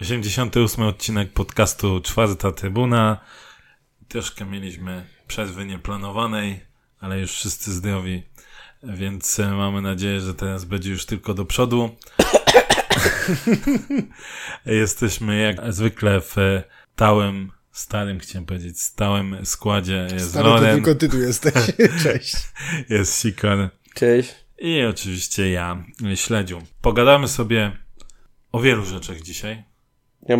Osiemdziesiąty ósmy odcinek podcastu Czwarta Trybuna. Troszkę mieliśmy przerwy nieplanowanej, ale już wszyscy zdrowi, więc e, mamy nadzieję, że teraz będzie już tylko do przodu. Jesteśmy jak zwykle w stałym, starym chciałem powiedzieć, stałym składzie. Jest Stary, to Loren, tylko ty tu jesteś. Cześć. jest Sikor Cześć. i oczywiście ja, Śledziu. Pogadamy sobie o wielu rzeczach dzisiaj. Ja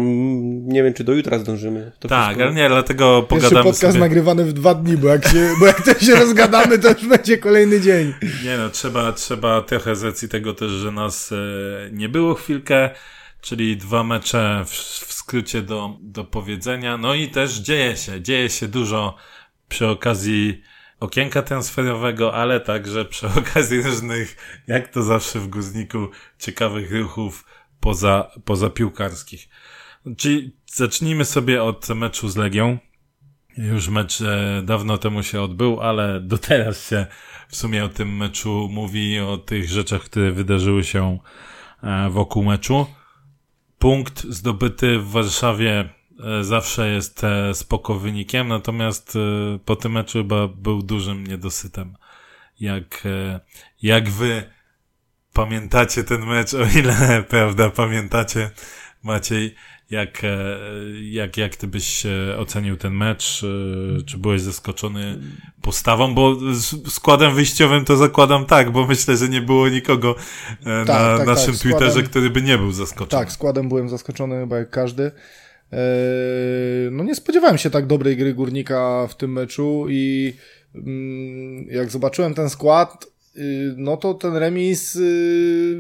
nie wiem, czy do jutra zdążymy. To tak, wszystko- ale nie, dlatego Pierwszy pogadamy podcast sobie... nagrywany w dwa dni, bo jak się, bo jak to się rozgadamy, to już będzie kolejny dzień. Nie no, trzeba, trzeba trochę z racji tego też, że nas e, nie było chwilkę, czyli dwa mecze w, w skrócie do, do powiedzenia. No i też dzieje się, dzieje się dużo przy okazji okienka transferowego, ale także przy okazji różnych, jak to zawsze w Guzniku, ciekawych ruchów poza, poza piłkarskich. Czyli zacznijmy sobie od meczu z Legią. Już mecz e, dawno temu się odbył, ale do teraz się w sumie o tym meczu mówi, o tych rzeczach, które wydarzyły się e, wokół meczu. Punkt zdobyty w Warszawie e, zawsze jest e, spoko wynikiem, natomiast e, po tym meczu chyba był dużym niedosytem. Jak, jak wy pamiętacie ten mecz, o ile, prawda, pamiętacie, Maciej, jak, e, jak, jak ty byś e, ocenił ten mecz? E, Czy byłeś zaskoczony postawą? Bo składem wyjściowym to zakładam tak, bo myślę, że nie było nikogo e, na Tak, tak, naszym tak, Twitterze, składem- który by nie był zaskoczony. Tak, składem byłem zaskoczony chyba jak każdy. No nie spodziewałem się tak dobrej gry Górnika w tym meczu i mm, jak zobaczyłem ten skład, no to ten remis y,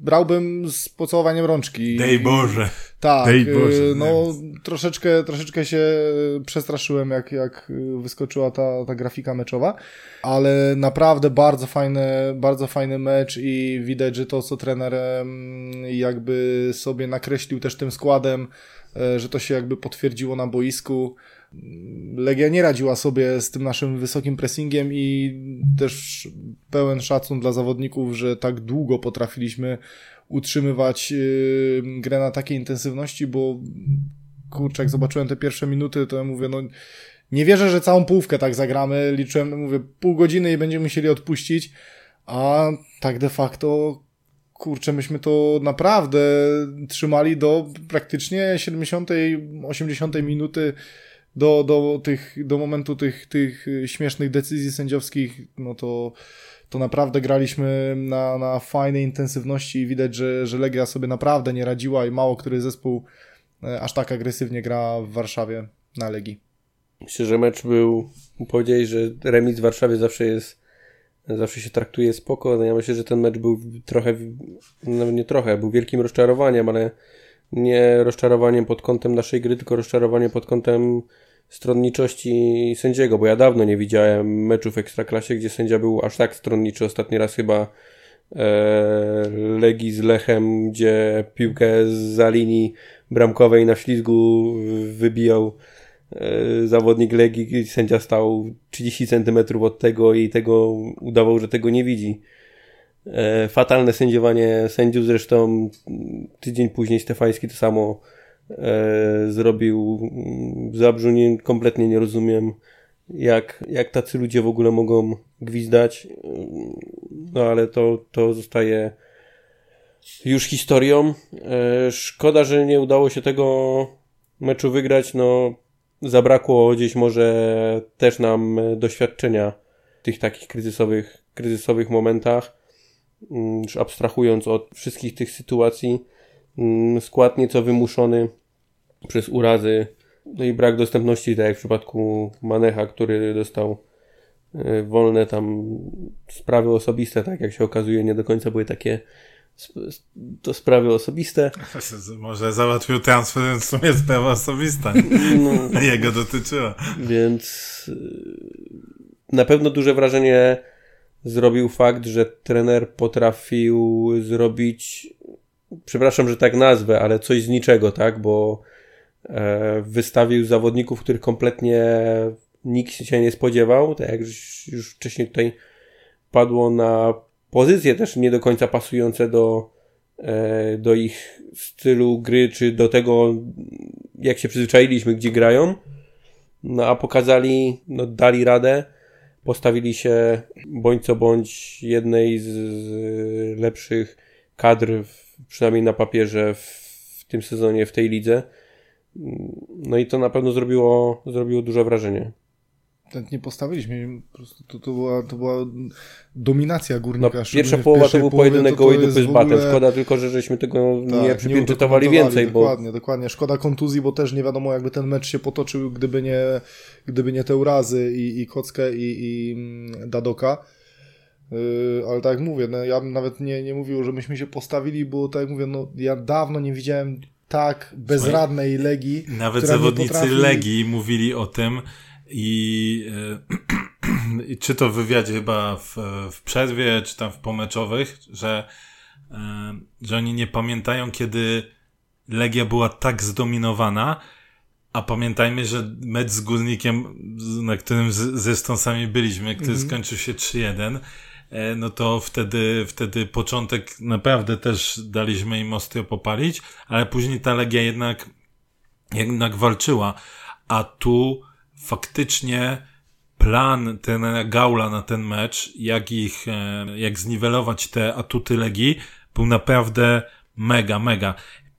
brałbym z pocałowaniem rączki. Dej Boże. Tak, Dej y, Boże, no troszeczkę, troszeczkę się przestraszyłem, jak, jak wyskoczyła ta, ta grafika meczowa, ale naprawdę bardzo fajny, bardzo fajny mecz i widać, że to, co trener jakby sobie nakreślił też tym składem, że to się jakby potwierdziło na boisku. Legia nie radziła sobie z tym naszym wysokim pressingiem i też pełen szacun dla zawodników, że tak długo potrafiliśmy utrzymywać yy, grę na takiej intensywności, bo kurczę, jak zobaczyłem te pierwsze minuty, to ja mówię, no nie wierzę, że całą połówkę tak zagramy. Liczyłem, mówię, pół godziny i będziemy musieli odpuścić, a tak de facto kurczę, myśmy to naprawdę trzymali do praktycznie 70, 80 minuty do, do, tych, do momentu tych, tych śmiesznych decyzji sędziowskich, no to, to naprawdę graliśmy na, na fajnej intensywności i widać, że, że Legia sobie naprawdę nie radziła i mało który zespół e, aż tak agresywnie gra w Warszawie na Legii. Myślę, że mecz był, powiedziałeś, że remis w Warszawie zawsze jest, zawsze się traktuje spoko. No ja myślę, że ten mecz był trochę, nawet nie trochę, był wielkim rozczarowaniem, ale nie rozczarowaniem pod kątem naszej gry, tylko rozczarowaniem pod kątem stronniczości sędziego, bo ja dawno nie widziałem meczów w Ekstraklasie, gdzie sędzia był aż tak stronniczy. Ostatni raz chyba e, z Lechem, gdzie piłkę za linii bramkowej na ślizgu wybijał e, zawodnik Legii, sędzia stał 30 cm od tego i tego udawał, że tego nie widzi. E, fatalne sędziowanie sędziów, zresztą tydzień później Stefański to samo e, zrobił mm, w Zabrzu. Nie, kompletnie nie rozumiem, jak, jak tacy ludzie w ogóle mogą gwizdać. No ale to, to zostaje już historią. E, szkoda, że nie udało się tego meczu wygrać. No, zabrakło gdzieś może też nam doświadczenia w tych takich kryzysowych, kryzysowych momentach. Mm, Już abstrahując od wszystkich tych sytuacji, mm, skład nieco wymuszony przez urazy, no i brak dostępności, tak jak w przypadku Manecha, który dostał e, wolne tam sprawy osobiste, tak jak się okazuje, nie do końca były takie to sprawy osobiste. Może załatwił transfer, w sumie sprawa osobista. No, Jego dotyczyła. Więc y, na pewno duże wrażenie zrobił fakt, że trener potrafił zrobić, przepraszam, że tak nazwę, ale coś z niczego, tak? Bo e, wystawił zawodników, których kompletnie nikt się nie spodziewał, tak jak już, wcześniej tutaj padło na pozycje też nie do końca pasujące do, e, do ich stylu gry, czy do tego, jak się przyzwyczailiśmy, gdzie grają. No a pokazali, no dali radę, postawili się bądź co bądź jednej z lepszych kadr, w, przynajmniej na papierze w, tym sezonie, w tej lidze. No i to na pewno zrobiło, zrobiło duże wrażenie nie postawiliśmy. Po prostu to, to, była, to była dominacja górnika. No, pierwsza połowa to był pojedynek gołej dupy z batem. Szkoda tylko, że żeśmy tego tak, nie przypieczętowali więcej. Dokładnie, bo... dokładnie. Szkoda kontuzji, bo też nie wiadomo jakby ten mecz się potoczył, gdyby nie, gdyby nie te urazy i, i Kockę i, i mm, Dadoka. Yy, ale tak jak mówię, no, ja bym nawet nie, nie mówił, że myśmy się postawili, bo tak jak mówię, no, ja dawno nie widziałem tak bezradnej Legii. Nawet zawodnicy potrafi... Legii mówili o tym, i, e, czy to w wywiadzie chyba w, w przerwie, czy tam w pomeczowych, że, e, że oni nie pamiętają, kiedy Legia była tak zdominowana, a pamiętajmy, że mecz z Górnikiem, na którym z, zresztą sami byliśmy, który -hmm. skończył się 3-1, e, no to wtedy, wtedy początek naprawdę też daliśmy im ostro popalić, ale później ta Legia jednak, jednak walczyła, a tu faktycznie plan trenera Gaula na ten mecz, jak ich, e, jak zniwelować te atuty Legii, był naprawdę mega, mega.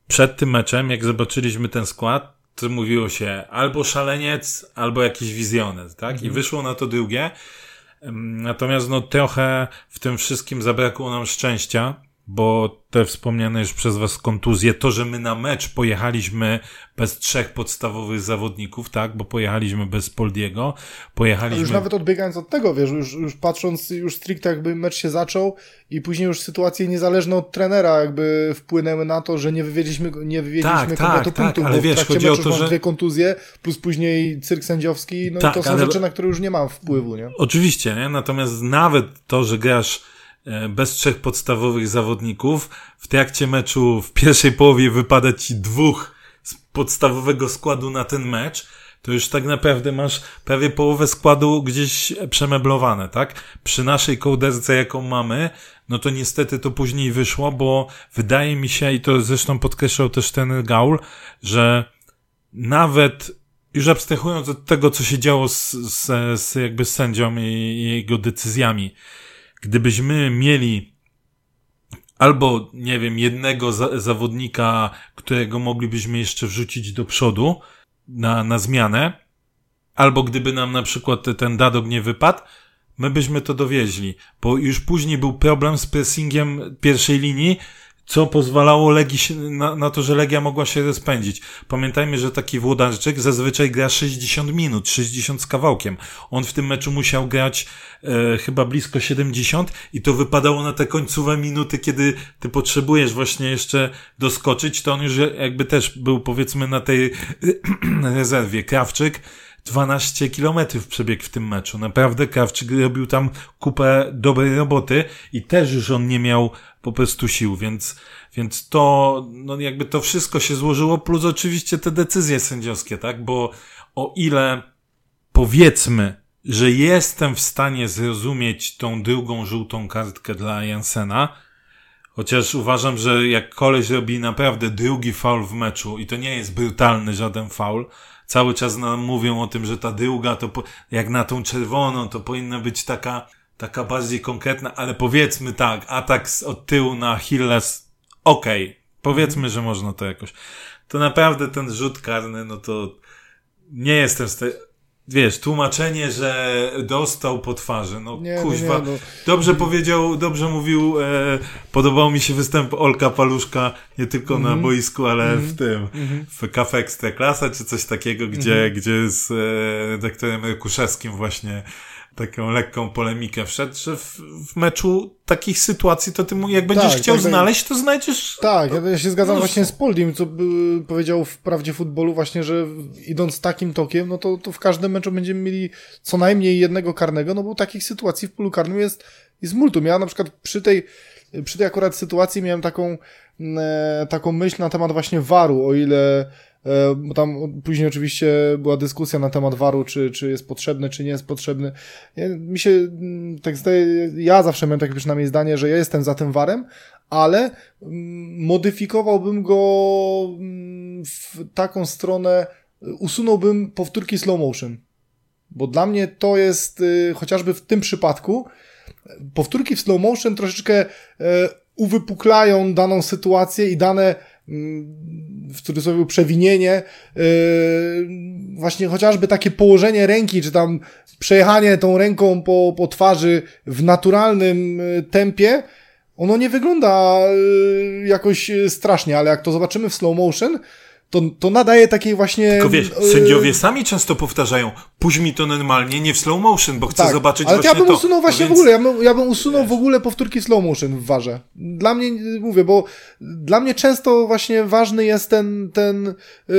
Przed tym meczem, jak zobaczyliśmy ten skład, to mówiło się albo szaleniec, albo jakiś wizjoner, tak? Mhm. I wyszło na to drugie. Natomiast no trochę w tym wszystkim zabrakło nam szczęścia, bo te wspomniane już przez Was kontuzje, to, że my na mecz pojechaliśmy bez trzech podstawowych zawodników, tak, bo pojechaliśmy bez Poldiego, pojechaliśmy... już nawet odbiegając od tego, wiesz, już, już patrząc już stricte jakby mecz się zaczął i później już sytuacje niezależne od trenera jakby wpłynęły na to, że nie wywieźliśmy, nie wywieźliśmy tak, tak, punktów, tak, ale bo wiesz, chodzi o to, że... dwie kontuzje, plus później cyrk sędziowski, no tak, i to są ale... rzeczy, na które już nie mam wpływu, nie? Oczywiście, nie? Natomiast nawet to, że grasz bez trzech podstawowych zawodników. W trakcie meczu w pierwszej połowie wypada ci dwóch z podstawowego składu na ten mecz, to już tak naprawdę masz prawie połowę składu gdzieś przemeblowane, tak? Przy naszej kołderce, jaką mamy, no to niestety to później wyszło, bo wydaje mi się, i to zresztą podkreślał też ten Gaul, że nawet już abstrahując od tego, co się działo z, z, z jakby sędzią i, i jego decyzjami, gdybyśmy mieli albo, nie wiem, jednego za zawodnika, którego moglibyśmy jeszcze wrzucić do przodu na, na zmianę, albo gdyby nam na przykład ten Dadok nie wypadł, my byśmy to dowieźli, bo już później był problem z pressingiem pierwszej linii, co pozwalało Legii na, na, to, że Legia mogła się rozpędzić. Pamiętajmy, że taki Włodarczyk zazwyczaj gra 60 minut, 60 z kawałkiem. On w tym meczu musiał grać e, chyba blisko 70 i to wypadało na te końcowe minuty, kiedy ty potrzebujesz właśnie jeszcze doskoczyć, to on już jakby też był powiedzmy na tej rezerwie. Krawczyk 12 kilometrów przebiegł w tym meczu. Naprawdę Krawczyk robił tam kupę dobrej roboty i też już on nie miał po prostu sił, więc, więc to, no jakby to wszystko się złożyło, plus oczywiście te decyzje sędziowskie, tak? Bo o ile powiedzmy, że jestem w stanie zrozumieć tą drugą żółtą kartkę dla Jansena, chociaż uważam, że jak koleś robi naprawdę drugi faul w meczu i to nie jest brutalny żaden faul, cały czas nam mówią o tym, że ta druga to po, jak na tą czerwoną to powinna być taka taka bardziej konkretna, ale powiedzmy tak, atak od tyłu na Achilles, okej, okay, powiedzmy, że można to jakoś. To naprawdę ten rzut karny, no to nie jestem z tej... Wiesz, tłumaczenie, że dostał po twarzy, no nie, kuźwa. Nie, no. Dobrze powiedział, dobrze mówił, e, podobał mi się występ Olka Paluszka, nie tylko mm -hmm. na mhm. boisku, ale mm -hmm. w tym, mm -hmm. w Cafe Ekstraklasa, czy coś takiego, gdzie, mhm. gdzie z e, doktorem Rykuszewskim właśnie taką lekką polemikę wszedł, że w, w meczu takich sytuacji, to ty mu, jak będziesz Tak, chciał tak, znaleźć, to znajdziesz. Tak, ja, ja się zgadzam Mnóstwo. właśnie z Poldim, co by, powiedział w prawdzie futbolu właśnie, że idąc takim tokiem, no to, to w każdym meczu będziemy mieli co najmniej jednego karnego, no bo takich sytuacji w polu karnym jest, jest multum. Ja na przykład przy tej, przy tej akurat sytuacji miałem taką, e, taką myśl na temat właśnie waru, o ile bo tam później oczywiście była dyskusja na temat waru, czy, czy jest potrzebny, czy nie jest potrzebny. Ja, mi się mm, tak zdaje, ja zawsze miałem takie przynajmniej zdanie, że ja jestem za tym warem, ale mm, modyfikowałbym go mm, w taką stronę, usunąłbym powtórki slow motion. Bo dla mnie to jest, y, chociażby w tym przypadku, powtórki w slow motion troszeczkę e, uwypuklają daną sytuację i dane w cudzysłowie przewinienie, e, właśnie chociażby takie położenie ręki, czy tam przejechanie tą ręką po, po twarzy w naturalnym e, tempie, ono nie wygląda e, jakoś e, strasznie, ale jak to zobaczymy w slow motion, to, to nadaje takiej właśnie... Tylko wiesz, e, sędziowie sami często powtarzają, puść mi to normalnie, nie w slow motion, bo chcę tak, zobaczyć ale to właśnie ja bym to. usunął właśnie No w ogóle, ja bym, ja bym usunął w ogóle powtórki slow motion w warze. Dla mnie, y, mówię, bo dla mnie często właśnie ważny jest ten, ten yy,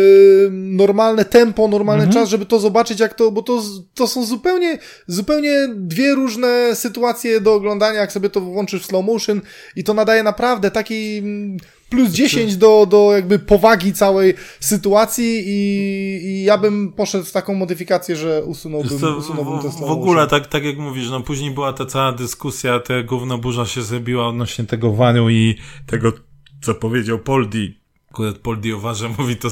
normalne tempo, normalny Mhm. czas, żeby to zobaczyć jak to, bo to, to są zupełnie, zupełnie dwie różne sytuacje do oglądania, jak sobie to włączysz w slow motion i to nadaje naprawdę taki mm, plus 10 do, do jakby powagi całej sytuacji i, i ja bym poszedł w taką modyfikację, że usunąłbym, co, usunąłbym to w, slow w ogóle, tak, tak jak mówisz, no później była ta cała dyskusja, ta gówno burza się zrobiła odnośnie tego waniu i tego, co powiedział Poldi. Akurat Poldi o warze mówi to,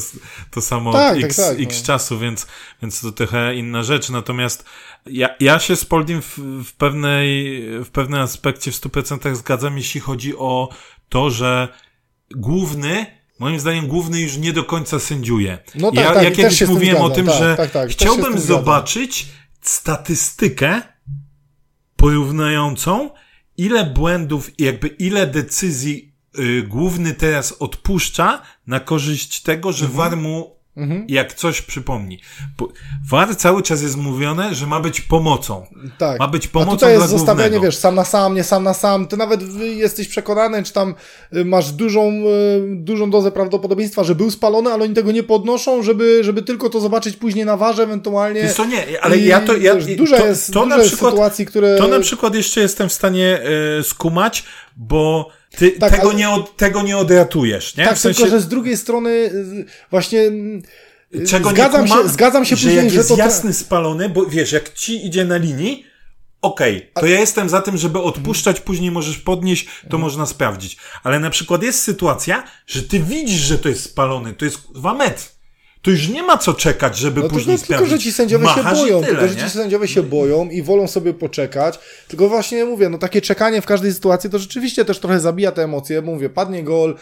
to samo Tak, od tak, x, tak, x no. czasu, więc, więc to trochę inna rzecz. Natomiast ja, ja się z Poldim w, w, pewnej, w pewnym aspekcie w 100% zgadzam, jeśli chodzi o to, że główny, moim zdaniem główny już nie do końca sędziuje. No tak, ja, tak, ja kiedyś mówiłem o tym, tak, że tak, tak, chciałbym tym zgadzam. zobaczyć statystykę porównującą, ile błędów jakby ile decyzji y, główny teraz odpuszcza na korzyść tego, że Mhm. VAR mu jak coś przypomni. VAR cały czas jest mówione, że ma być pomocą. Tak. Ma być A pomocą tutaj jest zostawianie, głównego. wiesz, sam na sam, nie sam na sam. Ty nawet wy jesteś przekonany, czy tam y, masz dużą, y, dużą dozę prawdopodobieństwa, że był spalony, ale oni tego nie podnoszą, żeby, żeby tylko to zobaczyć później na warze ewentualnie. Wiesz co, nie, ale I, ja to... Ja, wiesz, dużo to, jest, to dużo na jest przykład, sytuacji, które... To na przykład jeszcze jestem w stanie e, skumać, bo ty Tak, tego, ale- nie od, tego nie odratujesz, nie? Tak, w sensie, tylko że z drugiej strony y, właśnie... y, czego zgadzam nie kumam, się, zgadzam się że później, jak że jest to... jasny spalony, bo wiesz, jak ci idzie na linii, okej, to ja jestem za tym, żeby odpuszczać, później możesz podnieść, Mhm. to można sprawdzić. Ale na przykład jest sytuacja, że ty widzisz, że to jest spalony, to jest dwa metr. To już nie ma co czekać, żeby No później tylko, tylko, że sprawdzić. ci sędziowie się boją, tyle, tylko, że ci sędziowie się boją i wolą sobie poczekać. Tylko właśnie mówię, no takie czekanie w każdej sytuacji to rzeczywiście też trochę zabija te emocje. Mówię, padnie gol,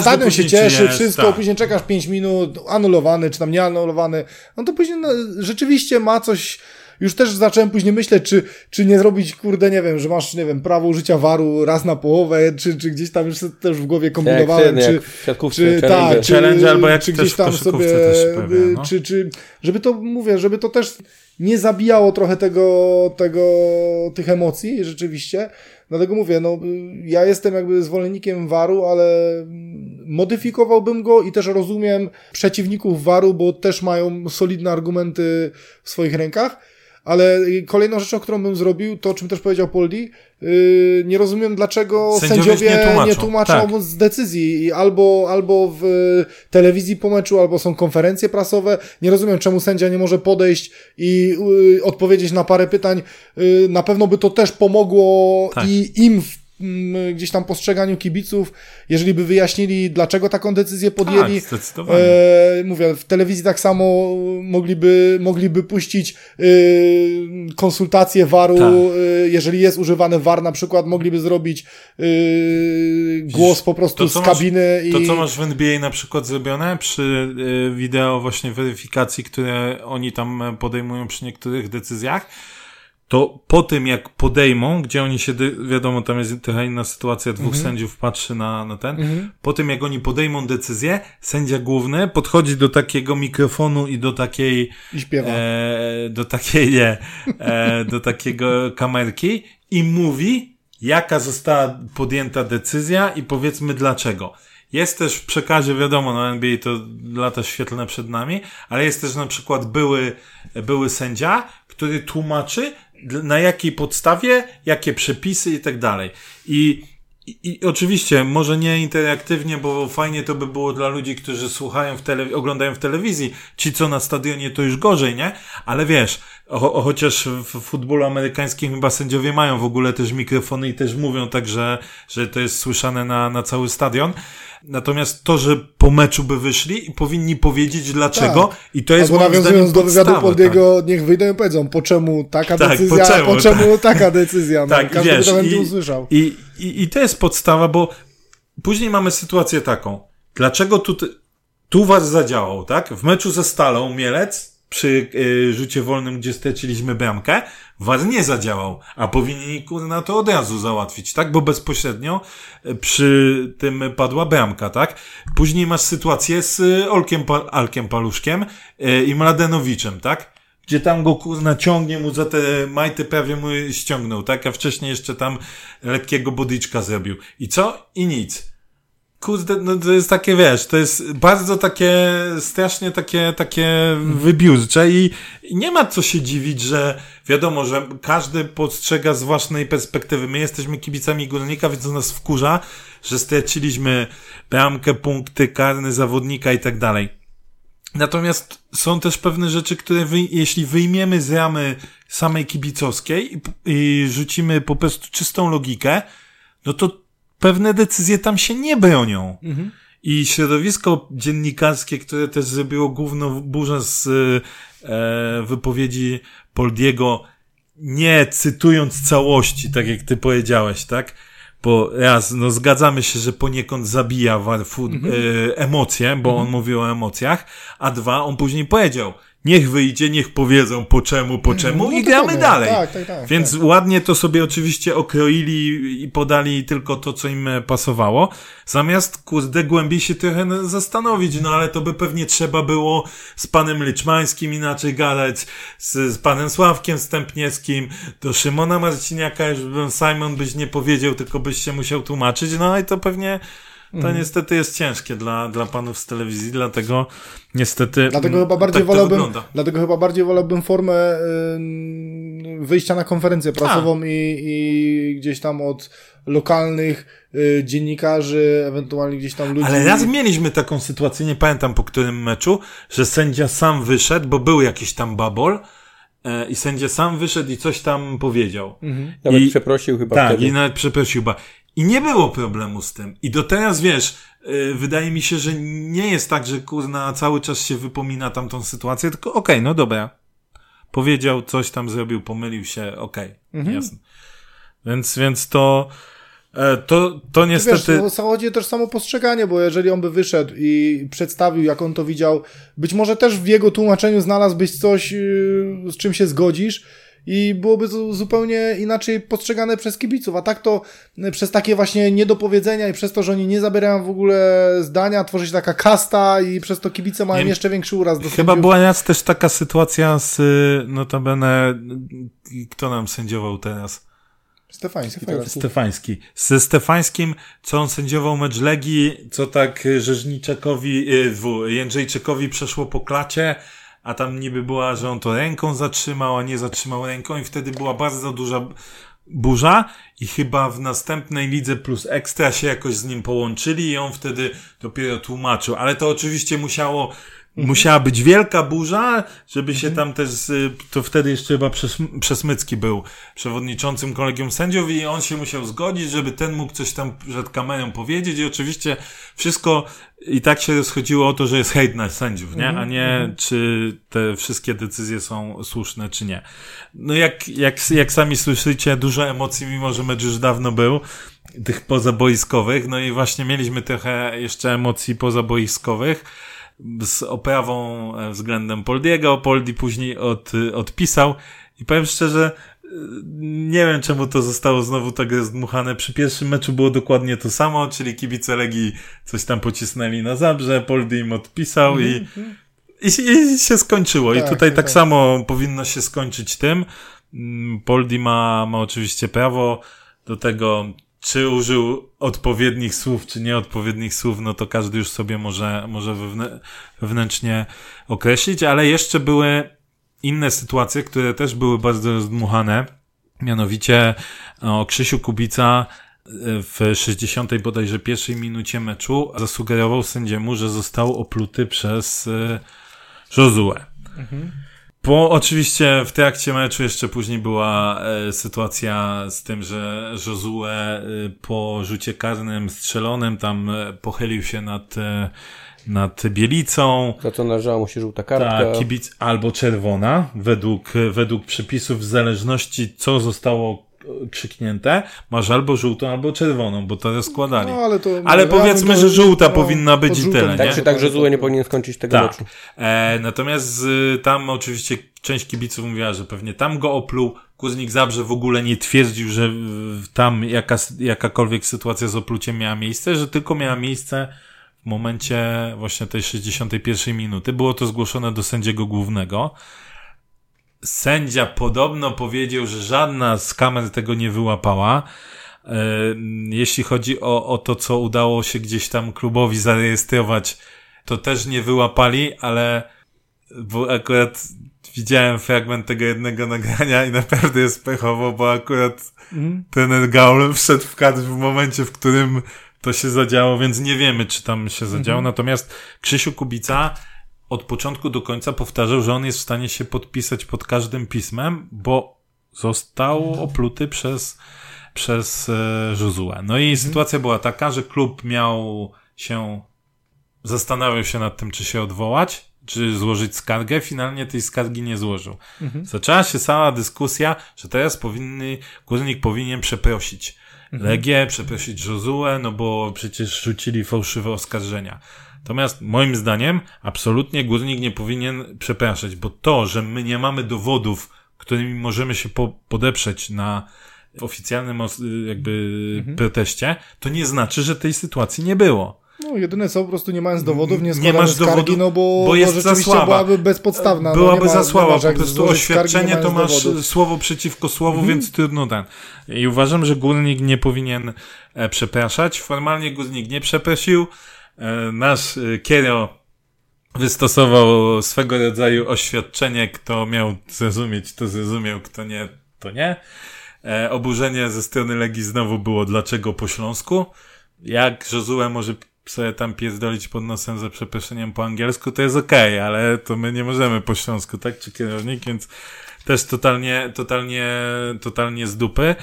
stadion się cieszy, jest, wszystko, tak. później czekasz 5 minut, anulowany, czy tam nie anulowany. No to później no, rzeczywiście ma coś... Już też zacząłem później myśleć, czy, czy nie zrobić, kurde, nie wiem, że masz, nie wiem, prawo użycia waru raz na połowę, czy, czy gdzieś tam już też w głowie kombinowałem, Jak czy, jak czy challenge. tak, czy, Challenge albo jak czy gdzieś tam sobie, no. czy, czy, żeby to, mówię, żeby to też nie zabijało trochę tego, tego, tych emocji, rzeczywiście. Dlatego mówię, no, ja jestem jakby zwolennikiem waru, ale modyfikowałbym go i też rozumiem przeciwników waru, bo też mają solidne argumenty w swoich rękach. Ale kolejną rzeczą, którą bym zrobił, to o czym też powiedział Poldi, yy, nie rozumiem dlaczego Sędziowie sędziowie, nie tłumaczą. nie tłumaczą Tak. z decyzji i albo, albo w y, telewizji po meczu, albo są konferencje prasowe. Nie rozumiem, czemu sędzia nie może podejść i y, odpowiedzieć na parę pytań. Y, na pewno by to też pomogło Tak. i im w gdzieś tam postrzeganiu kibiców, jeżeli by wyjaśnili, dlaczego taką decyzję podjęli. Tak, zdecydowanie. E, mówię, w telewizji tak samo mogliby, mogliby puścić y, konsultacje waru, Tak. y, jeżeli jest używany war na przykład, mogliby zrobić y, głos po prostu to, z co masz- kabiny i... To, co masz w NBA na przykład zrobione przy y, wideo właśnie weryfikacji, które oni tam e, podejmują przy niektórych decyzjach, to po tym jak podejmą, gdzie oni się, wiadomo, tam jest trochę inna sytuacja, dwóch Mhm. sędziów patrzy na, na ten, po tym jak oni podejmą decyzję, sędzia główny podchodzi do takiego mikrofonu i do takiej i śpiewa. e, do takiej, nie, e, do takiego kamerki i mówi, jaka została podjęta decyzja i powiedzmy dlaczego. Jest też w przekazie, wiadomo, no NBA to lata świetlne przed nami, ale jest też na przykład były, były sędzia, który tłumaczy, na jakiej podstawie, jakie przepisy i tak dalej. I oczywiście, może nie interaktywnie, bo fajnie to by było dla ludzi, którzy słuchają w tele, oglądają w telewizji. Ci, co na stadionie, to już gorzej, nie? Ale wiesz, o, chociaż w futbolu amerykańskim chyba sędziowie mają w ogóle też mikrofony i też mówią tak, że, że to jest słyszane na, na cały stadion. Natomiast to, że po meczu by wyszli i powinni powiedzieć dlaczego tak. i to jest Albo nawiązując do wywiadu Poldiego, tak. niech wyjdą i powiedzą, po czemu taka tak, decyzja, po czemu, po czemu tak. taka decyzja. No, tak, każdy wiesz, to usłyszał. I, i, I to jest podstawa, bo później mamy sytuację taką. Dlaczego tu, tu was zadziałał, tak? W meczu ze Stalą Mielec przy y, rzucie wolnym, gdzie straciliśmy bramkę, was nie zadziałał, a powinni kurna to od razu załatwić, tak? Bo bezpośrednio y, przy tym padła bramka, tak? Później masz sytuację z y, Olkiem, Alkiem Paluszkiem i Mladenowiczem, tak? Gdzie tam go kurna ciągnie mu za te majty prawie mu ściągnął, tak? A wcześniej jeszcze tam lekkiego bodyczka zrobił. I co? I nic kurde, no to jest takie, wiesz, to jest bardzo takie, strasznie takie, takie wybiórcze i nie ma co się dziwić, że wiadomo, że każdy postrzega z własnej perspektywy. My jesteśmy kibicami górnika, więc to nas wkurza, że straciliśmy bramkę, punkty, karny zawodnika i tak dalej. Natomiast są też pewne rzeczy, które wy, jeśli wyjmiemy z ramy samej kibicowskiej i, i rzucimy po prostu czystą logikę, no to pewne decyzje tam się nie bronią. Mhm. I środowisko dziennikarskie, które też zrobiło główną burzę z e, wypowiedzi Poldiego, nie cytując całości, tak jak ty powiedziałeś, tak? Bo raz, no zgadzamy się, że poniekąd zabija Warfu mhm. e, emocje, bo mhm. on mówił o emocjach, a dwa, on później powiedział, niech wyjdzie, niech powiedzą po czemu, po czemu no, i gramy powiem. dalej. Tak, tak, tak, Więc tak. ładnie to sobie oczywiście okroili i podali tylko to, co im pasowało. Zamiast, kurde, głębiej się trochę zastanowić, no ale to by pewnie trzeba było z panem Liczmańskim inaczej gadać, z, z panem Sławkiem Stępniewskim, do Szymona Marciniaka już bym Simon byś nie powiedział, tylko byś się musiał tłumaczyć, no i to pewnie to mhm. niestety jest ciężkie dla, dla panów z telewizji, dlatego niestety. Dlatego chyba bardziej tak wolałbym, dlatego chyba bardziej wolałbym formę y, wyjścia na konferencję prasową i, i gdzieś tam od lokalnych y, dziennikarzy, ewentualnie gdzieś tam ludzi. Ale raz mieliśmy taką sytuację, nie pamiętam po którym meczu, że sędzia sam wyszedł, bo był jakiś tam babol e, i sędzia sam wyszedł i coś tam powiedział. Mhm. Nawet I, przeprosił chyba Tak, wtedy. i nawet przeprosił chyba. I nie było problemu z tym. I do teraz, wiesz, yy, wydaje mi się, że nie jest tak, że kurna cały czas się wypomina tamtą sytuację, tylko okej, okay, no dobra. Powiedział, coś tam zrobił, pomylił się, okej, okay, mhm. jasne. Więc, więc to, e, to, to niestety... Wiesz, no, chodzi też samo postrzeganie, bo jeżeli on by wyszedł i przedstawił, jak on to widział, być może też w jego tłumaczeniu znalazłbyś coś, yy, z czym się zgodzisz, i byłoby to zupełnie inaczej postrzegane przez kibiców, a tak to e, przez takie właśnie niedopowiedzenia i przez to, że oni nie zabierają w ogóle zdania, tworzy się taka kasta i przez to kibice mają nie, jeszcze większy uraz do Chyba sędziów. była też taka sytuacja z y, notabene, kto nam sędziował teraz? Stefański. Stefański. Stefański. Ze Stefańskim, co on sędziował mecz Legii, co tak Rzeżniczakowi, y, Jędrzejczykowi przeszło po klacie, a tam niby była, że on to ręką zatrzymał, a nie zatrzymał ręką i wtedy była bardzo duża burza i chyba w następnej lidze plus ekstra się jakoś z nim połączyli i on wtedy dopiero tłumaczył, ale to oczywiście musiało. Musiała być wielka burza, żeby się mhm. tam też, to wtedy jeszcze chyba Przesmycki był przewodniczącym kolegium sędziów i on się musiał zgodzić, żeby ten mógł coś tam przed kamerą powiedzieć i oczywiście wszystko i tak się rozchodziło o to, że jest hejt na sędziów, nie? A mhm. nie czy te wszystkie decyzje są słuszne, czy nie. No jak, jak, jak sami słyszycie, dużo emocji, mimo że mecz już dawno był, tych pozaboiskowych, no i właśnie mieliśmy trochę jeszcze emocji pozaboiskowych, z oprawą e, względem Poldiego. Poldi później od, odpisał i powiem szczerze, e, nie wiem czemu to zostało znowu tak zdmuchane. Przy pierwszym meczu było dokładnie to samo, czyli kibice Legii coś tam pocisnęli na Zabrze, Poldi im odpisał i, mhm. i, i, się skończyło. Tak, I tutaj tak, tak samo powinno się skończyć tym. Mm, Poldi ma, ma oczywiście prawo do tego, czy użył odpowiednich słów, czy nieodpowiednich słów, no to każdy już sobie może, może wewnę wewnętrznie określić, ale jeszcze były inne sytuacje, które też były bardzo rozdmuchane. Mianowicie o Krzysiu Kubica e, w 60 bodajże pierwszej minucie meczu zasugerował sędziemu, że został opluty przez e, Josue. Mhm. Po oczywiście w trakcie meczu jeszcze później była e, sytuacja z tym, że Josue e, po rzucie karnym strzelonym tam e, pochylił się nad, e, nad Bielicą. Za co należała mu się żółta kartka. Tak, kibic albo czerwona, według, według przepisów, w zależności co zostało krzyknięte, masz albo żółtą, albo czerwoną, bo to rozkładali. No, ale to, Ale powiedzmy, to- że żółta no, powinna być i tyle, Tak nie? czy tak, że Zue nie powinien skończyć tego Tak. meczu. E, natomiast z, tam oczywiście część kibiców mówiła, że pewnie tam go opluł. Kuznik Zabrze w ogóle nie twierdził, że w- tam jaka, jakakolwiek sytuacja z opluciem miała miejsce, że tylko miała miejsce w momencie właśnie tej 61 minuty. Było to zgłoszone do sędziego głównego. Sędzia podobno powiedział, że żadna z kamer tego nie wyłapała. E, Jeśli chodzi o, o to, co udało się gdzieś tam klubowi zarejestrować, to też nie wyłapali, ale bo akurat widziałem fragment tego jednego nagrania i naprawdę jest pechowo, bo akurat Mhm. ten Gaul wszedł w kadr w momencie, w którym to się zadziało, więc nie wiemy, czy tam się zadziało. Natomiast Krzysiu Kubica od początku do końca powtarzał, że on jest w stanie się podpisać pod każdym pismem, bo został opluty przez, przez e, Josue. No i sytuacja była taka, że klub miał się zastanawiał się nad tym, czy się odwołać, czy złożyć skargę. Finalnie tej skargi nie złożył. Zaczęła się cała dyskusja, że teraz powinny, górnik powinien przeprosić Legię, przeprosić Josue, no bo przecież rzucili fałszywe oskarżenia. Natomiast moim zdaniem absolutnie górnik nie powinien przepraszać, bo to, że my nie mamy dowodów, którymi możemy się po, podeprzeć na oficjalnym jakby proteście, to nie znaczy, że tej sytuacji nie było. No, jedyne co, po prostu nie mając dowodów, nie Nie masz skargi, dowodu, no bo, bo jest za słaba. byłaby bezpodstawna. no, Byłaby nie ma, za słaba, po prostu złożyć skargi, oświadczenie to masz dowodów. słowo przeciwko słowu, Mhm. więc trudno ten. I uważam, że górnik nie powinien e, przepraszać. Formalnie górnik nie przeprosił. E, nasz e, Kiero wystosował swego rodzaju oświadczenie, kto miał zrozumieć, to zrozumiał, kto nie, to nie. E, oburzenie ze strony Legii znowu było, dlaczego po Śląsku. Jak Josue może sobie tam pierdolić pod nosem za przeproszeniem po angielsku, to jest okej, ale to my nie możemy po śląsku, tak? Czy kierownik, więc też totalnie, totalnie, totalnie z dupy.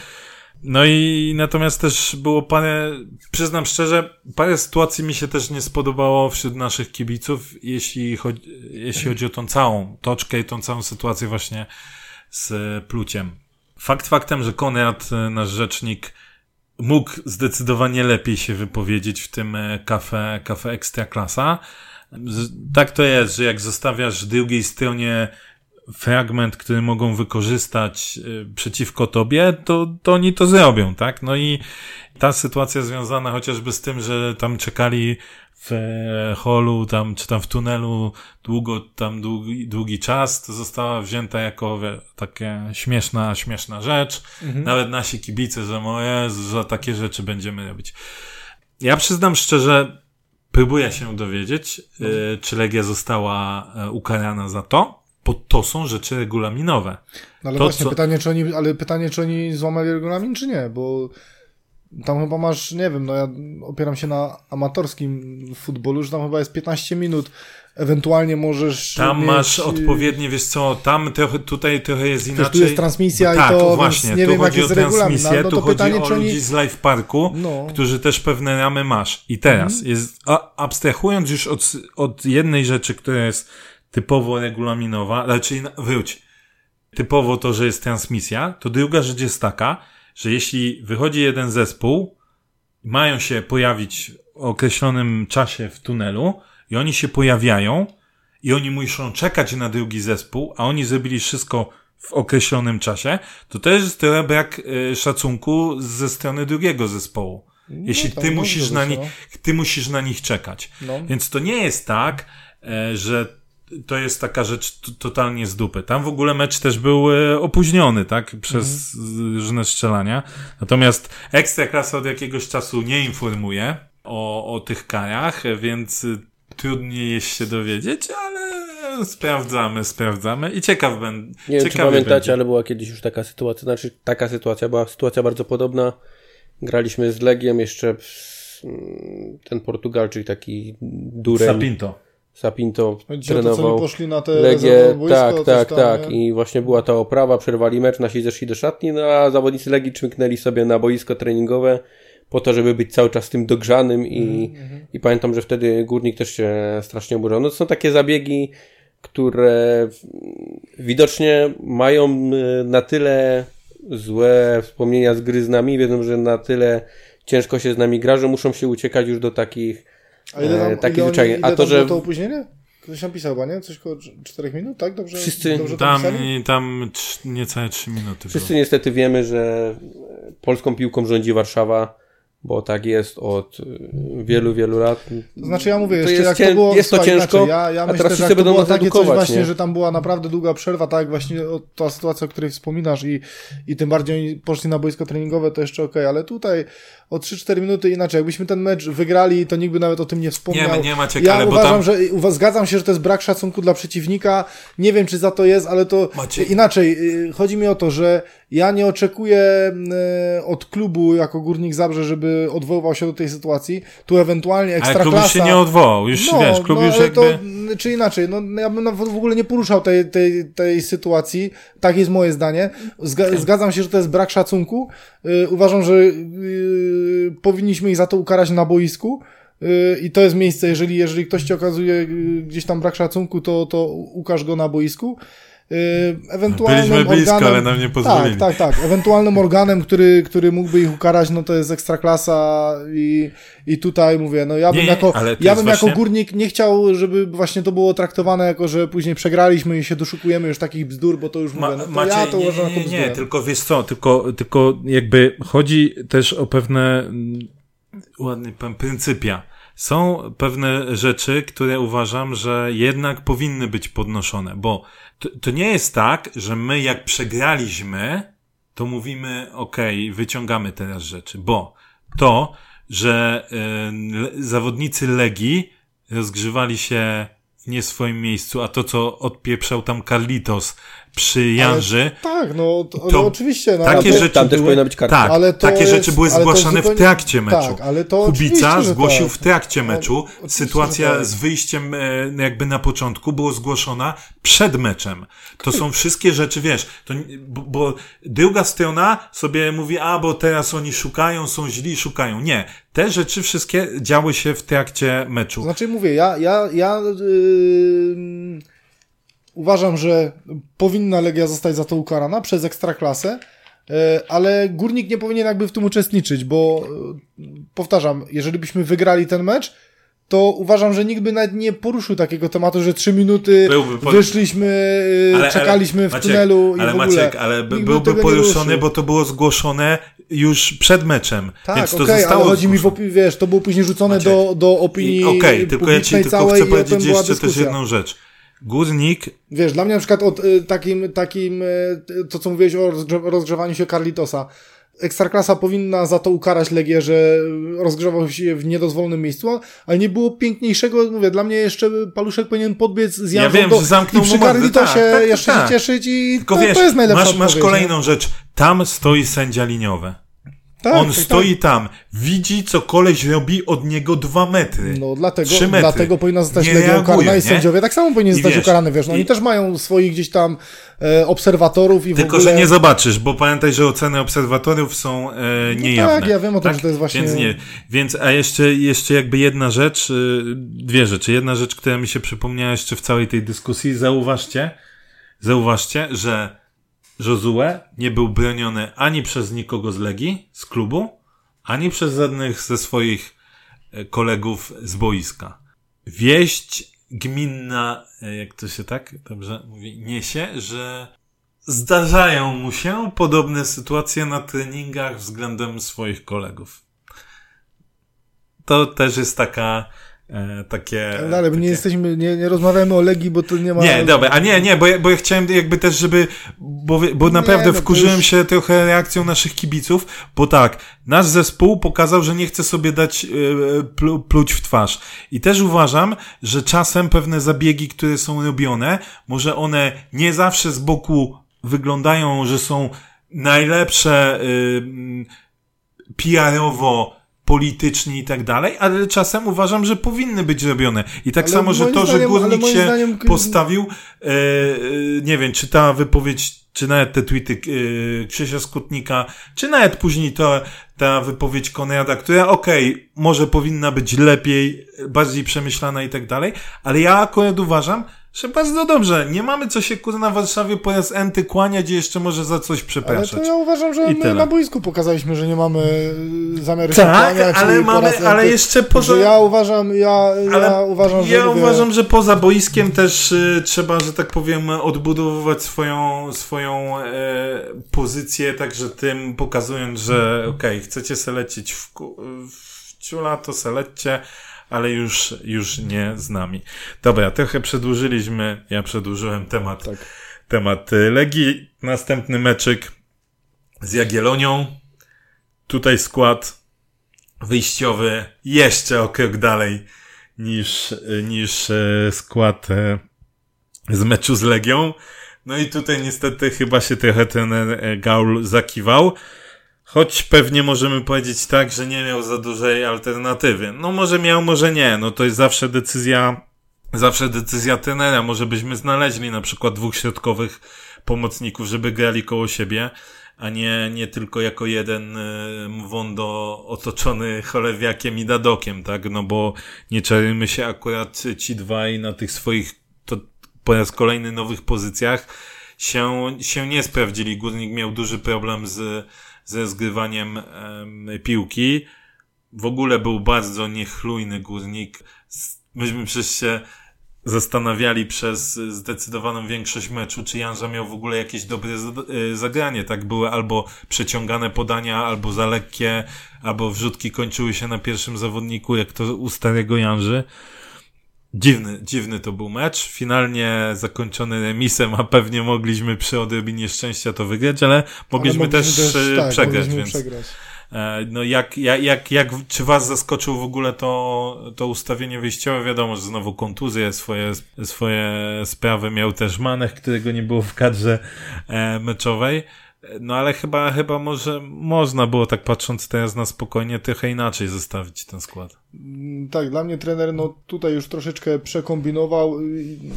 No i natomiast też było parę, przyznam szczerze, parę sytuacji mi się też nie spodobało wśród naszych kibiców, jeśli chodzi, jeśli chodzi o tą całą toczkę i tą całą sytuację właśnie z pluciem. Fakt faktem, że Konrad, e, nasz rzecznik, mógł zdecydowanie lepiej się wypowiedzieć w tym e, kafe, kafe Ekstraklasa. Z- Tak to jest, że jak zostawiasz drugiej stronie fragment, który mogą wykorzystać e, przeciwko tobie, to, to oni to zrobią, tak? No i ta sytuacja związana chociażby z tym, że tam czekali w holu, tam, czy tam w tunelu długo, tam długi, długi czas, to została wzięta jako wie, takie śmieszna, śmieszna rzecz. Nawet nasi kibice, że moje, że takie rzeczy będziemy robić. Ja przyznam szczerze, próbuję się dowiedzieć, e, czy Legia została e, ukarana za to, bo to są rzeczy regulaminowe. No ale To, właśnie co- pytanie, czy oni, ale pytanie, czy oni złamali regulamin, czy nie, bo tam chyba masz, nie wiem, no ja opieram się na amatorskim futbolu, że tam chyba jest 15 minut, ewentualnie możesz Tam mieć, masz odpowiednie, wiesz co, tam trochę, tutaj trochę jest inaczej. tu jest transmisja i tak, to, właśnie, więc nie tu wiem, chodzi jaki o jest regulamin, transmisję, no, no tu to chodzi pytanie, o czy oni... ludzi z live parku, No. którzy też pewne ramy masz. I teraz, Mhm. jest, a, abstrahując już od, od jednej rzeczy, która jest typowo regulaminowa, raczej wróć, typowo to, że jest transmisja, to druga rzecz jest taka, że jeśli wychodzi jeden zespół, mają się pojawić w określonym czasie w tunelu i oni się pojawiają i oni muszą czekać na drugi zespół, a oni zrobili wszystko w określonym czasie, to też jest trochę brak e, szacunku ze strony drugiego zespołu. Jeśli tak, ty musisz na nich, ty musisz na nich czekać. No. Więc to nie jest tak, e, że to jest taka rzecz totalnie z dupy. Tam w ogóle mecz też był e, opóźniony, tak? Przez mhm. różne strzelania. Natomiast Ekstraklasa od jakiegoś czasu nie informuje o, o tych karach, więc trudniej jest się dowiedzieć, ale sprawdzamy, sprawdzamy i ciekaw będę. Nie wiem, czy pamiętacie, będzie. ale była kiedyś już taka sytuacja, znaczy taka sytuacja, była sytuacja bardzo podobna. Graliśmy z Legiem jeszcze ten Portugalczyk taki dureń. Sapinto. Sapinto Ci trenował. To, poszli na te Legię, tak, tak, tam, tak. Nie? I właśnie była ta oprawa, przerwali mecz, nasi zeszli do szatni, no a zawodnicy Legii czmyknęli sobie na boisko treningowe po to, żeby być cały czas tym dogrzanym i, mm-hmm. i pamiętam, że wtedy Górnik też się strasznie oburzał. No to są takie zabiegi, które widocznie mają e, na tyle złe wspomnienia z gry z nami, wiedzą, że na tyle ciężko się z nami gra, że muszą się uciekać już do takich A ile tam, e, takich zwyczajnych. A to, że to opóźnienie? Ktoś napisał chyba, nie? Coś koło 4 minut, tak? Dobrze, Wszyscy, dobrze tam, tam niecałe 3 minuty. Wszyscy było. niestety wiemy, że polską piłką rządzi Warszawa bo tak jest od y, wielu, wielu lat. To znaczy ja mówię, jeszcze jak cię... to było, jest to słuchaj, ciężko, ja, ja myślę, teraz że jak to było takie coś właśnie, nie? że tam była naprawdę długa przerwa, tak jak właśnie ta sytuacja, o której wspominasz i, i tym bardziej oni poszli na boisko treningowe, to jeszcze okej, okay, ale tutaj o 3-4 minuty inaczej. Jakbyśmy ten mecz wygrali, to nikt by nawet o tym nie wspomniał. Nie, nie ma ja ale uważam, tam... że zgadzam się, że to jest brak szacunku dla przeciwnika. Nie wiem, czy za to jest, ale to Macie... inaczej. Y, chodzi mi o to, że ja nie oczekuję y, od klubu jako Górnik Zabrze, żeby odwoływał się do tej sytuacji. Tu ewentualnie ekstraklasa... Ale klub się nie odwołał, już no, wiesz, klub no, już jakby... To, czy inaczej, no ja bym w ogóle nie poruszał tej, tej, tej sytuacji. Tak jest moje zdanie. Zgadzam się, że to jest brak szacunku. Y, uważam, że powinniśmy ich za to ukarać na boisku. Y, I to jest miejsce, jeżeli, jeżeli ktoś ci okazuje y, gdzieś tam brak szacunku, to, to ukaż go na boisku. Y, ewentualnym Byliśmy blisko, organem, ale nam nie pozwolili. Tak, tak, tak. Ewentualnym organem, który, który mógłby ich ukarać, no to jest ekstraklasa i, i tutaj mówię, no ja bym, nie, jako, ja bym właśnie... jako górnik nie chciał, żeby właśnie to było traktowane jako, że później przegraliśmy i się doszukujemy już takich bzdur, bo to już Ma, mówię, no to Macie, ja to uważam jako Nie, nie, tylko wiesz co, tylko, tylko jakby chodzi też o pewne mm, ładny pan pryncypia są pewne rzeczy, które uważam, że jednak powinny być podnoszone, bo to, to nie jest tak, że my jak przegraliśmy, to mówimy, okay, wyciągamy teraz rzeczy, bo to, że y, zawodnicy Legii rozgrzewali się w nie swoim miejscu, a to, co odpieprzał tam Carlitos przy Janży. Ale, tak, no, to, to oczywiście. No, takie rzeczy tam też były, być karta. Tak, ale takie jest, rzeczy były zgłaszane zupełnie, w trakcie meczu. Tak, ale to Kubica zgłosił tak. w trakcie meczu. No, Sytuacja tak. z wyjściem e, jakby na początku była zgłoszona przed meczem. To są wszystkie rzeczy, wiesz, to, bo, bo druga strona sobie mówi, a bo teraz oni szukają, są źli, szukają. Nie. Te rzeczy wszystkie działy się w trakcie meczu. Znaczy mówię, ja, ja, ja yy uważam, że powinna Legia zostać za to ukarana przez ekstraklasę, e, ale Górnik nie powinien jakby w tym uczestniczyć, bo e, powtarzam, jeżeli byśmy wygrali ten mecz, to uważam, że nikt by nawet nie poruszył takiego tematu, że trzy minuty wyszliśmy, e, ale, czekaliśmy ale, w Maciek, tunelu i ale w ogóle. Maciek, ale by, byłby poruszony, bo to było zgłoszone już przed meczem. Tak, więc to okay, zostało ale chodzi mi, w, wiesz, to było później rzucone do, do opinii Okej, okay, tylko ja ci tylko chcę powiedzieć jeszcze też jedną rzecz. Górnik. Wiesz, dla mnie na przykład od, y, takim, takim, y, to co mówiłeś o rozgrzewaniu się Carlitosa. Ekstraklasa powinna za to ukarać Legię, że rozgrzewał się w niedozwolonym miejscu, ale nie było piękniejszego, mówię, dla mnie jeszcze Paluszek powinien podbiec z Janżą ja wiem, że zamknął i przy Carlitosie tak, tak, jeszcze tak. się cieszyć i Tylko to, wiesz, to jest najlepsza Masz, masz kolejną nie? rzecz. Tam stoi sędzia liniowy. Tak, On tak, stoi tak. tam, widzi, co koleś robi od niego dwa metry. No dlatego, metry. dlatego powinna zostać nie Legia ukarana i sędziowie tak samo powinni zostać ukarane, wiesz, no oni też mają swoich gdzieś tam e, obserwatorów i Tylko, ogóle... że nie zobaczysz, bo pamiętaj, że oceny obserwatorów są e, niejawne. No tak, ja wiem o tym, tak? że to jest właśnie... Więc nie, więc a jeszcze, jeszcze jakby jedna rzecz, e, dwie rzeczy. Jedna rzecz, która mi się przypomniała jeszcze w całej tej dyskusji, zauważcie, zauważcie, że Josue nie był broniony ani przez nikogo z Legii, z klubu, ani przez żadnych ze swoich e, kolegów z boiska. Wieść gminna, e, jak to się tak dobrze mówi, niesie, że zdarzają mu się podobne sytuacje na treningach względem swoich kolegów. To też jest taka e, takie... No, ale takie... nie jesteśmy, nie, nie rozmawiamy o Legii, bo to nie ma... Nie, dobra, a nie, nie, bo ja, bo ja chciałem jakby też, żeby, bo, bo naprawdę no to wkurzyłem już- się trochę reakcją naszych kibiców, bo tak, nasz zespół pokazał, że nie chce sobie dać plu, pluć w twarz. I też uważam, że czasem pewne zabiegi, które są robione, może one nie zawsze z boku wyglądają, że są najlepsze y, mm, PR-owo, polityczni i tak dalej, ale czasem uważam, że powinny być robione. I tak Ale samo, że to, że zdaniem- ale górnik się zdaniem- postawił, e, e, nie wiem, czy ta wypowiedź, czy nawet te tweety e, Krzysia Skutnika, czy nawet później to, ta wypowiedź Konrada, która okej, może powinna być lepiej, bardziej przemyślana i tak dalej, ale ja akurat uważam, że bardzo dobrze, nie mamy co się kurna w Warszawie po raz enty kłaniać i jeszcze może za coś Ale przepraszać. to ja uważam, że I my tyle. na boisku pokazaliśmy, że nie mamy y, zamiaru się Tak, kłaniać ale mamy, ale jeszcze poza... Ja uważam, ja, ja Ale uważam, że ja mówię, uważam, że poza boiskiem też y, trzeba, że tak powiem, odbudowywać swoją, swoją e, pozycję, także tym pokazując, że okej, chcecie se lecieć w, w ciula, to se lećcie, ale już, już nie z nami. Dobra, trochę przedłużyliśmy, ja przedłużyłem temat, Tak. temat y, Legii. Następny meczyk z Jagiellonią. Tutaj skład wyjściowy jeszcze o krok dalej niż, niż e, skład e, z meczu z Legią. No i tutaj niestety chyba się trochę ten e, Gaul zakiwał. Choć pewnie możemy powiedzieć tak, że nie miał za dużej alternatywy. No może miał, może nie. No to jest zawsze decyzja, zawsze decyzja trenera. Może byśmy znaleźli na przykład dwóch środkowych pomocników, żeby grali koło siebie, a nie, nie tylko jako jeden Mwondo otoczony cholewiakiem i dadokiem, tak? No bo nie czarujmy się akurat ci dwaj na tych swoich to po raz kolejny nowych pozycjach się, się nie sprawdzili. Górnik miał duży problem z, ze zgrywaniem em, piłki. W ogóle był bardzo niechlujny górnik. Myśmy przecież się zastanawiali przez zdecydowaną większość meczu, czy Janża miał w ogóle jakieś dobre y, zagranie. Tak były albo przeciągane podania, albo za lekkie, albo wrzutki kończyły się na pierwszym zawodniku, jak to u starego Janży. Dziwny, dziwny to był mecz. Finalnie zakończony remisem, a pewnie mogliśmy przy odrobinie szczęścia to wygrać, ale mogliśmy, ale też, e, tak, przegrać, mogliśmy więc przegrać. e, no jak, jak, jak, jak, czy was zaskoczył w ogóle to, to ustawienie wyjściowe? Wiadomo, że znowu kontuzje, swoje, swoje sprawy miał też Manech, którego nie było w kadrze e, meczowej. No ale chyba, chyba może można było tak patrząc teraz na spokojnie trochę inaczej zestawić ten skład. Mm, Tak, dla mnie trener no, tutaj już troszeczkę przekombinował.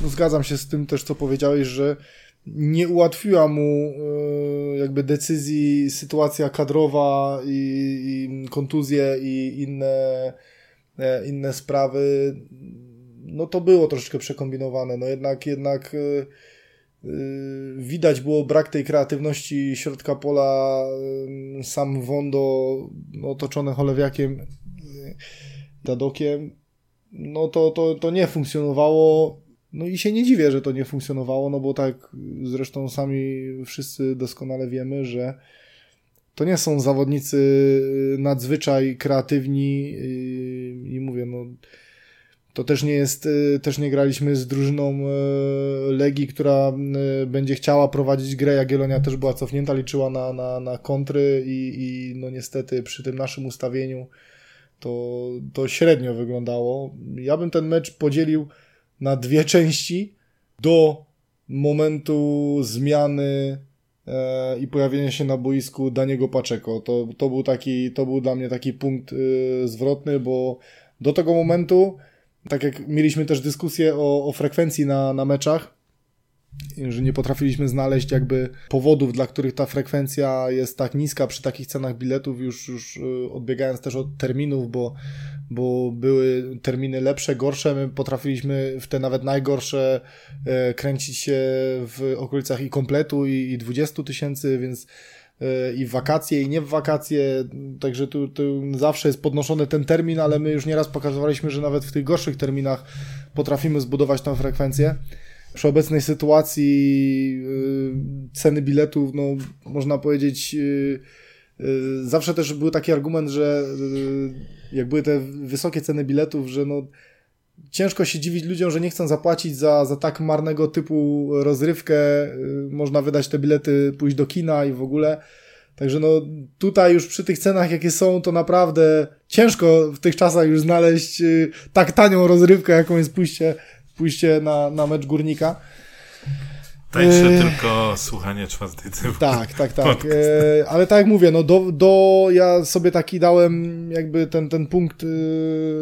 No, zgadzam się z tym też, co powiedziałeś, że nie ułatwiła mu y, jakby decyzji sytuacja kadrowa i, i kontuzje i inne, e, inne sprawy. No to było troszeczkę przekombinowane. No jednak, jednak y, widać było brak tej kreatywności środka pola. y, Sam Wondo otoczony cholewiakiem y, Dadokiem, no to, to, to nie funkcjonowało. No i się nie dziwię, że to nie funkcjonowało, no bo tak zresztą sami wszyscy doskonale wiemy, że to nie są zawodnicy nadzwyczaj kreatywni yy, i mówię, no to też nie jest, yy, też nie graliśmy z drużyną yy, Legii, która yy, będzie chciała prowadzić grę. Jagiellonia też była cofnięta, liczyła na, na, na kontry i, i no niestety przy tym naszym ustawieniu to, to średnio wyglądało. Ja bym ten mecz podzielił na dwie części do momentu zmiany e, i pojawienia się na boisku Daniego Paczeko. To, to, był taki, to był dla mnie taki punkt zwrotny, bo do tego momentu, tak jak mieliśmy też dyskusję o, o frekwencji na, na meczach, że nie potrafiliśmy znaleźć jakby powodów, dla których ta frekwencja jest tak niska przy takich cenach biletów, już, już y, odbiegając też od terminów, bo, bo były terminy lepsze, gorsze, my potrafiliśmy w te nawet najgorsze e, kręcić się w okolicach i kompletu i, i 20 tysięcy, więc i w wakacje, i nie w wakacje, także tu, tu zawsze jest podnoszony ten termin, ale my już nieraz pokazywaliśmy, że nawet w tych gorszych terminach potrafimy zbudować tą frekwencję. Przy obecnej sytuacji yy, ceny biletów, no można powiedzieć, yy, yy, zawsze też był taki argument, że jak były te wysokie ceny biletów, że no ciężko się dziwić ludziom, że nie chcą zapłacić za, za tak marnego typu rozrywkę. Y, można wydać te bilety, pójść do kina i w ogóle. Także no tutaj już przy tych cenach, jakie są, to naprawdę ciężko w tych czasach już znaleźć y, tak tanią rozrywkę, jaką jest pójście, pójście na, na mecz górnika. Tańsze e... tylko słuchanie czwartej tyłu. Tak, tak, tak. E... ale tak jak mówię, no do, do, ja sobie taki dałem jakby ten, ten punkt y,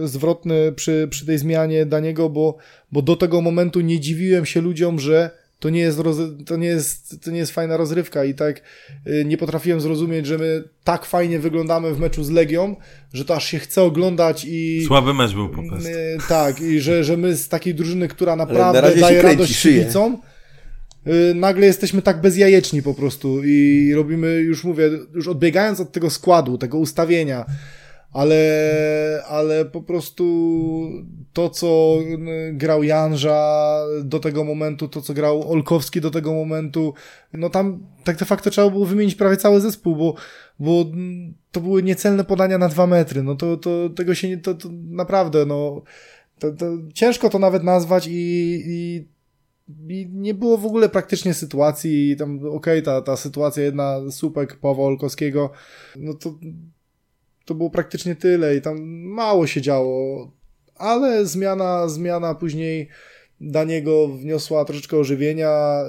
zwrotny przy, przy tej zmianie Daniego, bo, bo do tego momentu nie dziwiłem się ludziom, że to nie jest, roz, to nie jest, to nie jest fajna rozrywka i tak y, nie potrafiłem zrozumieć, że my tak fajnie wyglądamy w meczu z Legią, że to aż się chce oglądać i... Słaby mecz był po prostu. Y, tak, i że, że my z takiej drużyny, która naprawdę na daje radość kibicom, y, nagle jesteśmy tak bezjajeczni po prostu i robimy, już mówię, już odbiegając od tego składu, tego ustawienia, ale, ale po prostu to, co grał Janża do tego momentu, to, co grał Olkowski do tego momentu, no tam tak de facto trzeba było wymienić prawie cały zespół, bo, bo to były niecelne podania na dwa metry, no to, to tego się nie, to, to naprawdę, no to, to ciężko to nawet nazwać i, i i nie było w ogóle praktycznie sytuacji tam, okej, okay, ta, ta sytuacja jedna, słupek Pawła Olkowskiego, no to to było praktycznie tyle i tam mało się działo, ale zmiana, zmiana później Daniego wniosła troszeczkę ożywienia,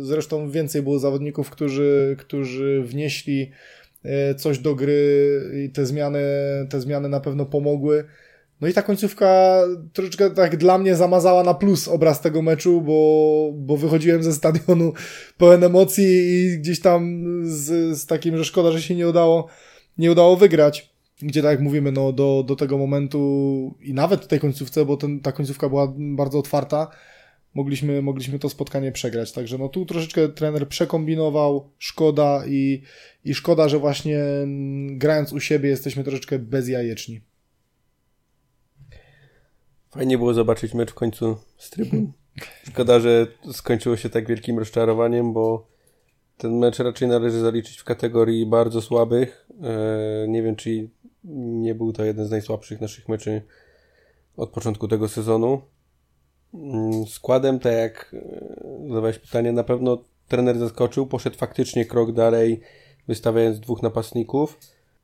y, zresztą więcej było zawodników, którzy, którzy wnieśli y, coś do gry i te zmiany, te zmiany na pewno pomogły. No i ta końcówka troszeczkę tak dla mnie zamazała na plus obraz tego meczu, bo, bo wychodziłem ze stadionu pełen emocji i gdzieś tam z, z takim, że szkoda, że się nie udało, nie udało wygrać gdzie tak jak mówimy, no do, do tego momentu i nawet tej końcówce, bo ten, ta końcówka była bardzo otwarta, mogliśmy, mogliśmy to spotkanie przegrać. Także no tu troszeczkę trener przekombinował, szkoda i, i szkoda, że właśnie grając u siebie jesteśmy troszeczkę bezjajeczni. Fajnie było zobaczyć mecz w końcu z trybun. Szkoda, że skończyło się tak wielkim rozczarowaniem, bo ten mecz raczej należy zaliczyć w kategorii bardzo słabych. E, nie wiem, czy nie był to jeden z najsłabszych naszych meczy od początku tego sezonu. Mm, składem, tak jak e, zadawałeś pytanie, na pewno trener zaskoczył, poszedł faktycznie krok dalej, wystawiając dwóch napastników,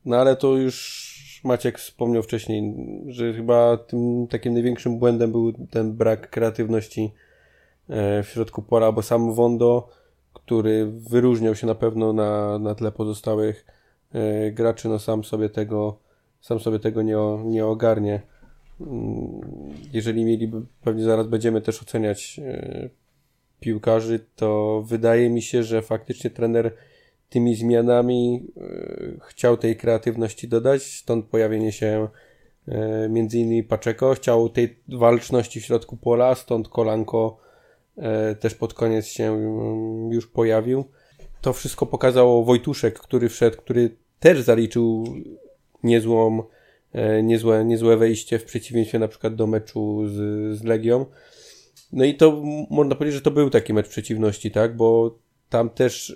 no ale to już Maciek wspomniał wcześniej, że chyba tym takim największym błędem był ten brak kreatywności e, w środku pola, bo sam Wondo, który wyróżniał się na pewno na, na tle pozostałych e, graczy, no sam sobie tego sam sobie tego nie, nie ogarnie. Mm, jeżeli mieliby, pewnie zaraz będziemy też oceniać e, piłkarzy, to wydaje mi się, że faktycznie trener tymi zmianami e, chciał tej kreatywności dodać, stąd pojawienie się e, między innymi Paczeko, chciał tej walczności w środku pola, stąd Kolanko też pod koniec się mm, już pojawił. To wszystko pokazało Wojtuszek, który wszedł, który też zaliczył niezłą, e, niezłe, niezłe wejście w przeciwieństwie na przykład do meczu z, z Legią. No i to można powiedzieć, że to był taki mecz przeciwności, tak? Bo tam też e,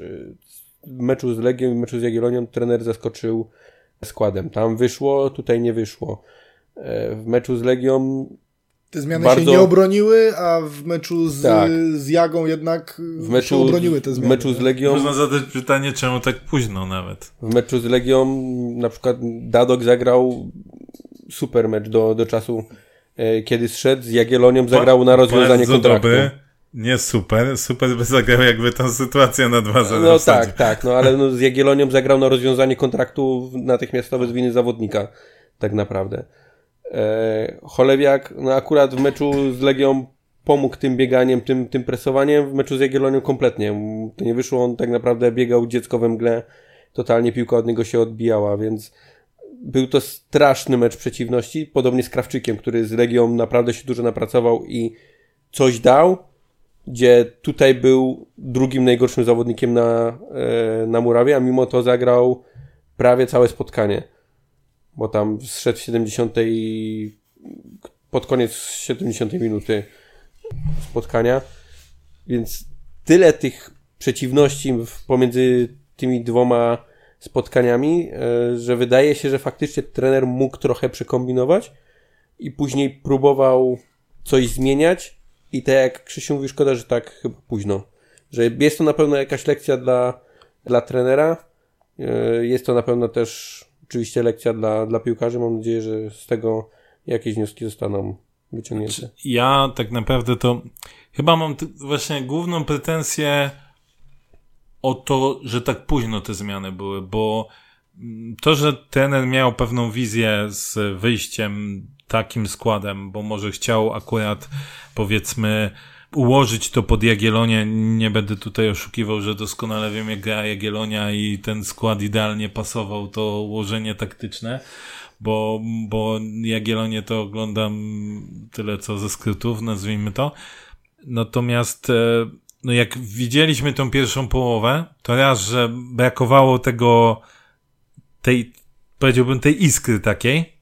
meczu z Legią i meczu z Jagiellonią trener zaskoczył składem. Tam wyszło, tutaj nie wyszło. E, w meczu z Legią te zmiany bardzo... się nie obroniły, a w meczu z, tak. z Jagą jednak w meczu, się obroniły te zmiany. W meczu z Legią... Można zadać pytanie, czemu tak późno nawet. W meczu z Legią na przykład Dadok zagrał super mecz do, do czasu, e, kiedy zszedł. Z Jagiellonią zagrał na rozwiązanie kontraktu. Dobry. Nie super, super by zagrał jakby ta sytuacja na 2-0 No tak, tak, no ale no, z Jagiellonią zagrał na rozwiązanie kontraktu natychmiastowe z winy zawodnika, tak naprawdę. E, Cholewiak, no akurat w meczu z Legią pomógł tym bieganiem, tym, tym presowaniem, w meczu z Jagiellonią kompletnie. To nie wyszło, on tak naprawdę biegał dziecko we mgle, totalnie piłka od niego się odbijała, więc był to straszny mecz przeciwności, podobnie z Krawczykiem, który z Legią naprawdę się dużo napracował i coś dał, gdzie tutaj był drugim najgorszym zawodnikiem na, e, na murawie, a mimo to zagrał prawie całe spotkanie. Bo tam zszedł w 70 pod koniec 70 minuty spotkania, więc tyle tych przeciwności pomiędzy tymi dwoma spotkaniami, e, że wydaje się, że faktycznie trener mógł trochę przekombinować i później próbował coś zmieniać i tak jak Krzysiu mówi, szkoda, że tak chyba późno. Że jest to na pewno jakaś lekcja dla, dla trenera, e, jest to na pewno też oczywiście lekcja dla, dla piłkarzy. Mam nadzieję, że z tego jakieś wnioski zostaną wyciągnięte. Ja tak naprawdę to chyba mam właśnie główną pretensję o to, że tak późno te zmiany były, bo to, że trener miał pewną wizję z wyjściem takim składem, bo może chciał akurat powiedzmy ułożyć to pod Jagielonię. Nie będę tutaj oszukiwał, że doskonale wiem, jak gra Jagiellonia i ten skład idealnie pasował to ułożenie taktyczne, bo, bo Jagiellonię to oglądam tyle co ze skrytów, nazwijmy to. Natomiast e, no jak widzieliśmy tą pierwszą połowę, to raz, że brakowało tego tej, powiedziałbym, tej iskry takiej,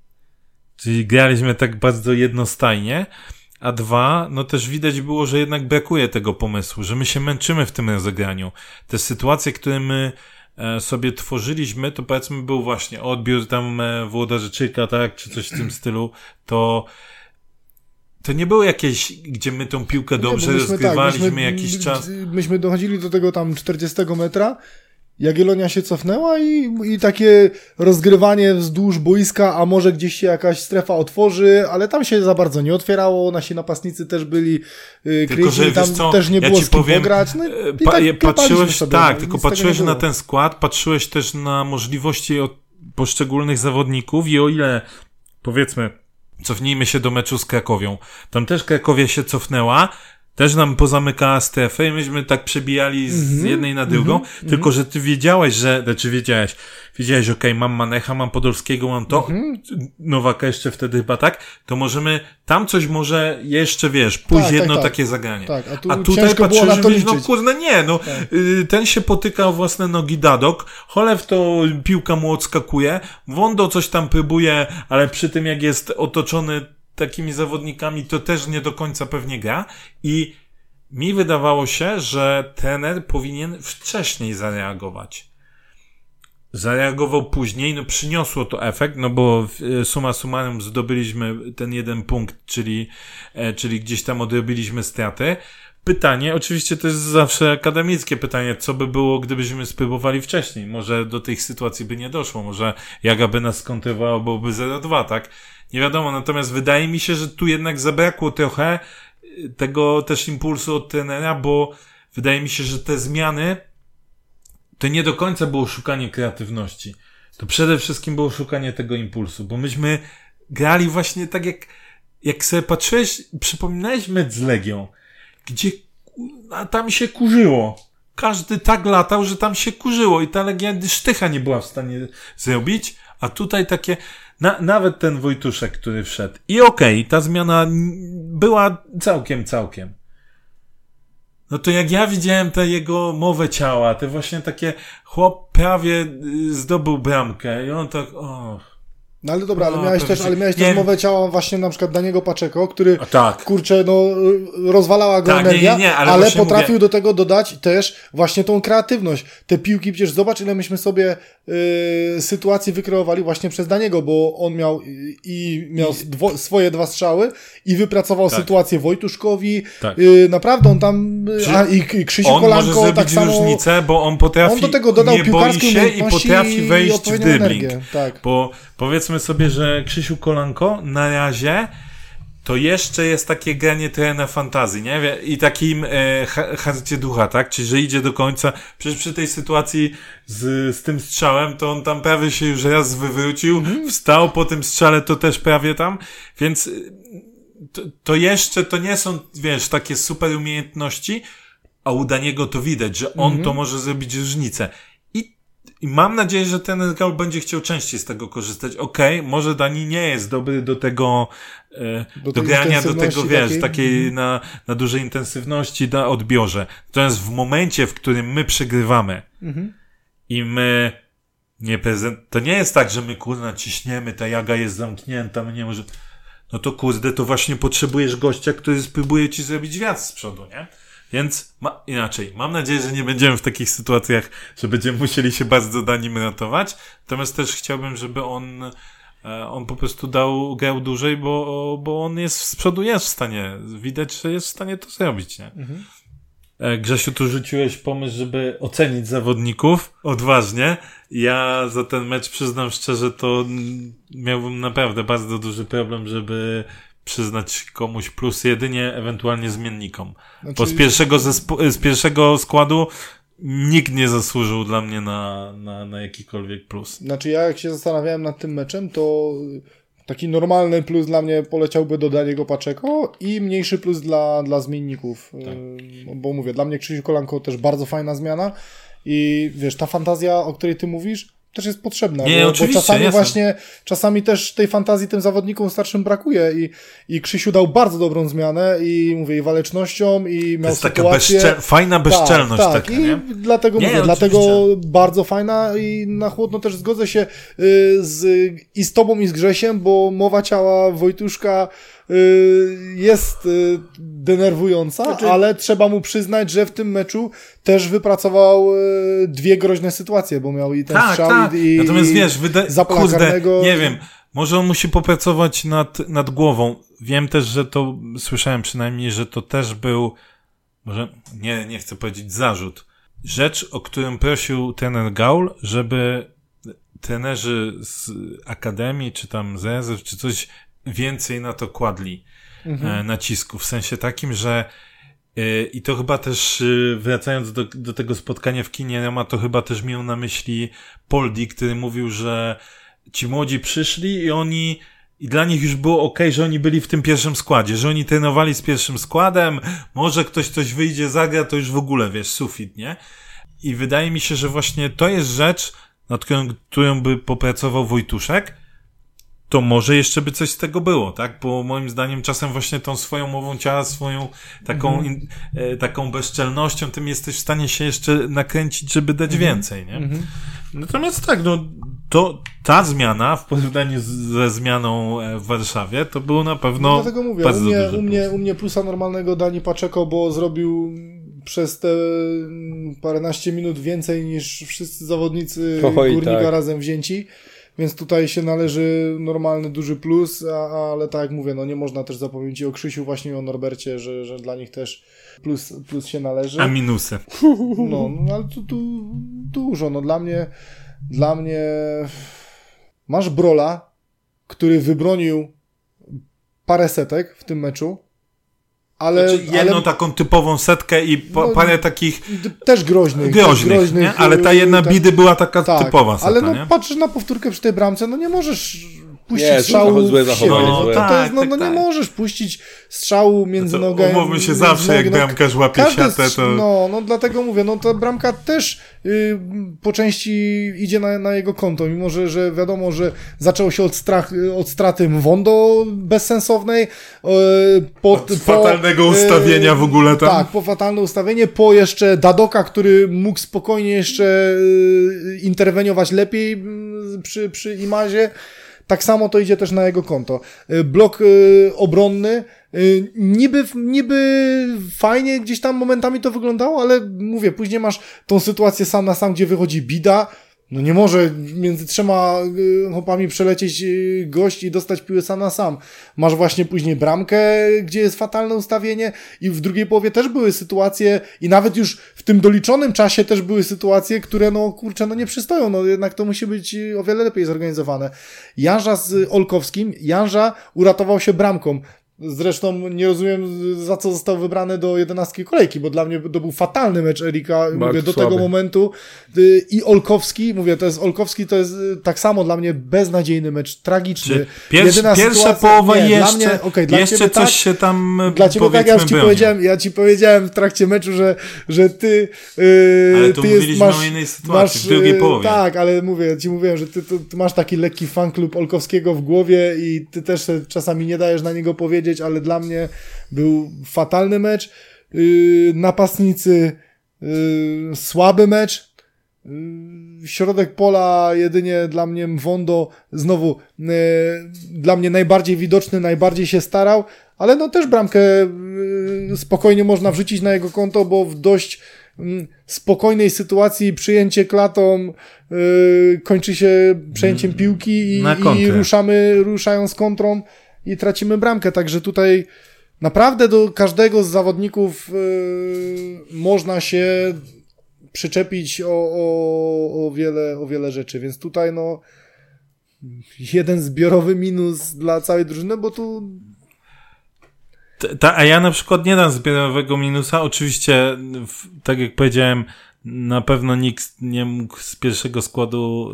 czyli graliśmy tak bardzo jednostajnie, a dwa, no też widać było, że jednak brakuje tego pomysłu, że my się męczymy w tym rozegraniu. Te sytuacje, które my e, sobie tworzyliśmy, to powiedzmy był właśnie odbiór tam e, Włodarzyczyka, tak, czy coś w tym stylu, to to nie było jakieś, gdzie my tą piłkę dobrze nie, rozgrywaliśmy tak, myśmy, jakiś czas. Myśmy dochodzili do tego tam 40 metra Jagiellonia się cofnęła i, i takie rozgrywanie wzdłuż boiska, a może gdzieś się jakaś strefa otworzy, ale tam się za bardzo nie otwierało, nasi napastnicy też byli yy, tylko, że, tam co, też nie ja było z kim powiem, pograć. No, pa, tak, patrzyłeś, sobie, tak, tylko patrzyłeś na ten skład, patrzyłeś też na możliwości od poszczególnych zawodników i o ile powiedzmy Cofnijmy się do meczu z Krakowią. Tam też Krakowia się cofnęła, też nam pozamykała strefę i myśmy tak przebijali z mm -hmm, jednej na drugą, mm -hmm, tylko że ty wiedziałeś, że, znaczy wiedziałeś, wiedziałeś, okej, okay, mam Manecha, mam Podolskiego, mam to, mm -hmm. Nowaka jeszcze wtedy chyba tak, to możemy, tam coś może jeszcze, wiesz, pójść tak, tak jedno tak, takie zagranie. Tak, a, tu a tutaj patrzysz, że no kurde, nie, no, tak. y, ten się potyka o własne nogi Dadok, Cholew to piłka mu odskakuje, Wondo coś tam próbuje, ale przy tym jak jest otoczony takimi zawodnikami to też nie do końca pewnie gra i mi wydawało się, że trener powinien wcześniej zareagować. Zareagował później, no przyniosło to efekt, no bo e, suma summarum zdobyliśmy ten jeden punkt, czyli, e, czyli gdzieś tam odrobiliśmy straty. Pytanie, oczywiście to jest zawsze akademickie pytanie, co by było, gdybyśmy spróbowali wcześniej? Może do tych sytuacji by nie doszło, może Jaga by nas skontrowała, byłoby 0-2, tak? Nie wiadomo, natomiast wydaje mi się, że tu jednak zabrakło trochę y, tego też impulsu od trenera, bo wydaje mi się, że te zmiany to nie do końca było szukanie kreatywności. To przede wszystkim było szukanie tego impulsu, bo myśmy grali właśnie tak jak, jak sobie patrzyłeś, przypominałeś mecz z Legią, gdzie a tam się kurzyło. Każdy tak latał, że tam się kurzyło i ta Legia sztycha nie była w stanie zrobić, a tutaj takie, na, nawet ten Wojtuszek, który wszedł. I okej, okay, ta zmiana była całkiem, całkiem. No to jak ja widziałem tę jego mowę ciała, te właśnie takie chłop prawie y, zdobył bramkę i on tak, o, no ale dobra, ale no, miałeś też, ale miałeś też mowę ciała właśnie na przykład Daniego Paczeko, który tak. kurczę, no rozwalała go tak, energia, nie, nie, ale, ale potrafił mówię... do tego dodać też właśnie tą kreatywność. Te piłki, przecież zobacz ile myśmy sobie y, sytuacji wykreowali właśnie przez Daniego, bo on miał i miał I... Dwo, swoje dwa strzały i wypracował tak. sytuację Wojtuszkowi. Tak. Y, naprawdę on tam, a, i, i Krzysiu on Kolanko może tak samo. różnicę, bo on potrafi, on do tego dodał nie boi się i potrafi wejść w dribbling. Tak. Bo powiedzmy sobie, że Krzysiu Kolanko na razie to jeszcze jest takie granie terena fantazji, nie? I takim e, harcie ducha, tak? Czyli, że idzie do końca. Przecież przy tej sytuacji z, z tym strzałem, to on tam prawie się już raz wywrócił, mm. wstał po tym strzale, to też prawie tam, więc to, to jeszcze to nie są, wiesz, takie super umiejętności, a u Daniego to widać, że on mm -hmm. to może zrobić różnicę. I mam nadzieję, że ten Gaul będzie chciał częściej z tego korzystać. Okej, okay, może Dani nie jest dobry do tego, e, do, do grania, do tego, wiesz, takiej, takiej mm. na, na dużej intensywności, na odbiorze. Natomiast w momencie, w którym my przegrywamy mm-hmm. i my nie prezent, to nie jest tak, że my kurna ciśniemy, ta jaga jest zamknięta, my nie może, no to kurde, to właśnie potrzebujesz gościa, który spróbuje ci zrobić wiatr z przodu, nie? Więc ma, inaczej, mam nadzieję, że nie będziemy w takich sytuacjach, że będziemy musieli się bardzo Danim ratować. Natomiast też chciałbym, żeby on E, on po prostu dał grał dłużej, bo, bo on jest z przodu jest w stanie. Widać, że jest w stanie to zrobić, nie? Mhm. Grzesiu, tu rzuciłeś pomysł, żeby ocenić zawodników odważnie. Ja za ten mecz przyznam szczerze, to miałbym naprawdę bardzo duży problem, żeby przyznać komuś plus jedynie ewentualnie zmiennikom. Znaczy... Bo z pierwszego, zespo- z pierwszego składu nikt nie zasłużył dla mnie na, na, na jakikolwiek plus. Znaczy ja jak się zastanawiałem nad tym meczem, to taki normalny plus dla mnie poleciałby do Daniego Paczeko i mniejszy plus dla, dla zmienników. Tak. Bo mówię, dla mnie Krzysiu Kolanko też bardzo fajna zmiana i wiesz, ta fantazja, o której ty mówisz, też jest potrzebna. Nie, bo, oczywiście, bo czasami jasne. właśnie, czasami też tej fantazji tym zawodnikom starszym brakuje i, i Krzysiu dał bardzo dobrą zmianę i mówię, i walecznością i miał to jest sytuację... taka bezczel... fajna tak, bezczelność tak, tak. taka, I nie? dlatego nie, mówię, dlatego bardzo fajna i na chłodno też zgodzę się y, z, i z tobą i z Grzesiem, bo mowa ciała Wojtuszka jest y, denerwująca, znaczy... ale trzeba mu przyznać, że w tym meczu też wypracował y, dwie groźne sytuacje, bo miał i ten tak, strzał tak. i, Natomiast i wiesz, wyda... kurde, nie wiem, może on musi popracować nad, nad głową. Wiem też, że to, słyszałem przynajmniej, że to też był, może, nie, nie chcę powiedzieć zarzut, rzecz, o którą prosił trener Gaul, żeby trenerzy z akademii, czy tam z rezerw, czy coś więcej na to kładli mhm. E, nacisku. W sensie takim, że e, i to chyba też, e, wracając do, do tego spotkania w kinie, ma to chyba też miał na myśli Poldi, który mówił, że ci młodzi przyszli i oni i dla nich już było ok, że oni byli w tym pierwszym składzie, że oni trenowali z pierwszym składem, może ktoś coś wyjdzie, zagra, to już w ogóle, wiesz, sufit, nie? I wydaje mi się, że właśnie to jest rzecz, nad którą, którą by popracował Wojtuszek, to może jeszcze by coś z tego było, tak? Bo moim zdaniem czasem właśnie tą swoją mową ciała, swoją taką, mm -hmm. e, taką bezczelnością, tym jesteś w stanie się jeszcze nakręcić, żeby dać mm -hmm. więcej, nie? Mm -hmm. Natomiast tak, no, to ta zmiana w porównaniu ze zmianą e, w Warszawie, to było na pewno. No, dlatego mówię, u mnie, u, mnie, u mnie plusa normalnego Dani Paczeko, bo zrobił przez te paręnaście minut więcej niż wszyscy zawodnicy Oj, górnika tak. razem wzięci. Więc tutaj się należy normalny duży plus, a, ale tak jak mówię, no nie można też zapomnieć o Krzysiu właśnie i o Norbercie, że, że dla nich też plus, plus się należy. A minusy. No, no ale tu, tu dużo. No dla mnie, dla mnie masz Brola, który wybronił parę setek w tym meczu, ale, znaczy jedną ale, taką typową setkę i po, no, parę takich też groźnych, groźnych, też groźnych ale ta jedna tak, bidy była taka tak, typowa setka, ale no nie? patrzysz na powtórkę przy tej bramce, no nie możesz puścić nie, strzału złe zachowanie. No, tak, to jest, no, tak, no nie tak. możesz puścić strzału między no nogami. Umówmy się zawsze, jak no, bramkarz łapie siatę, to... No, no dlatego mówię, no ta bramka też yy, po części idzie na, na jego konto, mimo że, że wiadomo, że zaczęło się od, strach, od straty Mwondo bezsensownej. Yy, po, od po, fatalnego yy, ustawienia w ogóle tam. Tak, po fatalne ustawienie, po jeszcze Dadoka, który mógł spokojnie jeszcze yy, interweniować lepiej yy, przy, przy Imazie. Tak samo to idzie też na jego konto. Y, blok y, obronny, y, niby, niby fajnie gdzieś tam momentami to wyglądało, ale mówię, później masz tą sytuację sam na sam, gdzie wychodzi Bida, no nie może między trzema y, chłopami przelecieć y, gość i dostać piłę sam na sam. Masz właśnie później bramkę, gdzie jest fatalne ustawienie i w drugiej połowie też były sytuacje i nawet już w tym doliczonym czasie też były sytuacje, które no kurczę, no nie przystoją, no jednak to musi być y, o wiele lepiej zorganizowane. Janża z Olkowskim, Janża uratował się bramką. Zresztą nie rozumiem, za co został wybrany do jedenastki kolejki, bo dla mnie to był fatalny mecz Erika, mówię, do słaby. tego momentu. Y, I Olkowski, mówię, to jest Olkowski, to jest y, tak samo dla mnie beznadziejny mecz, tragiczny. Pierwsza, pierwsza sytuacja, połowa nie, jeszcze, dla mnie, okay, jeszcze coś tak, się tam Dla ciebie tak, ja ci, powiedziałem, ja ci powiedziałem w trakcie meczu, że, że ty, yy, ale tu ty jest, masz, o innej sytuacji, masz, w drugiej połowie. Tak, ale mówię, ci mówiłem, że ty, ty, ty masz taki lekki fan klub Olkowskiego w głowie i ty też czasami nie dajesz na niego powiedzieć, powiedzieć, ale dla mnie był fatalny mecz. Yy, napastnicy yy, słaby mecz. Yy, środek pola jedynie dla mnie Mwondo znowu dla mnie najbardziej widoczny, najbardziej się starał, ale no też bramkę spokojnie można wrzucić na jego konto, bo w dość mm, spokojnej sytuacji przyjęcie klatą yy, kończy się przejęciem Mm, piłki i, i ruszamy, ruszają z kontrą i tracimy bramkę. Także tutaj naprawdę do każdego z zawodników yy, można się przyczepić o, o, o, wiele, o wiele rzeczy, więc tutaj no jeden zbiorowy minus dla całej drużyny, bo tu Ta, a ja na przykład nie dam zbiorowego minusa. Oczywiście, w, tak jak powiedziałem, na pewno nikt nie mógł z pierwszego składu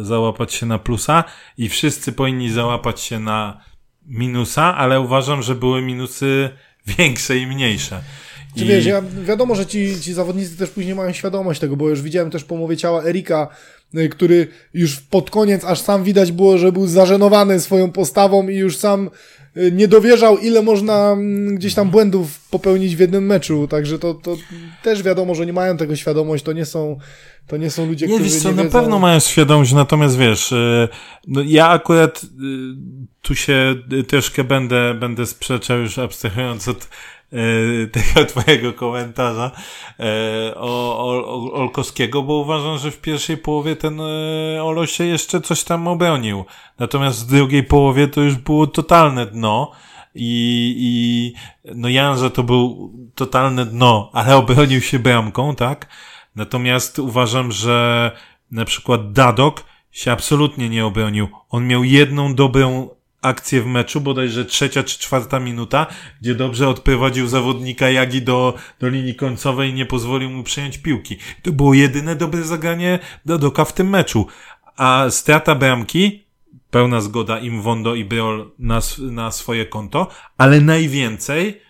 y, załapać się na plusa i wszyscy powinni załapać się na minusa, ale uważam, że były minusy większe i mniejsze. Czy wiesz, ja, wiadomo, że ci, ci zawodnicy też później mają świadomość tego, bo już widziałem też po mowie ciała Erika, y, który już pod koniec aż sam widać było, że był zażenowany swoją postawą i już sam y, nie dowierzał, ile można mm, gdzieś tam błędów popełnić w jednym meczu, także to, to też wiadomo, że nie mają tego świadomość, to nie są, to nie są ludzie, Nie, którzy wiesz co, nie na wiedzą... pewno mają świadomość, natomiast wiesz, y, no ja akurat y, tu się y, troszkę będę, będę sprzeczał już abstrahując od tego twojego komentarza o, Olkowskiego, bo uważam, że w pierwszej połowie ten Olo się jeszcze coś tam obronił. Natomiast w drugiej połowie to już było totalne dno. I, i no Jan, że to był totalne dno, ale obronił się bramką, tak? Natomiast uważam, że na przykład Dadok się absolutnie nie obronił. On miał jedną dobrą akcję w meczu, bodajże trzecia czy czwarta minuta, gdzie dobrze odprowadził zawodnika Jagi do, do linii końcowej i nie pozwolił mu przejąć piłki. To było jedyne dobre zagranie Dadoka w tym meczu. A strata bramki, pełna zgoda im Wondo i Breol na, na swoje konto, ale najwięcej,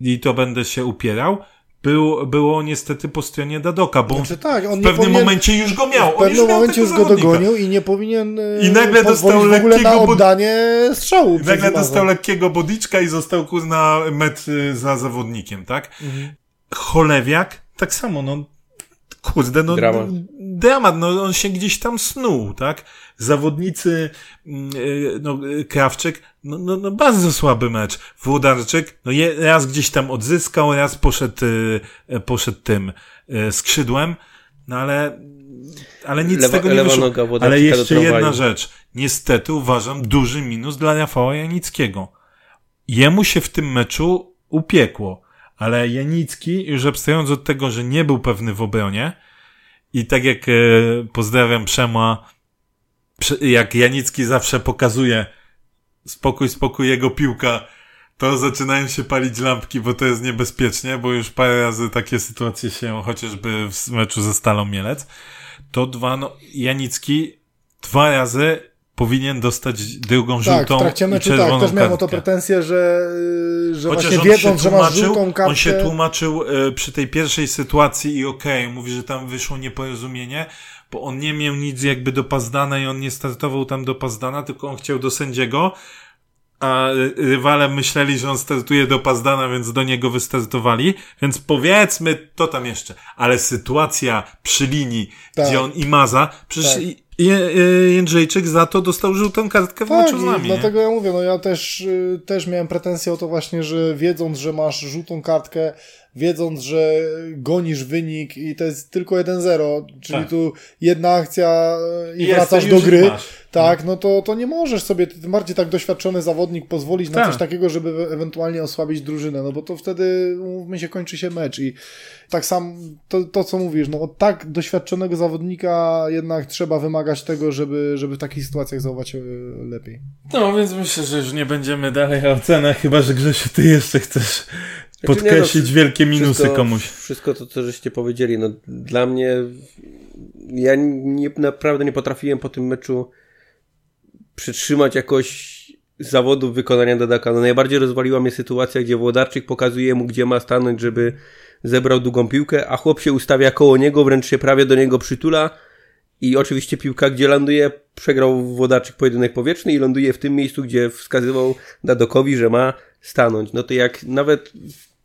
i to będę się upierał, był, było niestety po stronie Dadoka, bo Znaczy tak, on w pewnym powinien- momencie już go miał. W już pewnym miał momencie już go dogonił i nie powinien e, I nagle dostał na lekkiego, oddanie strzału. I nagle dostał lekkiego bodiczka i został kurna metr y, za zawodnikiem, tak? Mhm. Cholewiak, tak samo, no kurde, no Dramat. dramat, no on się gdzieś tam snuł, tak? Zawodnicy, mm, y, no y, Krawczyk, no, no, no bardzo słaby mecz. Włodarczyk, no je, raz gdzieś tam odzyskał, raz poszedł, y, poszedł tym skrzydłem, no ale, ale nic Lewa- z tego nie wyszło. Ale jeszcze jedna rzecz. Niestety uważam duży minus dla Rafała Janickiego. Jemu się w tym meczu upiekło, ale Janicki, już abstrahując od tego, że nie był pewny w obronie i tak jak e, pozdrawiam Przema, Prze- jak Janicki zawsze pokazuje spokój, spokój, jego piłka, to zaczynają się palić lampki, bo to jest niebezpiecznie, bo już parę razy takie sytuacje się, chociażby w meczu ze Stalą Mielec, to dwa, no, Janicki dwa razy powinien dostać drugą Tak, żółtą w trakcie i meczu czerwoną tak, też miałem o to kartkę. pretensję, że, że Chociaż właśnie on wiedząc, się że masz tłumaczył, żółtą kartkę... on się tłumaczył e, przy tej pierwszej sytuacji i okej, mówi, że tam wyszło nieporozumienie, bo on nie miał nic jakby do Pazdana i on nie startował tam do Pazdana, tylko on chciał do sędziego, a ry- rywale myśleli, że on startuje do Pazdana, więc do niego wystartowali, więc powiedzmy to tam jeszcze, ale sytuacja przy linii, Tak. gdzie on i Maza, przecież Tak. e, Jędrzejczyk za to dostał żółtą kartkę w Tak, meczu z nami. nie? dlatego ja mówię, no ja też, y, też miałem pretensję o to właśnie, że wiedząc, że masz żółtą kartkę, wiedząc, że gonisz wynik i to jest tylko 1-0, czyli Tak. tu jedna akcja i, I wracasz do gry, tak, no to, to nie możesz sobie, tym bardziej tak doświadczony zawodnik pozwolić na Tak. coś takiego, żeby e- ewentualnie osłabić drużynę, no bo to wtedy, mówmy się, kończy się mecz i tak sam, to, to co mówisz, no od tak doświadczonego zawodnika jednak trzeba wymagać tego, żeby, żeby w takich sytuacjach zachować się lepiej. No, więc myślę, że już nie będziemy dalej o cenach, chyba że Grzesiu, ty jeszcze chcesz podkreślić no, wielkie minusy wszystko, komuś. Wszystko to, co żeście powiedzieli, no dla mnie ja nie, naprawdę nie potrafiłem po tym meczu przytrzymać jakoś zawodów wykonania Dadaka. No najbardziej rozwaliła mnie sytuacja, gdzie Włodarczyk pokazuje mu, gdzie ma stanąć, żeby zebrał długą piłkę, a chłop się ustawia koło niego, wręcz się prawie do niego przytula i oczywiście piłka, gdzie ląduje, przegrał Włodarczyk pojedynek powietrzny i ląduje w tym miejscu, gdzie wskazywał Dadokowi, że ma stanąć. No to jak nawet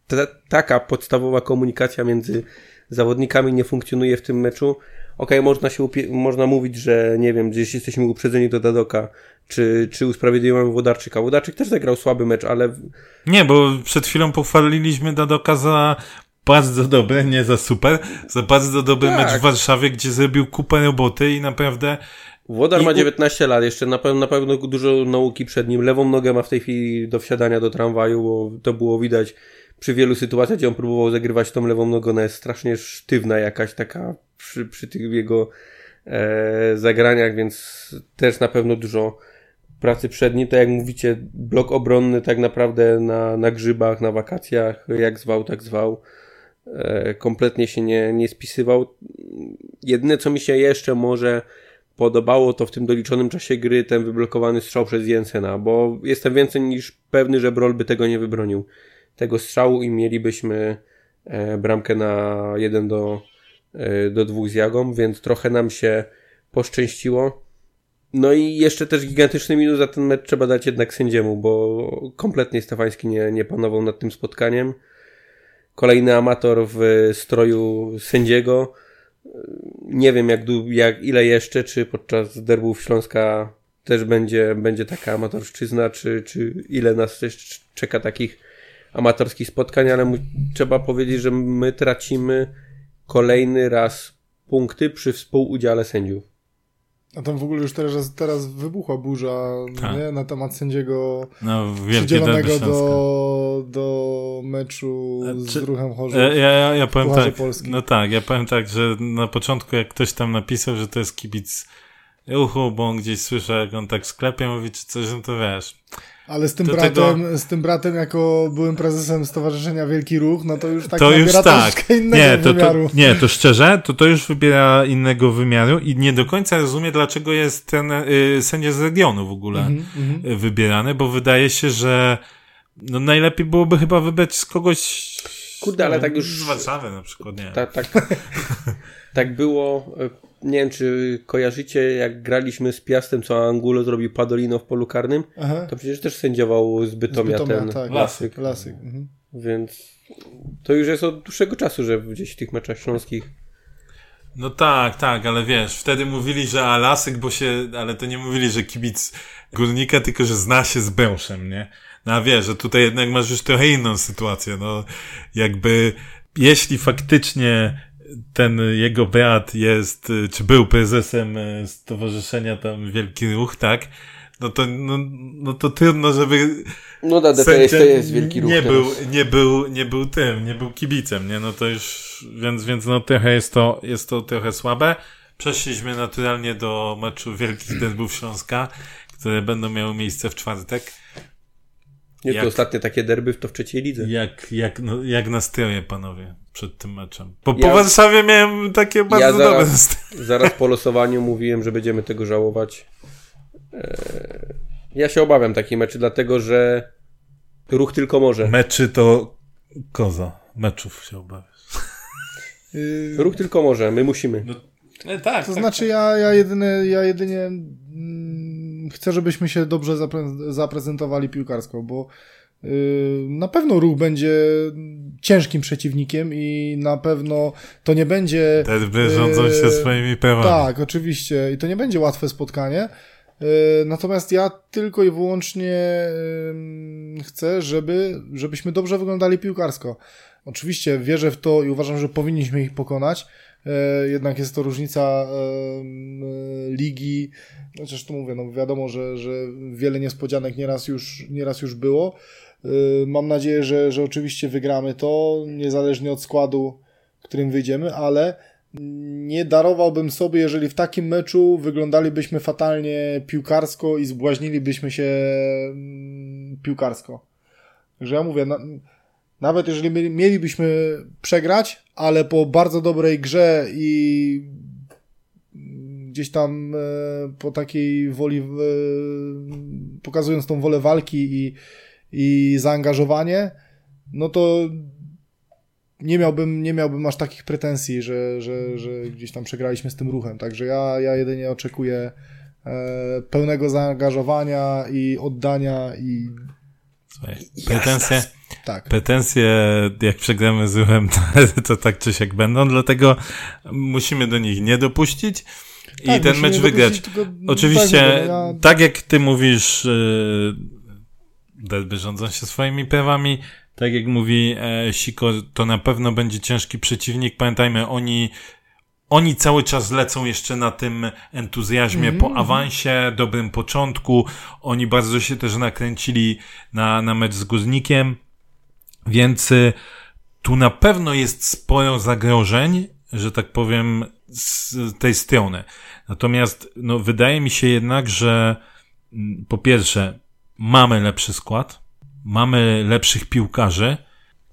ta, taka podstawowa komunikacja między zawodnikami nie funkcjonuje w tym meczu, okej, można się można mówić, że nie wiem, gdzieś jesteśmy uprzedzeni do Dadoka, czy, czy usprawiedliwiamy Włodarczyka. Włodarczyk też zagrał słaby mecz, ale Nie, bo przed chwilą pochwaliliśmy Dadoka za bardzo dobre, nie za super, za bardzo dobry Tak. mecz w Warszawie, gdzie zrobił kupę roboty i naprawdę Włodar I ma u- 19 lat, jeszcze na pewno, na pewno dużo nauki przed nim. Lewą nogę ma w tej chwili do wsiadania do tramwaju, bo to było widać przy wielu sytuacjach, gdzie on próbował zagrywać tą lewą nogą. Ona jest strasznie sztywna jakaś taka przy, przy tych jego e, zagraniach, więc też na pewno dużo pracy przed nim. Tak jak mówicie, blok obronny tak naprawdę na, na grzybach, na wakacjach, jak zwał, tak zwał. E, kompletnie się nie, nie spisywał. Jedyne, co mi się jeszcze może podobało, to w tym doliczonym czasie gry ten wyblokowany strzał przez Jensena, bo jestem więcej niż pewny, że Brol by tego nie wybronił. Tego strzału i mielibyśmy e, bramkę na 1 do, e, do 2 z Jagą, więc trochę nam się poszczęściło. No i jeszcze też gigantyczny minus za ten mecz trzeba dać jednak sędziemu, bo kompletnie Stefański nie, nie panował nad tym spotkaniem. Kolejny amator w stroju sędziego. Nie wiem jak, jak ile jeszcze, czy podczas derbów Śląska też będzie, będzie taka amatorszczyzna, czy, czy ile nas jeszcze czeka takich amatorskich spotkań, ale mu, trzeba powiedzieć, że my tracimy kolejny raz punkty przy współudziale sędziów. A tam w ogóle już teraz, teraz wybuchła burza Tak. nie? na temat sędziego no, przydzielonego do, do meczu A z czy- Ruchem Chorzów. Ja, ja, ja, ja powiem tak, Polski. no tak, ja powiem tak, że na początku jak ktoś tam napisał, że to jest kibic Ruchu, bo on gdzieś słyszę, jak on tak w sklepie mówi czy coś, no to wiesz. Ale z tym, do bratem, tego- z tym bratem, jako byłym prezesem Stowarzyszenia Wielki Ruch, no to już tak to już tak. innego Nie to, to, wymiaru. nie, to szczerze, to to już wybiera innego wymiaru i nie do końca rozumiem, dlaczego jest ten y, sędzia z regionu w ogóle mhm. y, wybierany, bo wydaje się, że no najlepiej byłoby chyba wybrać z kogoś Kurde, ale tak już- z Warszawy na przykład, nie. Tak, tak, tak było. e, Nie wiem, czy kojarzycie, jak graliśmy z Piastem, co Angulo zrobił Padolino w polu karnym, Aha. to przecież też sędziował z Bytomia, Bytomia, ten tak. Lasyk. Klasyk. Mhm. Więc to już jest od dłuższego czasu, że gdzieś w tych meczach śląskich No tak, tak, ale wiesz, wtedy mówili, że Alasyk, bo się, ale to nie mówili, że kibic górnika, tylko że zna się z Bęszem, nie? No a wiesz, że tutaj jednak masz już trochę inną sytuację, no jakby jeśli faktycznie ten jego brat jest, y, czy był prezesem y, stowarzyszenia tam Wielki Ruch, tak? No to, no, no to trudno, żeby No da, to jest, to jest wielki ruch nie teraz. był, nie był, nie był tym, nie był kibicem, nie? No to już, więc, więc no trochę jest to, jest to trochę słabe. Przeszliśmy naturalnie do meczu Wielkich Derbów Śląska, które będą miały miejsce w czwartek. Nie, jak- to ostatnie takie derby w to w trzeciej lidze. Jak, jak, no, jak nastroje, panowie, przed tym meczem? Po, Ja- po Warszawie miałem takie bardzo Ja dobre zaraz- nastroje. Zaraz po losowaniu mówiłem, że będziemy tego żałować. Eee, Ja się obawiam takiej meczy, dlatego że ruch tylko może. Meczy to koza. Meczów się obawiam. Yy, Ruch tylko może, my musimy. E, tak, To znaczy ja, ja, jedynie, ja jedynie mm, chcę, żebyśmy się dobrze zapre- zaprezentowali piłkarsko, bo na pewno ruch będzie ciężkim przeciwnikiem i na pewno to nie będzie... Derby rządzą się Yy, swoimi prawami. Tak, oczywiście. I to nie będzie łatwe spotkanie. Yy, Natomiast ja tylko i wyłącznie yy, chcę, żeby, żebyśmy dobrze wyglądali piłkarsko. Oczywiście wierzę w to i uważam, że powinniśmy ich pokonać. Yy, Jednak jest to różnica yy, ligi. Chociaż tu mówię, no wiadomo, że, że wiele niespodzianek nieraz już, nieraz już było. Yy, Mam nadzieję, że, że oczywiście wygramy to, niezależnie od składu, którym wyjdziemy, ale nie darowałbym sobie, jeżeli w takim meczu wyglądalibyśmy fatalnie piłkarsko i zbłaźnilibyśmy się mm, piłkarsko. Także ja mówię, na, nawet jeżeli mieli- mielibyśmy przegrać, ale po bardzo dobrej grze i gdzieś tam e, po takiej woli, e, pokazując tą wolę walki i, i zaangażowanie, no to nie miałbym, nie miałbym aż takich pretensji, że, że, że gdzieś tam przegraliśmy z tym ruchem. Także ja, ja jedynie oczekuję e, pełnego zaangażowania i oddania i Słuchaj, pretensje, tak. pretensje, jak przegramy z ruchem, to, to tak czy siak będą, dlatego musimy do nich nie dopuścić i Tak, ten mecz wygrać. Oczywiście, tak, mówię, tak, ja- jak ty mówisz, derby rządzą się swoimi prawami, tak jak mówi e, Siko, to na pewno będzie ciężki przeciwnik. Pamiętajmy, oni oni cały czas lecą jeszcze na tym entuzjazmie mm po mhm. awansie, dobrym początku. Oni bardzo się też nakręcili na, na mecz z Guznikiem, więc y, tu na pewno jest sporo zagrożeń, że tak powiem, z tej strony. Natomiast, no, wydaje mi się jednak, że mm, po pierwsze, mamy lepszy skład, mamy lepszych piłkarzy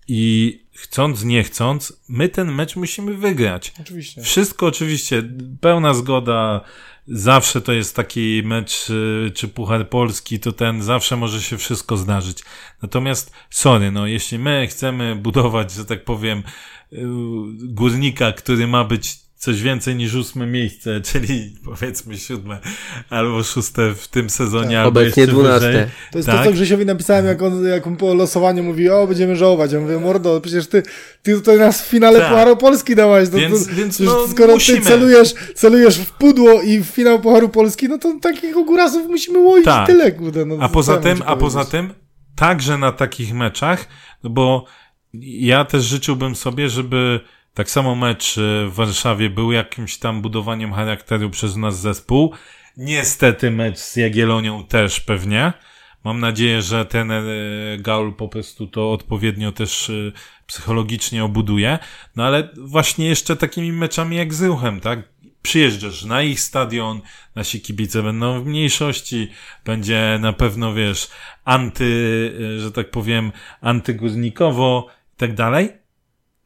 i chcąc, nie chcąc, my ten mecz musimy wygrać. Oczywiście. Wszystko oczywiście, pełna zgoda. Zawsze to jest taki mecz, y, czy Puchar Polski, to ten, zawsze może się wszystko zdarzyć. Natomiast, sorry, no, jeśli my chcemy budować, że tak powiem, y, górnika, który ma być coś więcej niż ósme miejsce, czyli powiedzmy siódme albo szóste w tym sezonie, tak. albo Obecnie dwunaste. To jest tak? to, co Grzesiowi napisałem, jak on, jak on po losowaniu mówi, o, będziemy żałować. Ja mówię, mordo, przecież ty, ty tutaj nas w finale tak. Pucharu Polski dałeś. To, więc, to, więc no, skoro musimy. ty celujesz, celujesz w pudło i w finał Pucharu Polski, no to takich ogórasów musimy łoić tak. tyle, kurde. No, a poza tym, a poza tym, także na takich meczach, no bo ja też życzyłbym sobie, żeby tak samo mecz e, w Warszawie był jakimś tam budowaniem charakteru przez nas zespół. Niestety mecz z Jagielonią też pewnie. Mam nadzieję, że ten e, Gaul po prostu to odpowiednio też e, psychologicznie obuduje. No ale właśnie jeszcze takimi meczami jak z Ruchem, tak? Przyjeżdżasz na ich stadion, nasi kibice będą w mniejszości, będzie na pewno, wiesz, anty, że tak powiem, antygórnikowo i tak dalej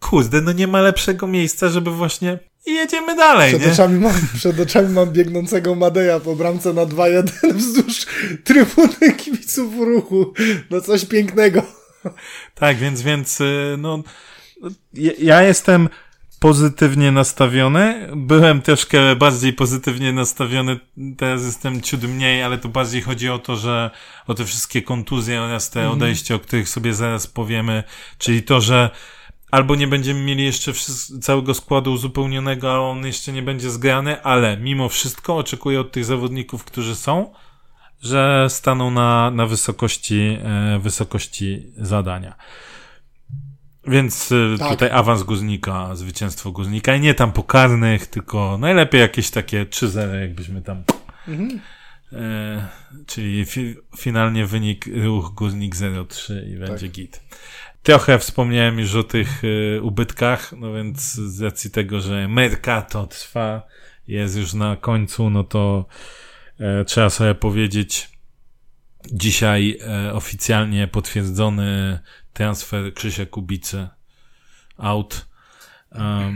kurde, no nie ma lepszego miejsca, żeby właśnie i jedziemy dalej, przed nie? Oczami mam, przed oczami mam biegnącego Madeja po bramce na 2-1 wzdłuż trybuny kibiców ruchu. No coś pięknego. Tak, więc, więc, y, no, ja jestem pozytywnie nastawiony. Byłem troszkę bardziej pozytywnie nastawiony, teraz jestem ciut mniej, ale to bardziej chodzi o to, że o te wszystkie kontuzje oraz te mhm. odejścia, o których sobie zaraz powiemy, czyli to, że albo nie będziemy mieli jeszcze całego składu uzupełnionego, a on jeszcze nie będzie zgrany, ale mimo wszystko oczekuję od tych zawodników, którzy są, że staną na, na wysokości, e, wysokości zadania. Więc e, tak. tutaj awans Guznika, zwycięstwo Guznika i nie tam pokarnych, tylko najlepiej jakieś takie 3-0, jakbyśmy tam. Mhm. E, czyli fi, finalnie wynik ruch Guznik 0-3 i będzie tak. git. Trochę wspomniałem już o tych y, ubytkach, no więc z racji tego, że Mercato trwa, jest już na końcu, no to e, trzeba sobie powiedzieć, dzisiaj e, oficjalnie potwierdzony transfer Krzysia Kubicy out. Um,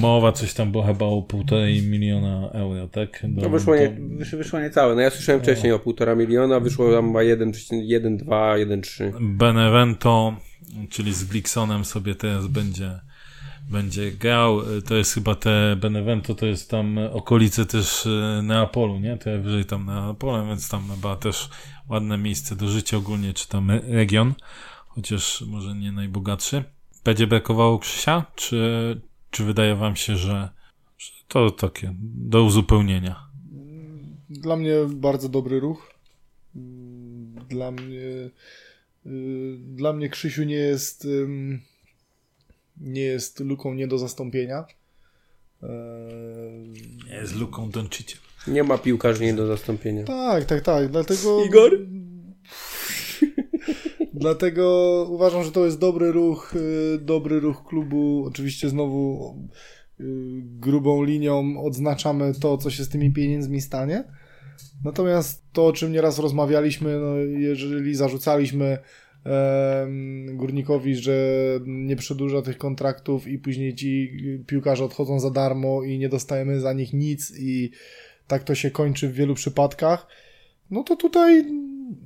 mowa coś tam było chyba o półtorej miliona euro, tak? Do, no wyszło, nie, wyszło, wyszło niecałe. No ja słyszałem wcześniej o półtora miliona, wyszło tam ma 1,2, 1,3. Benevento czyli z Gliksonem sobie teraz będzie będzie grał. To jest chyba te Benevento, to jest tam okolice też e, Neapolu, nie? To ja wyżej tam Neapolem, więc tam chyba też ładne miejsce do życia ogólnie, czy tam region, chociaż może nie najbogatszy. Będzie brakowało Krzysia, czy, czy wydaje wam się, że, że to takie do uzupełnienia? Dla mnie bardzo dobry ruch. Dla mnie dla mnie Krzysiu nie jest nie jest luką nie do zastąpienia. Nie jest luką Doncicia. Nie ma piłkarzy nie do zastąpienia. Tak, tak, tak. Dlatego. Igor? Dlatego uważam, że to jest dobry ruch, y, dobry ruch klubu. Oczywiście znowu y, grubą linią odznaczamy to, co się z tymi pieniędzmi stanie. Natomiast to, o czym nieraz rozmawialiśmy, no, jeżeli zarzucaliśmy górnikowi, że nie przedłuża tych kontraktów i później ci piłkarze odchodzą za darmo i nie dostajemy za nich nic i tak to się kończy w wielu przypadkach, no to tutaj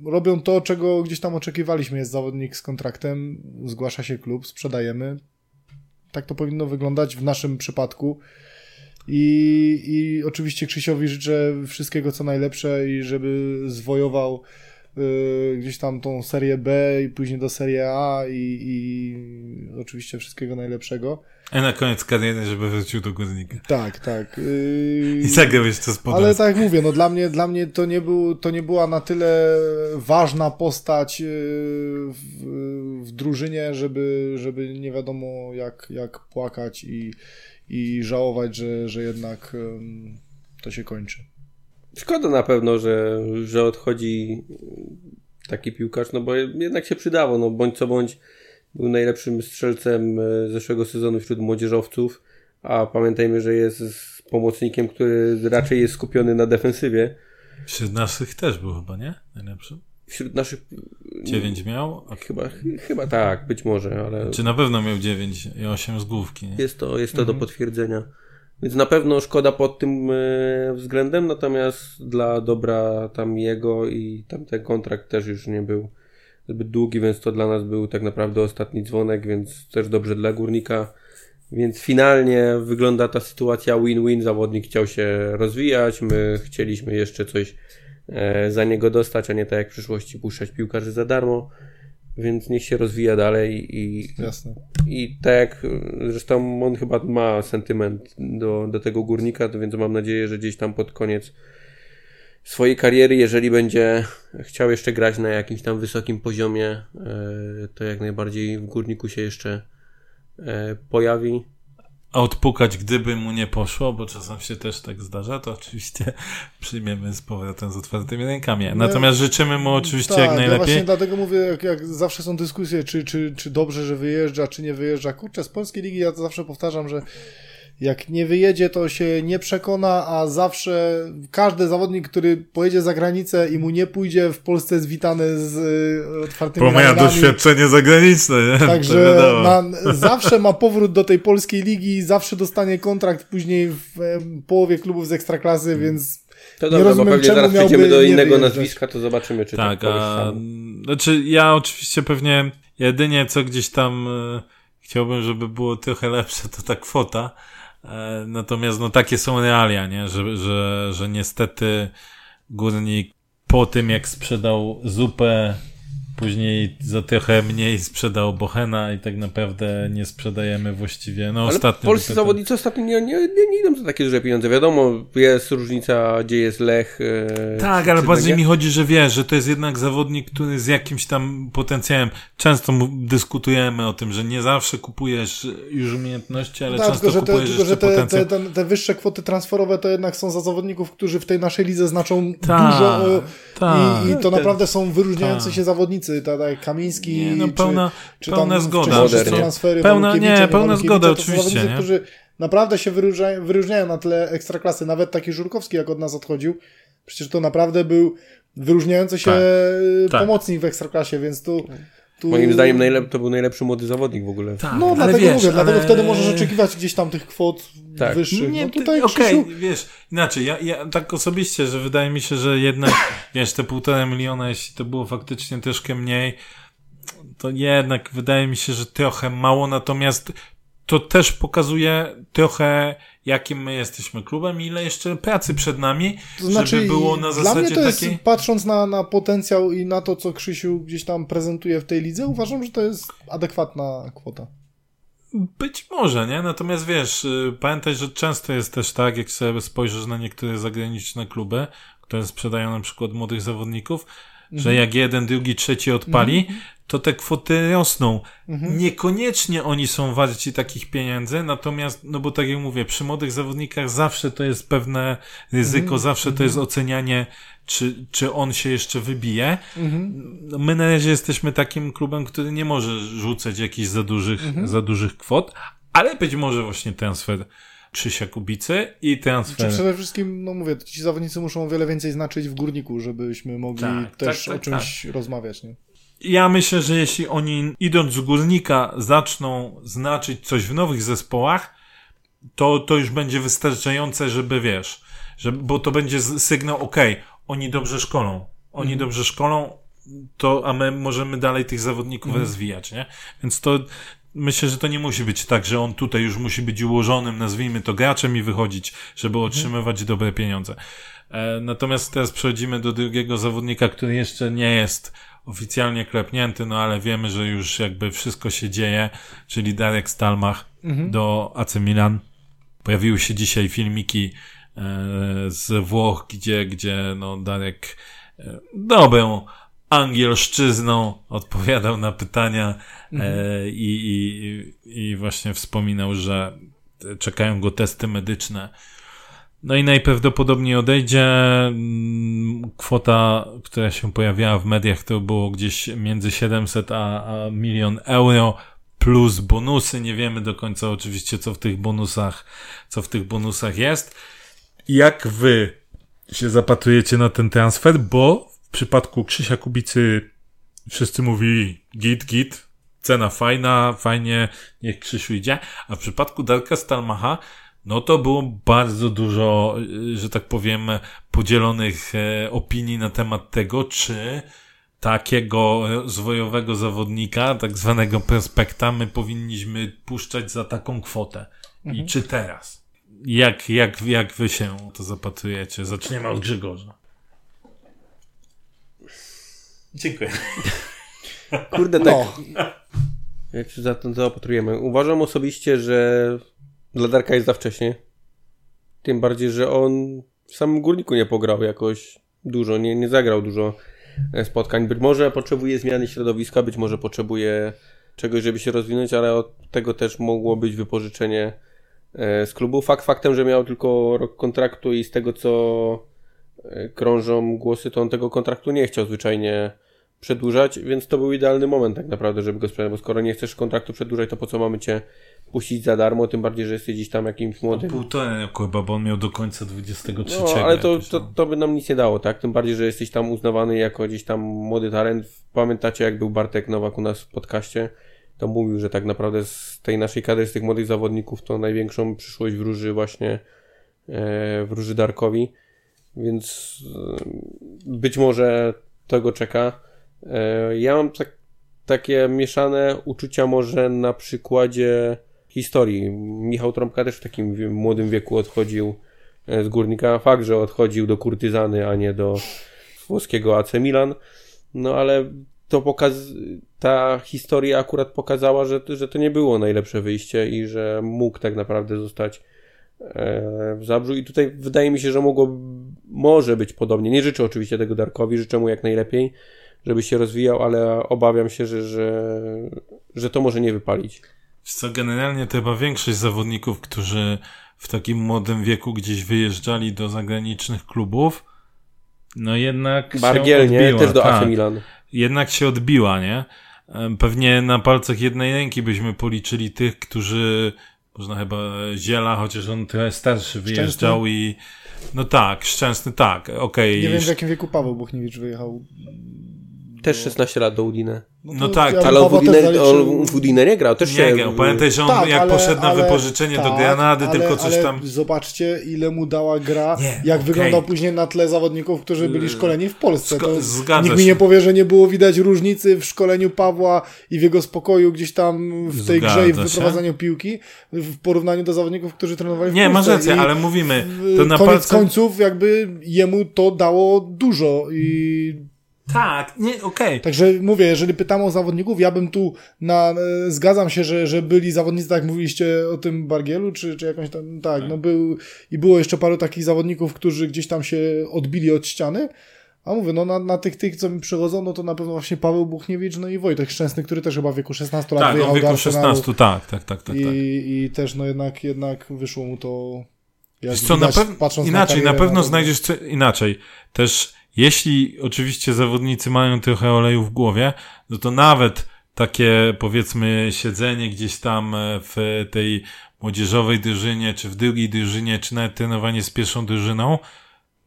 robią to, czego gdzieś tam oczekiwaliśmy. Jest zawodnik z kontraktem, zgłasza się klub, sprzedajemy. Tak to powinno wyglądać w naszym przypadku. I, I oczywiście Krzysiowi życzę wszystkiego co najlepsze i żeby zwojował y, gdzieś tam tą serię B i później do serii A i, i oczywiście wszystkiego najlepszego. A na koniec kariery, żeby wrócił do górnika. Tak, tak. Yy... I zagrał jeszcze z Ale tak jak mówię, no dla mnie, dla mnie to, nie był, to nie była na tyle ważna postać yy, w, w drużynie, żeby, żeby nie wiadomo jak, jak płakać i, i żałować, że, że jednak um, to się kończy. Szkoda na pewno, że, że odchodzi taki piłkarz, no bo jednak się przydało, no bądź co bądź był najlepszym strzelcem e, zeszłego sezonu wśród młodzieżowców, a pamiętajmy, że jest pomocnikiem, który raczej jest skupiony na defensywie. Wśród naszych też był chyba, nie? Najlepszym? Wśród naszych... 9 miał? A... Chyba, chyba tak, być może, ale... Czy na pewno miał 9 i 8 z główki, nie? Jest to, jest to mhm. do potwierdzenia. Więc na pewno szkoda pod tym e, względem, natomiast dla dobra tam jego i tamten kontrakt też już nie był zbyt długi, więc to dla nas był tak naprawdę ostatni dzwonek, więc też dobrze dla górnika. Więc finalnie wygląda ta sytuacja win-win. Zawodnik chciał się rozwijać, my chcieliśmy jeszcze coś za niego dostać, a nie tak jak w przyszłości puszczać piłkarzy za darmo. Więc niech się rozwija dalej i, Jasne. i tak, zresztą on chyba ma sentyment do, do tego górnika, to więc mam nadzieję, że gdzieś tam pod koniec swojej kariery, jeżeli będzie chciał jeszcze grać na jakimś tam wysokim poziomie, e, to jak najbardziej w górniku się jeszcze e, pojawi. A odpukać, gdyby mu nie poszło, bo czasem się też tak zdarza, to oczywiście przyjmiemy z powrotem z otwartymi rękami. No Natomiast życzymy mu oczywiście tak, jak najlepiej. Ja właśnie dlatego mówię, jak, jak zawsze są dyskusje, czy, czy, czy dobrze, że wyjeżdża, czy nie wyjeżdża. Kurczę, z polskiej ligi ja to zawsze powtarzam, że jak nie wyjedzie, to się nie przekona, a zawsze każdy zawodnik, który pojedzie za granicę i mu nie pójdzie, w Polsce jest witany z y, otwartymi Bo ma doświadczenie zagraniczne, nie? Także na, zawsze ma powrót do tej polskiej ligi, zawsze dostanie kontrakt później w połowie klubów z ekstraklasy, hmm. więc to dobrze, nie rozumiem, bo pewnie zaraz przejdziemy do innego nazwiska, to zobaczymy, czy tak. A, znaczy, ja oczywiście pewnie jedynie co gdzieś tam y, chciałbym, żeby było trochę lepsze, to ta kwota. E, natomiast no takie są realia, nie? Że, że, że niestety górnik po tym jak sprzedał zupę Później za trochę mniej sprzedał Bohena i tak naprawdę nie sprzedajemy właściwie. No, Ale ostatnio. Polscy ten... zawodnicy ostatnio nie, nie, nie, nie idą za takie duże pieniądze. Wiadomo, jest różnica, gdzie jest Lech. E, tak, ale bardziej mi chodzi, że wiesz, że to jest jednak zawodnik, który z jakimś tam potencjałem. Często dyskutujemy o tym, że nie zawsze kupujesz już umiejętności, ale tak, często tylko, że te, kupujesz tylko, że te, te, te, te, wyższe kwoty transferowe to jednak są za zawodników, którzy w tej naszej lidze znaczą ta, dużo. Ta, i, I, to naprawdę są wyróżniający ta. się zawodnicy zawodnicy, tak Kamiński, nie, no pełna, czy, czy pełna zgoda. transfery, pełna, nie, pełna zgoda oczywiście. Nie? którzy naprawdę się wyróżniają, wyróżniają na tle ekstraklasy, nawet taki Żurkowski jak od nas odchodził, przecież to naprawdę był wyróżniający się tak, tak. pomocnik w ekstraklasie, więc tu... Tu... Moim zdaniem najlep- to był najlepszy młody zawodnik w ogóle. Tak, no dlatego wiesz, mówię, ale... dlatego wtedy możesz oczekiwać gdzieś tam tych kwot tak. wyższych. Nie, no tutaj Okej, okay, wiesz, inaczej, ja, ja tak osobiście, że wydaje mi się, że jednak, wiesz, te półtora miliona, jeśli to było faktycznie troszkę mniej, to jednak wydaje mi się, że trochę mało, natomiast to też pokazuje trochę, jakim my jesteśmy klubem i ile jeszcze pracy przed nami, to znaczy, żeby było na zasadzie dla mnie to takiej... Jest, patrząc na, na potencjał i na to, co Krzysiu gdzieś tam prezentuje w tej lidze, uważam, że to jest adekwatna kwota. Być może, nie? Natomiast wiesz, y, pamiętaj, że często jest też tak, jak sobie spojrzysz na niektóre zagraniczne kluby, które sprzedają na przykład młodych zawodników, że mhm. jak jeden, drugi, trzeci odpali, mhm. to te kwoty rosną. Mhm. Niekoniecznie oni są warci takich pieniędzy, natomiast, no bo tak jak mówię, przy młodych zawodnikach zawsze to jest pewne ryzyko, zawsze to jest ocenianie, czy, czy on się jeszcze wybije. No my na razie jesteśmy takim klubem, który nie może rzucać jakichś za dużych, za dużych kwot, ale być może właśnie transfer Krzysia Kubicy i transfer. przede wszystkim, no mówię, ci zawodnicy muszą o wiele więcej znaczyć w górniku, żebyśmy mogli tak, też tak, tak, o czymś tak. rozmawiać. Nie? Ja myślę, że jeśli oni idąc z górnika zaczną znaczyć coś w nowych zespołach, to, to już będzie wystarczające, żeby wiesz, że, bo to będzie sygnał, ok, oni dobrze szkolą, oni mhm. dobrze szkolą, to, a my możemy dalej tych zawodników mhm. rozwijać, nie? Więc to, myślę, że to nie musi być tak, że on tutaj już musi być ułożonym, nazwijmy to graczem i wychodzić, żeby mhm. otrzymywać dobre pieniądze. E, natomiast teraz przechodzimy do drugiego zawodnika, który jeszcze nie jest oficjalnie klepnięty, no ale wiemy, że już jakby wszystko się dzieje, czyli Darek Stalmach mhm. do AC Milan. Pojawiły się dzisiaj filmiki e, z Włoch, gdzie, gdzie no Darek e, dobrą angielszczyzną odpowiadał na pytania e, i, i, i właśnie wspominał, że czekają go testy medyczne. No i najprawdopodobniej odejdzie. Kwota, która się pojawiała w mediach, to było gdzieś między 700 a, a milion euro plus bonusy. Nie wiemy do końca oczywiście, co w tych bonusach, co w tych bonusach jest. Jak wy się zapatrujecie na ten transfer, bo przypadku Krzysia Kubicy wszyscy mówili git, git, cena fajna, fajnie, niech Krzysiu idzie, a w przypadku Darka Stalmacha no to było bardzo dużo, y, że tak powiem, podzielonych e, opinii na temat tego, czy takiego zwojowego zawodnika, tak zwanego prospekta, my powinniśmy puszczać za taką kwotę. I czy teraz? Jak, jak, jak wy się to zapatrujecie? Zaczniemy od Grzegorza. Dziękuję. Kurde, tak. Jak się za tym zaopatrujemy? Uważam osobiście, że dla Darka jest za wcześnie. Tym bardziej, że on w samym górniku nie pograł jakoś dużo, nie, nie zagrał dużo e, spotkań. Być może potrzebuje zmiany środowiska, być może potrzebuje czegoś, żeby się rozwinąć, ale od tego też mogło być wypożyczenie e, z klubu. Fakt faktem, że miał tylko rok kontraktu i z tego co e, krążą głosy, to on tego kontraktu nie chciał zwyczajnie przedłużać, więc to był idealny moment tak naprawdę, żeby go sprzedać, bo skoro nie chcesz kontraktu przedłużać, to po co mamy cię puścić za darmo, tym bardziej, że jesteś gdzieś tam jakimś młodym. Półtora roku chyba, bo on miał do końca 23. No, ale to, to, to by nam nic nie dało, tak? Tym bardziej, że jesteś tam uznawany jako gdzieś tam młody talent. Pamiętacie, jak był Bartek Nowak u nas w podcaście? To mówił, że tak naprawdę z tej naszej kadry, z tych młodych zawodników, to największą przyszłość wróży właśnie e, wróży Darkowi. Więc e, być może tego czeka. E, ja mam tak, takie mieszane uczucia może na przykładzie historii. Michał Trąbka też w takim młodym wieku odchodził e, z Górnika. Fakt, że odchodził do kurtyzany, a nie do włoskiego AC Milan. No ale to pokaz... ta historia akurat pokazała, że, że to nie było najlepsze wyjście i że mógł tak naprawdę zostać e, w Zabrzu i tutaj wydaje mi się, że mogło, może być podobnie. Nie życzę oczywiście tego Darkowi, życzę mu jak najlepiej, żeby się rozwijał, ale obawiam się, że, że, że to może nie wypalić. Wiesz co, generalnie to chyba większość zawodników, którzy w takim młodym wieku gdzieś wyjeżdżali do zagranicznych klubów, no jednak Bargiel, się odbiła. nie? Też do tak, AC Milan. Jednak się odbiła, nie? Pewnie na palcach jednej ręki byśmy policzyli tych, którzy, można chyba Ziela, chociaż on trochę starszy wyjeżdżał i no tak, Szczęsny tak, okej. Nie wiem w jakim wieku Paweł Buchniewicz wyjechał. Też 16 lat do Udine. No to tak, ja Ale on w Udine, zaliczył- w Udine nie grał, też Nie się... grał. Pamiętaj, że on Tak, jak ale- poszedł na ale- wypożyczenie do tak, Granady, ale- tylko coś ale tam... Zobaczcie, ile mu dała gra, Nie, jak okej. wyglądał później na tle zawodników, którzy byli szkoleni w Polsce. To zgadza nikt mi się. nie powie, że nie było widać różnicy w szkoleniu Pawła i w jego spokoju gdzieś tam w tej Zgadza grze i w się. wyprowadzaniu piłki w porównaniu do zawodników, którzy trenowali w Nie, masz Polsce. rację, I ale mówimy, to na koniec palcach... końców jakby jemu to dało dużo i Tak, nie, okej. Także mówię, jeżeli pytamy o zawodników, ja bym tu na, e, zgadzam się, że, że byli zawodnicy, tak jak mówiliście o tym Bargielu, czy, czy jakąś tam, tak, no był i było jeszcze paru takich zawodników, którzy gdzieś tam się odbili od ściany, a mówię, no na, na tych, tych, co mi przychodzą, no to na pewno właśnie Paweł Buchniewicz, no i Wojtek Szczęsny, który też chyba w wieku 16 lat Tak, on wyjechał w wieku Arsenalu 16, tak, tak, tak, tak. i, tak. i też no jednak, jednak wyszło mu to jak co, na widać, pew- patrząc inaczej, na, karierę pewno to- znajdziesz co, inaczej. Też, jeśli oczywiście zawodnicy mają trochę oleju w głowie, no to nawet takie, powiedzmy, siedzenie gdzieś tam e, w tej młodzieżowej drużynie, czy w drugiej drużynie, czy nawet trenowanie z pierwszą drużyną,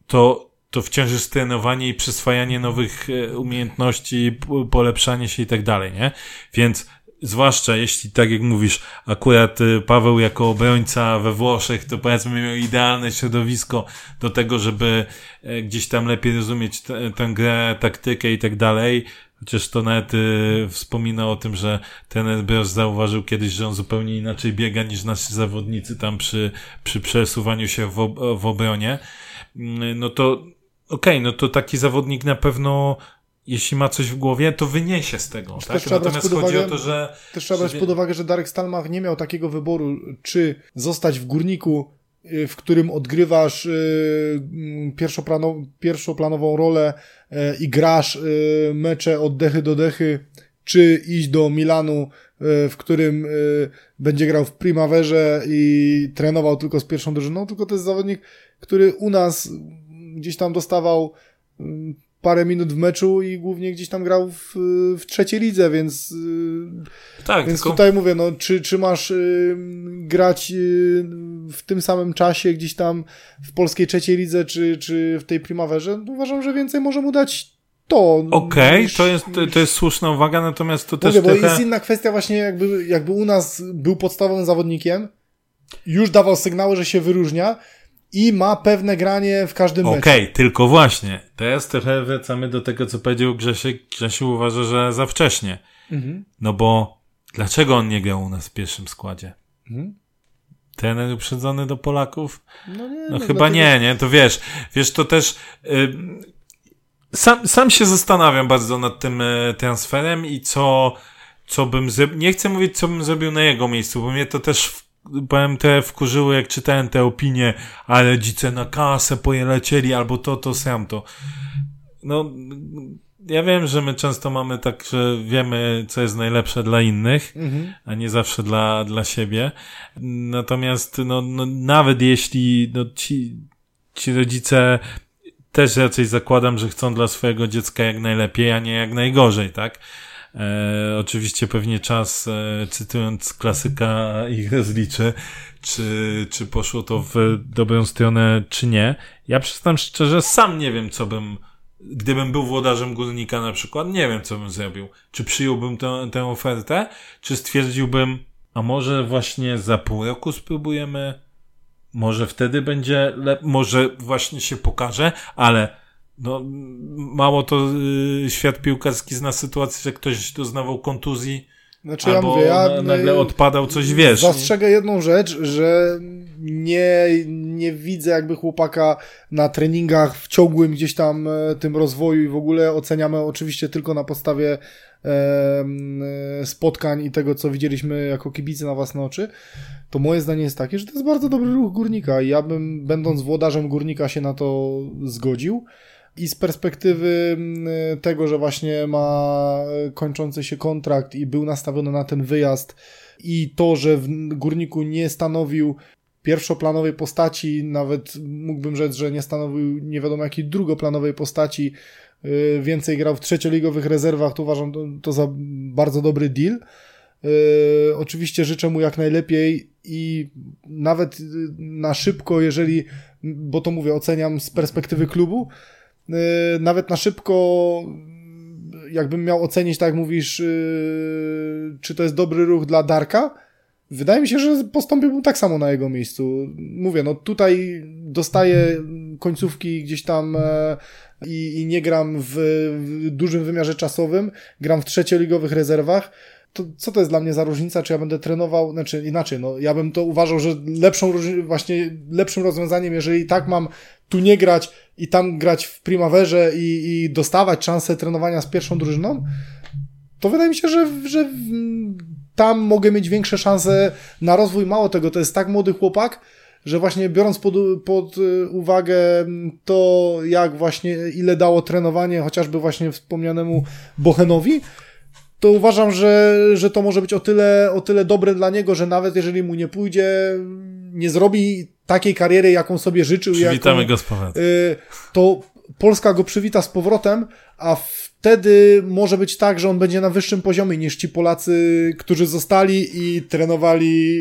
to, to wciąż jest trenowanie i przyswajanie nowych e, umiejętności, polepszanie się i tak dalej, nie? Więc zwłaszcza jeśli, tak jak mówisz, akurat y, Paweł jako obrońca we Włoszech, to powiedzmy miał idealne środowisko do tego, żeby e, gdzieś tam lepiej rozumieć tę grę, taktykę i tak dalej. Chociaż to nawet y, wspomina o tym, że ten Bros zauważył kiedyś, że on zupełnie inaczej biega niż nasi zawodnicy tam przy, przy przesuwaniu się w, w obronie. Mm, No to okej, no to taki zawodnik na pewno jeśli ma coś w głowie, to wyniesie z tego, tak? Natomiast pod chodzi o uwagę- to, że Też trzeba brać że- pod uwagę, że Darek Stalmach nie miał takiego wyboru, czy zostać w górniku y, w którym odgrywasz y, mm, pierwszoplano, pierwszoplanową rolę y, i grasz mecze od dechy do dechy, czy iść do Milanu, w którym będzie grał w Primaverze i trenował tylko z pierwszą drużyną, tylko to jest zawodnik, który u nas gdzieś tam dostawał y, parę minut w meczu i głównie gdzieś tam grał w, w trzeciej lidze, więc, y, Tak, więc tylko... tutaj mówię, no, czy, czy masz y, grać y, w tym samym czasie gdzieś tam w polskiej trzeciej lidze, czy, czy w tej Primaverze, no, uważam, że więcej może mu dać to. Okej, niż- to, jest, to, jest słuszna uwaga, natomiast to też Mówię, bo trochę... jest inna kwestia właśnie, jakby, jakby u nas był podstawowym zawodnikiem, już dawał sygnały, że się wyróżnia i ma pewne granie w każdym Okej, meczu. tylko właśnie. Teraz trochę wracamy do tego, co powiedział Grzesiek. Grzesiu uważa, że za wcześnie. Mhm. No bo dlaczego on nie grał u nas w pierwszym składzie? Mhm. Trener uprzedzony do Polaków? No, nie, No, no chyba dlatego- nie, nie, to wiesz, wiesz, to też y, sam, sam się zastanawiam bardzo nad tym y, transferem i co, co bym zrobił, nie chcę mówić, co bym zrobił na jego miejscu, bo mnie to też powiem te wkurzyło, jak czytałem te opinie, ale dzice na kasę pojelecieli, albo to, to, sam to. No, ja wiem, że my często mamy tak, że wiemy, co jest najlepsze dla innych, Mhm. a nie zawsze dla, dla siebie. Natomiast no, no, nawet jeśli no, ci, ci rodzice też raczej zakładam, że chcą dla swojego dziecka jak najlepiej, a nie jak najgorzej, tak? E, oczywiście pewnie czas, e, cytując klasyka, ich rozliczy, czy, czy poszło to w dobrą stronę, czy nie. Ja przyznam szczerze, sam nie wiem, co bym, gdybym był włodarzem górnika na przykład, nie wiem, co bym zrobił. Czy przyjąłbym tę, tę ofertę, czy stwierdziłbym, a może właśnie za pół roku spróbujemy, może wtedy będzie, może właśnie się pokaże, ale no, mało to y, świat piłkarski zna sytuację, że ktoś doznawał kontuzji, Znaczy ja albo mówię, ja na, nagle y, odpadał coś, wiesz. Zastrzegę jedną rzecz, że nie, nie widzę jakby chłopaka na treningach w ciągłym gdzieś tam e, tym rozwoju i w ogóle oceniamy oczywiście tylko na podstawie e, spotkań i tego, co widzieliśmy jako kibice na własne oczy, to moje zdanie jest takie, że to jest bardzo dobry ruch Górnika i ja bym, będąc włodarzem Górnika, się na to zgodził. I z perspektywy m, tego, że właśnie ma e, kończący się kontrakt i był nastawiony na ten wyjazd i to, że w Górniku nie stanowił pierwszoplanowej postaci, nawet mógłbym rzec, że nie stanowił nie wiadomo jakiej drugoplanowej postaci, y, więcej grał w trzecioligowych rezerwach, to uważam to, za bardzo dobry deal. Y, Oczywiście życzę mu jak najlepiej i nawet na szybko, jeżeli, bo to mówię, oceniam z perspektywy klubu, nawet na szybko, y, jakbym miał ocenić, tak jak mówisz, y, czy to jest dobry ruch dla Darka, wydaje mi się, że postąpiłbym tak samo na jego miejscu. Mówię, no tutaj dostaję końcówki gdzieś tam e, i, i nie gram w, w dużym wymiarze czasowym, gram w trzecioligowych rezerwach. To, co to jest dla mnie za różnica, czy ja będę trenował, znaczy inaczej, no ja bym to uważał, że lepszą, właśnie lepszym rozwiązaniem, jeżeli tak mam tu nie grać i tam grać w primaverze i, i dostawać szansę trenowania z pierwszą drużyną, to wydaje mi się, że, że tam mogę mieć większe szanse na rozwój. Mało tego, to jest tak młody chłopak, że właśnie biorąc pod, pod y, uwagę to, jak właśnie, ile dało trenowanie chociażby właśnie wspomnianemu Bochenowi, to uważam, że, że to może być o tyle, o tyle dobre dla niego, że nawet jeżeli mu nie pójdzie, nie zrobi takiej kariery, jaką sobie życzył, Przywitamy jaką, go z powrotem. y, to Polska go przywita z powrotem, a wtedy może być tak, że on będzie na wyższym poziomie niż ci Polacy, którzy zostali i trenowali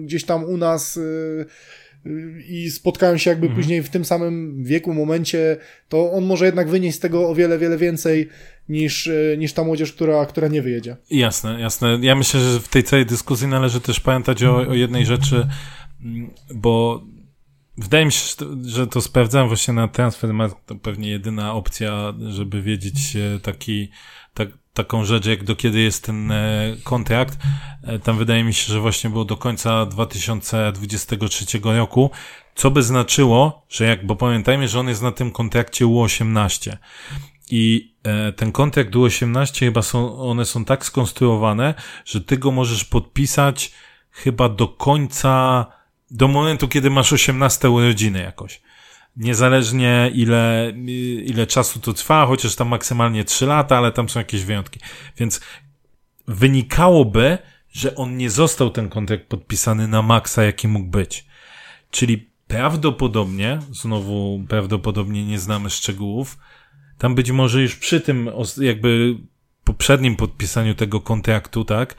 y, gdzieś tam u nas y, y, i spotkają się jakby później w tym samym wieku, momencie, to on może jednak wynieść z tego o wiele, wiele więcej niż, niż ta młodzież, która, która nie wyjedzie. Jasne, jasne. Ja myślę, że w tej całej dyskusji należy też pamiętać o, o jednej rzeczy, mm, bo wydaje mi się, że to, sprawdzałem właśnie na transfer, to pewnie jedyna opcja, żeby wiedzieć e, taki, tak, taką rzecz, jak do kiedy jest ten e, kontrakt. E, Tam wydaje mi się, że właśnie było do końca 2023 roku, co by znaczyło, że jak, bo pamiętajmy, że on jest na tym kontrakcie U18 i ten kontrakt U18 chyba są, one są tak skonstruowane, że ty go możesz podpisać chyba do końca do momentu, kiedy masz 18 urodziny jakoś. Niezależnie ile, ile czasu to trwa, chociaż tam maksymalnie 3 lata, ale tam są jakieś wyjątki. Więc wynikałoby, że on nie został ten kontrakt podpisany na maksa, jaki mógł być. Czyli prawdopodobnie, znowu prawdopodobnie nie znamy szczegółów, tam być może już przy tym jakby poprzednim podpisaniu tego kontraktu, tak,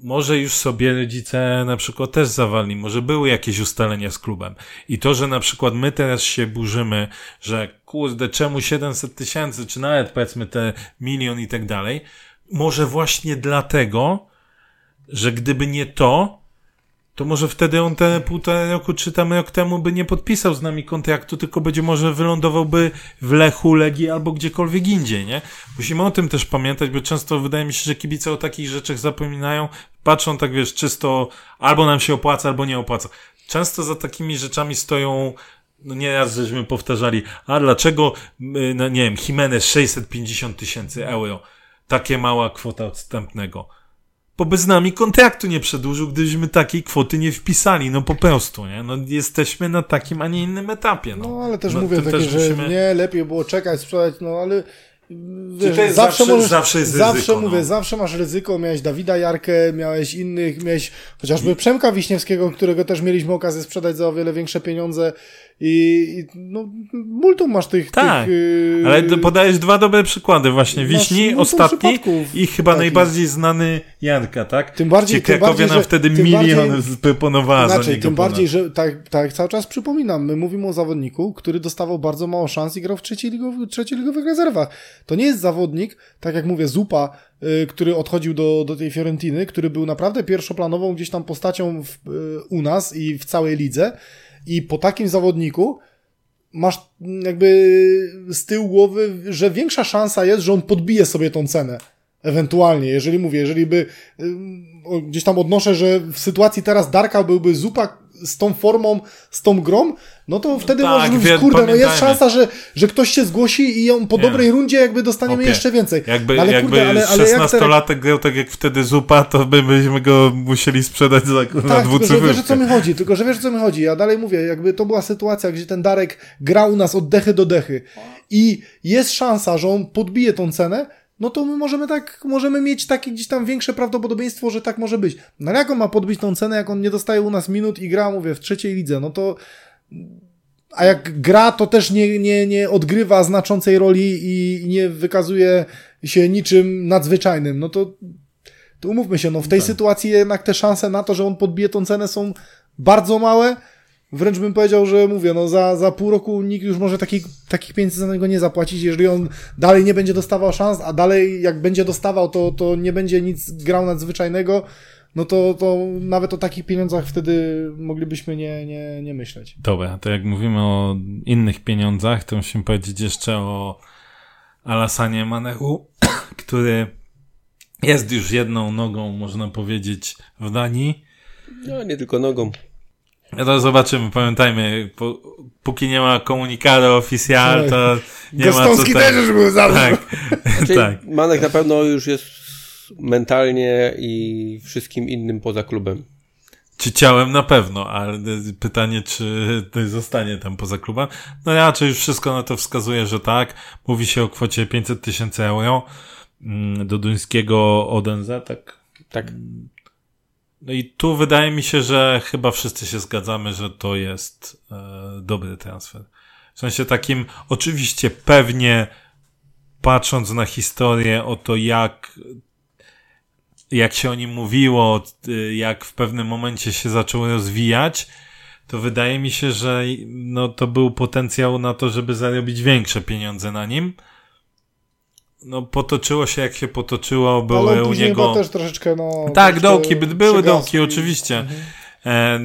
może już sobie rodzice na przykład też zawalni, może były jakieś ustalenia z klubem. I to, że na przykład my teraz się burzymy, że kurde, czemu 700 tysięcy, czy nawet powiedzmy te milion i tak dalej, może właśnie dlatego, że gdyby nie to, to może wtedy on te półtora roku czy tam rok temu by nie podpisał z nami kontraktu, tylko będzie może wylądowałby w Lechu, Legii albo gdziekolwiek indziej, nie? Musimy o tym też pamiętać, bo często wydaje mi się, że kibice o takich rzeczach zapominają, patrzą tak, wiesz, czysto albo nam się opłaca, albo nie opłaca. Często za takimi rzeczami stoją no nieraz żeśmy powtarzali, a dlaczego, y, no nie wiem, Jimenez 650 tysięcy euro, takie mała kwota odstępnego bo by z nami kontraktu nie przedłużył, gdybyśmy takiej kwoty nie wpisali, no po prostu, nie? No jesteśmy na takim, a nie innym etapie, no. No ale też no, mówię takie, też że musimy... nie, lepiej było czekać, sprzedać, no ale wiesz, zawsze, zawsze- możesz, zawsze jest zawsze ryzyko, mówię, no. zawsze masz ryzyko, miałeś Dawida Jarkę, miałeś innych, miałeś chociażby Przemka Wiśniewskiego, którego też mieliśmy okazję sprzedać za o wiele większe pieniądze i, no, multum masz tych, Tak, tych yy, Ale podajesz dwa dobre przykłady właśnie. Wiśni, ostatni i chyba takich. najbardziej znany Janka, tak? Tym bardziej- tym Krakowie nam wtedy milion bardziej- proponowała za Inaczej, niego tym ponad. bardziej, że tak, tak cały czas przypominam, my mówimy o zawodniku, który dostawał bardzo mało szans i grał w trzeciej, ligowy, trzeciej ligowych rezerwach. To nie jest zawodnik, tak jak mówię, Zupa, y, który odchodził do, do tej Fiorentiny, który był naprawdę pierwszoplanową gdzieś tam postacią w, y, u nas i w całej lidze i po takim zawodniku masz jakby z tyłu głowy, że większa szansa jest, że on podbije sobie tą cenę. Ewentualnie, jeżeli mówię, jeżeli by gdzieś tam odnoszę, że w sytuacji teraz Darka byłby zupa z tą formą, z tą grą, no to wtedy tak, możesz mówić, kurde, no jest szansa, że, że ktoś się zgłosi i on po Nie. dobrej rundzie jakby dostaniemy Opie. jeszcze więcej. Jakby, No ale jakby kurde, ale, ale jak te, 16-latek grał tak jak wtedy Zupa, to by byśmy go musieli sprzedać za, na Tak, tylko że wiesz o co mi chodzi, tylko że wiesz o co mi chodzi. Ja dalej mówię, jakby to była sytuacja, gdzie ten Darek grał u nas od dechy do dechy i jest szansa, że on podbije tą cenę, no to my możemy tak, możemy mieć takie gdzieś tam większe prawdopodobieństwo, że tak może być. No ale jak on ma podbić tą cenę, jak on nie dostaje u nas minut i gra, mówię, w trzeciej lidze, no to a jak gra, to też nie, nie, nie odgrywa znaczącej roli i nie wykazuje się niczym nadzwyczajnym, no to, to umówmy się, no w tej sytuacji jednak te szanse na to, że on podbije tą cenę są bardzo małe. Wręcz bym powiedział, że mówię, no za, za pół roku nikt już może takich, takich pieniędzy za niego nie zapłacić, jeżeli on dalej nie będzie dostawał szans, a dalej jak będzie dostawał, to, to nie będzie nic grał nadzwyczajnego, no to, to nawet o takich pieniądzach wtedy moglibyśmy nie, nie, nie myśleć. Dobra, to jak mówimy o innych pieniądzach, to musimy powiedzieć jeszcze o Alasanie Manehu, który jest już jedną nogą, można powiedzieć, w Danii. No, nie tylko nogą. No to zobaczymy, pamiętajmy, po, póki nie ma komunikatu oficjal, to nie ma co też już był za Tak, Znaczy, tak. Manek na pewno już jest mentalnie i wszystkim innym poza klubem. Czy ciałem na pewno, ale pytanie, czy to zostanie tam poza klubem? No raczej już wszystko na to wskazuje, że tak. Mówi się o kwocie 500 tysięcy euro mm, do duńskiego Odense, tak? Tak. No i tu wydaje mi się, że chyba wszyscy się zgadzamy, że to jest e, dobry transfer. W sensie takim, oczywiście pewnie patrząc na historię o to, jak jak się o nim mówiło, y, jak w pewnym momencie się zaczął rozwijać, to wydaje mi się, że no, to był potencjał na to, żeby zarobić większe pieniądze na nim. No, potoczyło się jak się potoczyło, Ale były on u później niego... też troszeczkę, no... Tak, dołki, by- były dołki, oczywiście. Mhm. E,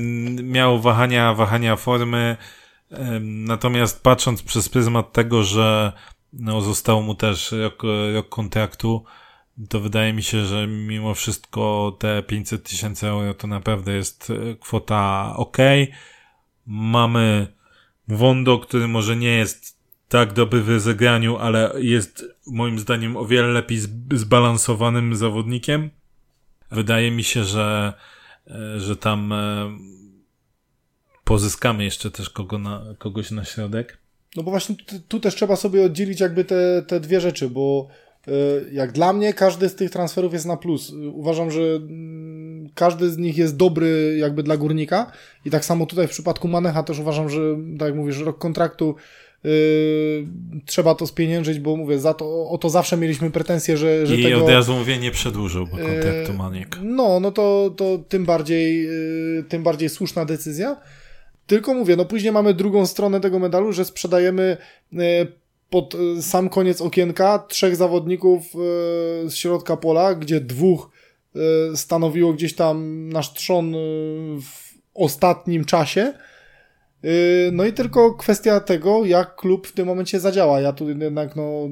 miał wahania, wahania formy. E, natomiast patrząc przez pryzmat tego, że no, zostało mu też rok, rok kontraktu, to wydaje mi się, że mimo wszystko te 500 tysięcy euro to naprawdę jest e, kwota ok. Mamy Wondo, który może nie jest tak dobry w rozegraniu, ale jest moim zdaniem o wiele lepiej zb- zbalansowanym zawodnikiem. Wydaje mi się, że, e, że tam e, pozyskamy jeszcze też kogo na, kogoś na środek. No bo właśnie tu, tu też trzeba sobie oddzielić jakby te, te dwie rzeczy, bo y, jak dla mnie każdy z tych transferów jest na plus. Uważam, że mm, każdy z nich jest dobry jakby dla górnika i tak samo tutaj w przypadku Manecha też uważam, że tak jak mówisz, rok kontraktu Yy, trzeba to spieniężyć, bo mówię, za to, o to zawsze mieliśmy pretensje, że, że I tego... od razu mówię, nie przedłużył bo kontraktu Maniek. Yy, no, no to, to tym bardziej yy, tym bardziej słuszna decyzja. Tylko mówię, no później mamy drugą stronę tego medalu, że sprzedajemy yy, pod yy, sam koniec okienka trzech zawodników yy, z środka pola, gdzie dwóch stanowiło gdzieś tam nasz trzon w ostatnim czasie, Yy, no i tylko kwestia tego, jak klub w tym momencie zadziała. Ja tu jednak no,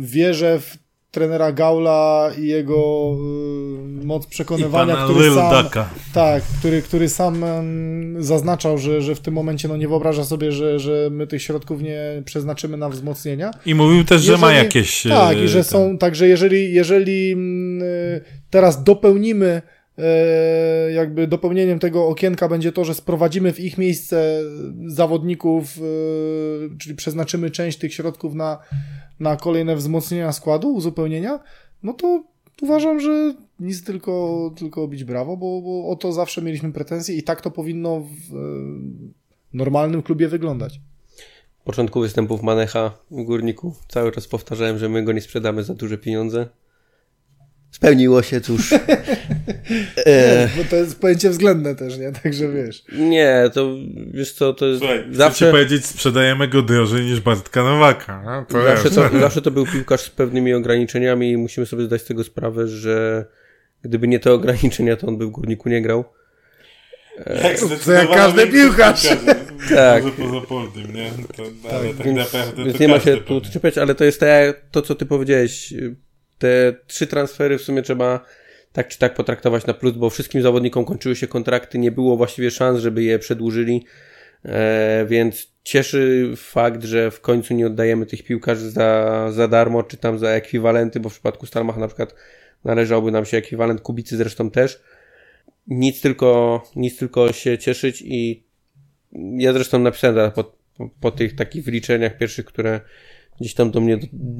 wierzę w trenera Gaula i jego yy, moc przekonywania, który sam, tak, który, który sam zaznaczał, że, że w tym momencie no, nie wyobraża sobie, że, że my tych środków nie przeznaczymy na wzmocnienia. I mówił też, jeżeli, że ma jakieś... Tak, i że ten... są, także jeżeli, jeżeli teraz dopełnimy jakby dopełnieniem tego okienka będzie to, że sprowadzimy w ich miejsce zawodników, e, czyli przeznaczymy część tych środków na, na kolejne wzmocnienia składu, uzupełnienia, no to uważam, że nic tylko, tylko bić brawo, bo, bo o to zawsze mieliśmy pretensje i tak to powinno w e, normalnym klubie wyglądać. W początku występów Manecha w Górniku cały czas powtarzałem, że my go nie sprzedamy za duże pieniądze. Spełniło się, cóż. e... Bo to jest pojęcie względne też, nie? Także wiesz. Nie, to wiesz co, to jest Słuchaj, zawsze... powiedzieć, sprzedajemy go drożej niż Bartka Nowaka. No? To zawsze, to, zawsze to był piłkarz z pewnymi ograniczeniami i musimy sobie zdać z tego sprawę, że gdyby nie te ograniczenia, to on by w Górniku nie grał. Jak to jak każdy piłkarz. tak. Może poza Polnym, nie? To, ale tak, tak więc, naprawdę więc nie ma się tu czepiać, ale to jest te, to, co ty powiedziałeś te trzy transfery w sumie trzeba tak czy tak potraktować na plus, bo wszystkim zawodnikom kończyły się kontrakty, nie było właściwie szans, żeby je przedłużyli, e, więc cieszy fakt, że w końcu nie oddajemy tych piłkarzy za, za darmo, czy tam za ekwiwalenty, bo w przypadku Stalmach na przykład należałby nam się ekwiwalent Kubicy zresztą też. Nic tylko, nic tylko się cieszyć i ja zresztą napisałem po, po, po tych takich wyliczeniach pierwszych, które gdzieś tam do mnie,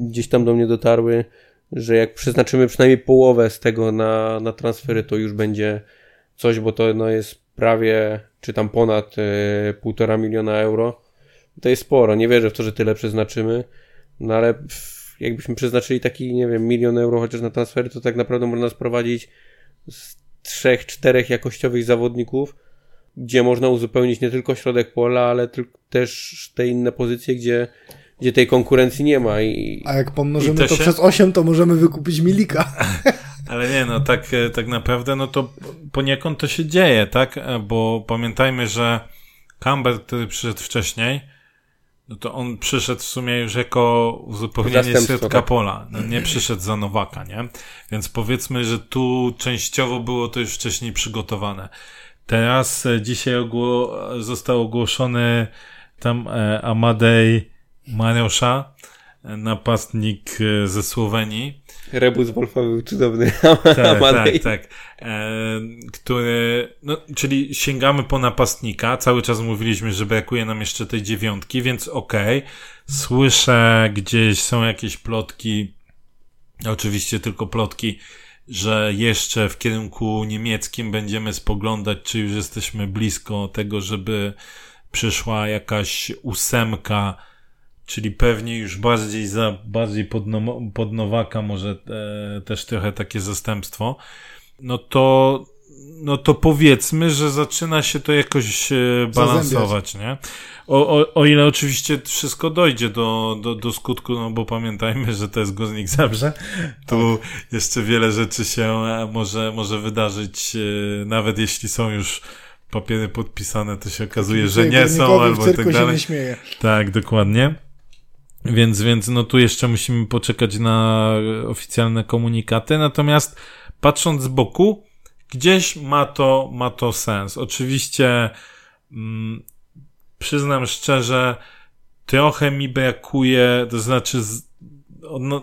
gdzieś tam do mnie dotarły, że jak przeznaczymy przynajmniej połowę z tego na, na transfery, to już będzie coś, bo to no, jest prawie, czy tam ponad e, półtora miliona euro. To jest sporo, nie wierzę w to, że tyle przeznaczymy, no ale jakbyśmy przeznaczyli taki, nie wiem, milion euro chociaż na transfery, to tak naprawdę można sprowadzić z trzech, czterech jakościowych zawodników, gdzie można uzupełnić nie tylko środek pola, ale też te inne pozycje, gdzie gdzie tej konkurencji nie ma. I, A jak pomnożymy to, to się... przez 8, to możemy wykupić Milika. Ale nie, no tak, e, tak naprawdę, no to poniekąd to się dzieje, tak? E, bo pamiętajmy, że Campbell, który przyszedł wcześniej, no to on przyszedł w sumie już jako uzupełnienie środka tak. pola. No nie przyszedł za Nowaka, nie? Więc powiedzmy, że tu częściowo było to już wcześniej przygotowane. Teraz e, dzisiaj ogło został ogłoszony tam Amadej Mariusza, napastnik e, ze Słowenii. Rebus Wolfa był cudowny. Tak, tak, tak. E, który, no, czyli sięgamy po napastnika. Cały czas mówiliśmy, że brakuje nam jeszcze tej dziewiątki, więc okej. Okay. Słyszę gdzieś są jakieś plotki, oczywiście tylko plotki, że jeszcze w kierunku niemieckim będziemy spoglądać, czy już jesteśmy blisko tego, żeby przyszła jakaś ósemka czyli pewnie już bardziej za, bardziej pod, no, pod Nowaka może e, też trochę takie zastępstwo, no to, no to powiedzmy, że zaczyna się to jakoś e, balansować, nie? O, o, o ile oczywiście wszystko dojdzie do, do, do skutku, no bo pamiętajmy, że to jest Goznik Zabrze, tu jeszcze wiele rzeczy się e, może, może wydarzyć, e, nawet jeśli są już papiery podpisane, to się okazuje, że nie są, albo tak dalej. Tak, dokładnie. Więc, więc no tu jeszcze musimy poczekać na oficjalne komunikaty. Natomiast patrząc z boku, gdzieś ma to, ma to sens. Oczywiście, mm, przyznam szczerze, trochę mi brakuje, to znaczy, z, no,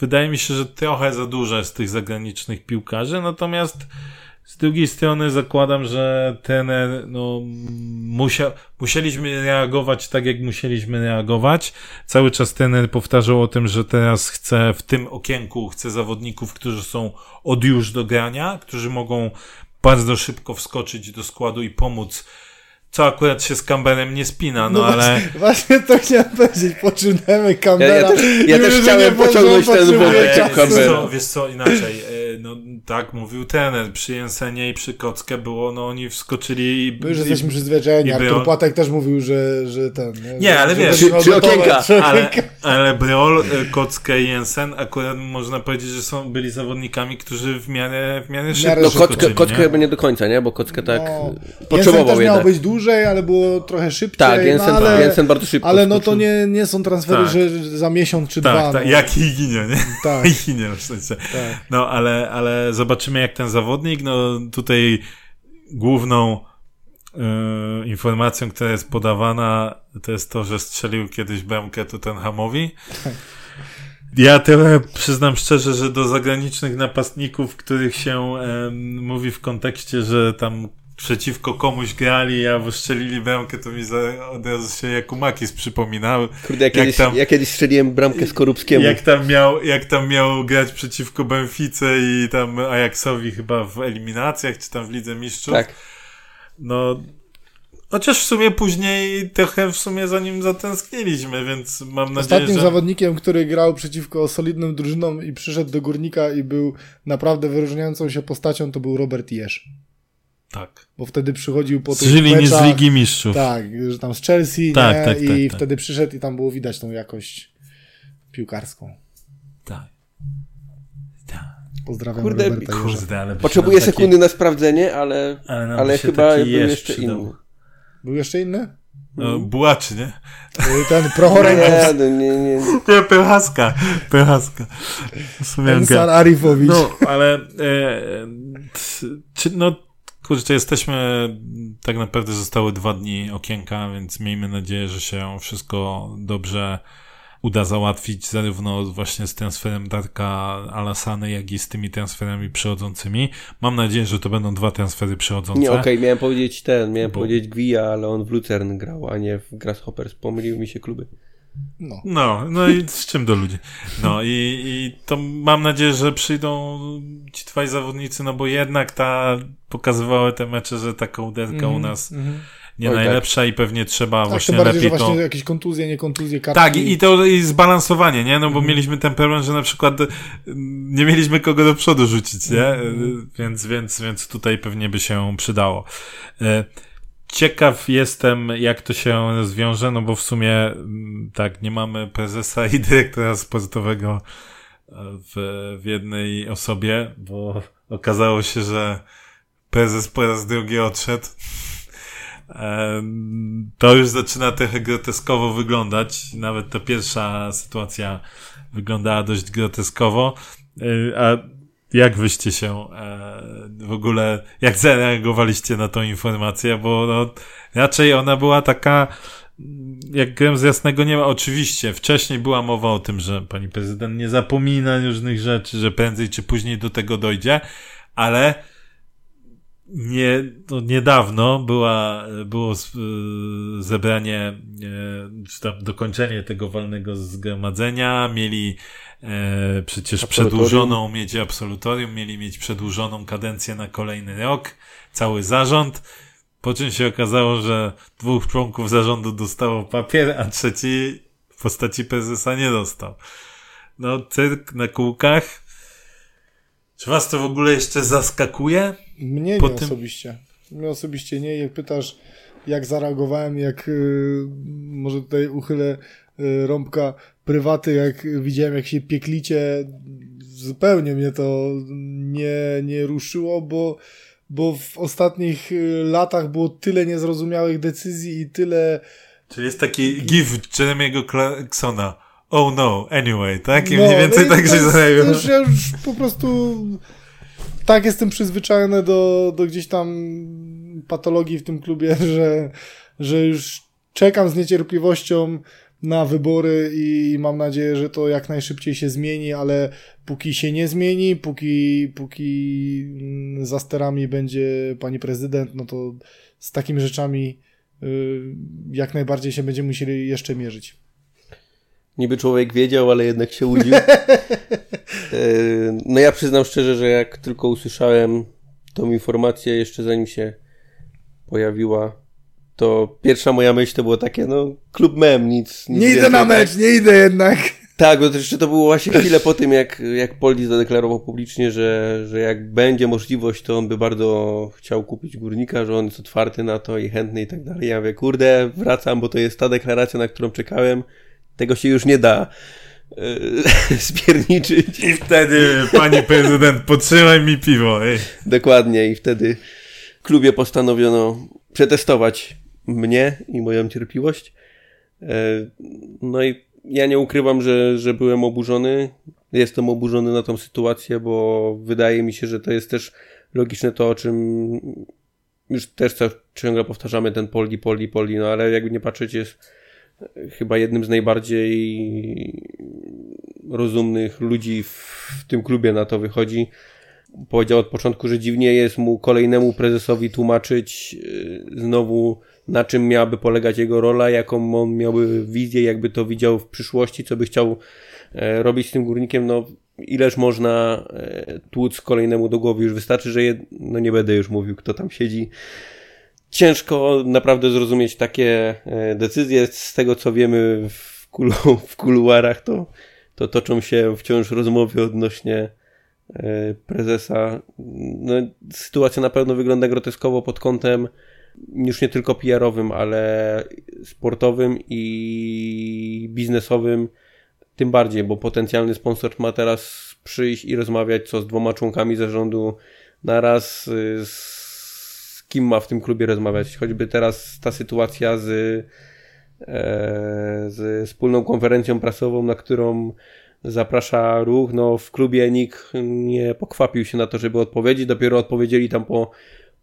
wydaje mi się, że trochę za dużo jest tych zagranicznych piłkarzy, natomiast Z drugiej strony zakładam, że trener, no, musiał, musieliśmy reagować tak, jak musieliśmy reagować. Cały czas trener powtarzał o tym, że teraz chce w tym okienku, chce zawodników, którzy są od już do grania, którzy mogą bardzo szybko wskoczyć do składu i pomóc co akurat się z Camberem nie spina, no, no ale... Właśnie, właśnie to chciałem powiedzieć, poczynamy Cambera. Ja, ja też, ja też chciałem pociągnąć ten wątek Wiesz co, wiesz co, inaczej, e, no tak mówił trener, przy Jensenie i przy Kockę było, no oni wskoczyli i... My już jesteśmy przyzwyczajeni, Artur. Płatek też mówił, że, że ten... Nie, nie ale wiesz... Przy, przy okienka. Ale, ale Breol, e, Kockę i Jensen akurat można powiedzieć, że są, byli zawodnikami, którzy w miarę, w miarę szybko No Kockę, Kockę chyba nie do końca, nie? Bo Kockę tak no, potrzebował Jensen też jednak. miał być dłużej, ale było trochę szybciej. Tak, Jensen, no, ale, Jensen bardzo szybko Ale no to nie, nie są transfery, tak. że za miesiąc czy tak, dwa. Tak, no. jak i ginie, nie? Tak. I ginie w sensie. Tak. No, ale, ale zobaczymy jak ten zawodnik, no tutaj główną y, informacją, która jest podawana, to jest to, że strzelił kiedyś bramkę Tottenhamowi. Tak. Ja tyle przyznam szczerze, że do zagranicznych napastników, których się mówi w kontekście, że tam przeciwko komuś grali, a wystrzelili bramkę, to mi za, od razu się Jakumakis przypominały. Kurde, ja kiedyś, jak tam, ja kiedyś strzeliłem bramkę z Korupskiemu. Jak tam miał, jak tam miał grać przeciwko Benfice i tam Ajaxowi chyba w eliminacjach, czy tam w Lidze Mistrzów. Tak. No, Chociaż w sumie później trochę w sumie za nim zatęskniliśmy, więc mam nadzieję, Ostatnim że... zawodnikiem, który grał przeciwko solidnym drużynom i przyszedł do Górnika i był naprawdę wyróżniającą się postacią, to był Robert Jesz. Tak. Bo wtedy przychodził po tych Czyli meczach, nie z Ligi Mistrzów. Tak, że tam z Chelsea, tak, nie? tak, i tak, tak. wtedy przyszedł i tam było widać tą jakość piłkarską. Tak. tak. Pozdrawiam Kurde, Roberta kurde, ale Potrzebuję taki... sekundy na sprawdzenie, ale, ale, ale chyba był jeszcze przydał. inny. Był jeszcze inny? No, Bułaczy, nie? Ten Prochorek. Nie, no, nie, nie. Nie, Pychaska. Pychaska. Ensar Arifowicz. No, ale e, czy, no, kurczę, jesteśmy, tak naprawdę zostały dwa dni okienka, więc miejmy nadzieję, że się wszystko dobrze uda załatwić zarówno właśnie z transferem Darka Alasany, jak i z tymi transferami przychodzącymi. Mam nadzieję, że to będą dwa transfery przychodzące. Nie, okej, okay, miałem powiedzieć ten, miałem Bo... powiedzieć Gwija, ale on w Lucern grał, a nie w Grasshoppers. Pomyliły mi się kluby. No. no, no i z czym do ludzi. No i, i to mam nadzieję, że przyjdą ci twoi zawodnicy, no bo jednak ta pokazywały te mecze, że taka uderka mm, u mhm, nas mm nie Oj, najlepsza tak. i pewnie trzeba tak, właśnie bardziej, lepiej że właśnie to... jakieś kontuzje, nie kontuzje, kartki. Tak, i, i to i zbalansowanie, nie? No bo mm. mieliśmy ten problem, że na przykład nie mieliśmy kogo do przodu rzucić, nie? Mm. Więc, więc, więc tutaj pewnie by się przydało. E, ciekaw jestem, jak to się rozwiąże, no bo w sumie mm, tak, nie mamy prezesa i dyrektora sportowego e, w, w jednej osobie, bo okazało się, że prezes po raz drugi odszedł to już zaczyna trochę groteskowo wyglądać. Nawet ta pierwsza sytuacja wyglądała dość groteskowo. E, a jak wyście się e, w ogóle, jak zareagowaliście na tą informację? Bo no, raczej ona była taka, jak grem z jasnego nieba, oczywiście, wcześniej była mowa o tym, że pani prezydent nie zapomina różnych rzeczy, że prędzej czy później do tego dojdzie, ale nie, no niedawno była, było zebranie, e, czy tam dokończenie tego walnego zgromadzenia, mieli e, przecież przedłużoną, mieć absolutorium, mieli mieć przedłużoną kadencję na kolejny rok, cały zarząd, po czym się okazało, że dwóch członków zarządu dostało papier, a trzeci w postaci prezesa nie dostał. No, cyrk na kółkach. Czy was to w ogóle jeszcze zaskakuje? Mnie nie tym... osobiście. Mnie osobiście nie. Jak pytasz, jak zareagowałem, jak yy, może tutaj uchylę rąbka prywaty, jak widziałem, jak się pieklicie, zupełnie mnie to nie, nie ruszyło, bo, bo w ostatnich y, latach było tyle niezrozumiałych decyzji i tyle. Czyli jest taki gif Jeremiego Clarksona. Oh no, anyway, tak? I no, mniej więcej no tak się zadaje. Ja już po prostu tak jestem przyzwyczajony do, do gdzieś tam patologii w tym klubie, że, że już czekam z niecierpliwością na wybory i mam nadzieję, że to jak najszybciej się zmieni, ale póki się nie zmieni, póki, póki mm, za sterami będzie pani prezydent, no to z takimi rzeczami y, jak najbardziej się będziemy musieli jeszcze mierzyć. Niby człowiek wiedział, ale jednak się łudził. E, no ja przyznam szczerze, że jak tylko usłyszałem tą informację, jeszcze zanim się pojawiła, to pierwsza moja myśl to było takie, no klub mem, nic. nic nie idę na mecz, nie idę jednak. Tak, bo to jeszcze to było właśnie chwilę po tym, jak, jak Poldi zadeklarował publicznie, że, że jak będzie możliwość, to on by bardzo chciał kupić górnika, że on jest otwarty na to i chętny i tak dalej. Ja mówię, kurde, wracam, bo to jest ta deklaracja, na którą czekałem. Tego się już nie da yy, spierniczyć. I wtedy pani prezydent, potrzymaj mi piwo. Ej. Dokładnie i wtedy w klubie postanowiono przetestować mnie i moją cierpliwość. Yy, no i ja nie ukrywam, że, że byłem oburzony. Jestem oburzony na tą sytuację, bo wydaje mi się, że to jest też logiczne to, o czym już też ciągle powtarzamy, ten poli, poli, poli, no ale jakby nie patrzeć jest chyba jednym z najbardziej rozumnych ludzi w tym klubie na to wychodzi. Powiedział od początku, że dziwnie jest mu kolejnemu prezesowi tłumaczyć yy, znowu na czym miałaby polegać jego rola, jaką on miałby wizję, jakby to widział w przyszłości, co by chciał e, robić z tym górnikiem, no ileż można e, tłuc kolejnemu do głowy, już wystarczy, że jed... no nie będę już mówił, kto tam siedzi, ciężko naprawdę zrozumieć takie e, decyzje. Z tego co wiemy w, kulu, w kuluarach, to, to toczą się wciąż rozmowy odnośnie prezesa. No, sytuacja na pewno wygląda groteskowo pod kątem już nie tylko PR-owym, ale sportowym i biznesowym. Tym bardziej, bo potencjalny sponsor ma teraz przyjść i rozmawiać co z dwoma członkami zarządu naraz, z kim ma w tym klubie rozmawiać. Choćby teraz ta sytuacja z, e, z wspólną konferencją prasową, na którą zaprasza ruch. No, w klubie nikt nie pokwapił się na to, żeby odpowiedzieć. Dopiero odpowiedzieli tam po,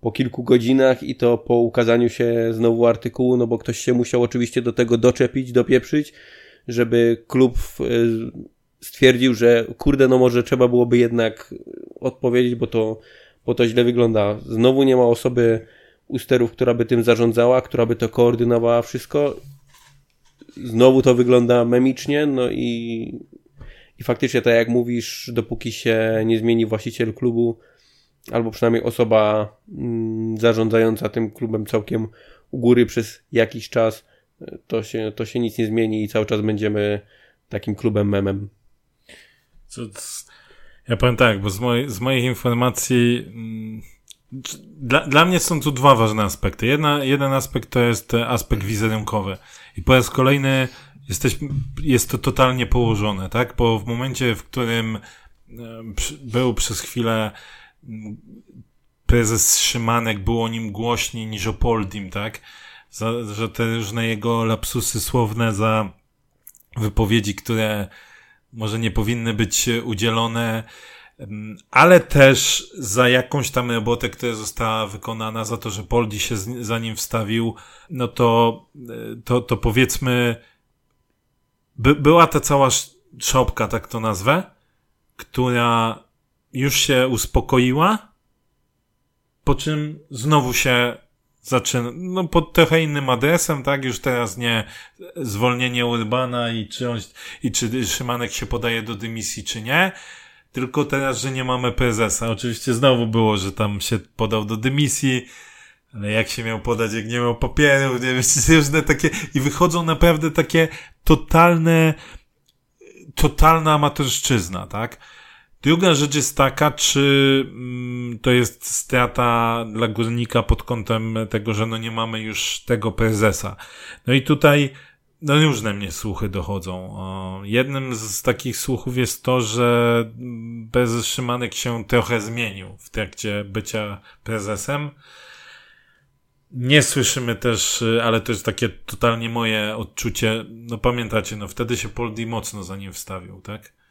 po kilku godzinach i to po ukazaniu się znowu artykułu, no bo ktoś się musiał oczywiście do tego doczepić, dopieprzyć, żeby klub e, stwierdził, że kurde, no może trzeba byłoby jednak odpowiedzieć, bo to bo to źle wygląda. Znowu nie ma osoby u sterów, która by tym zarządzała, która by to koordynowała wszystko. Znowu to wygląda memicznie, no i, i faktycznie tak jak mówisz, dopóki się nie zmieni właściciel klubu, albo przynajmniej osoba mm, zarządzająca tym klubem całkiem u góry przez jakiś czas, to się, to się nic nie zmieni i cały czas będziemy takim klubem memem. Ja powiem tak, bo z, moj, z moich informacji mm, dla, dla mnie są tu dwa ważne aspekty. Jedna, jeden aspekt to jest aspekt wizerunkowy. I po raz kolejny jesteś, jest to totalnie położone, tak? Bo w momencie, w którym był przez chwilę prezes Szymanek, było o nim głośniej niż o Poldim, tak? Za, że te różne jego lapsusy słowne za wypowiedzi, które może nie powinny być udzielone, ale też za jakąś tam robotę, która została wykonana, za to, że Poldi się za nim wstawił, no to, e, to, to powiedzmy, by, była ta cała szopka, tak to nazwę, która już się uspokoiła, po czym znowu się zaczyna, no pod trochę innym adresem, tak, już teraz nie zwolnienie Urbana i czy, on, i czy Szymanek się podaje do dymisji, czy nie, tylko teraz, że nie mamy prezesa. Oczywiście znowu było, że tam się podał do dymisji, ale jak się miał podać, jak nie miał papierów, nie wiem, różne takie, i wychodzą naprawdę takie totalne, totalna amatorszczyzna, tak? Druga rzecz jest taka, czy mm, to jest strata dla górnika pod kątem tego, że no nie mamy już tego prezesa. No i tutaj no różne mnie słuchy dochodzą. Jednym z takich słuchów jest to, że prezes Szymanek się trochę zmienił w trakcie bycia prezesem. Nie słyszymy też, ale to jest takie totalnie moje odczucie. No pamiętacie, no wtedy się Poldi mocno za nim wstawił, tak?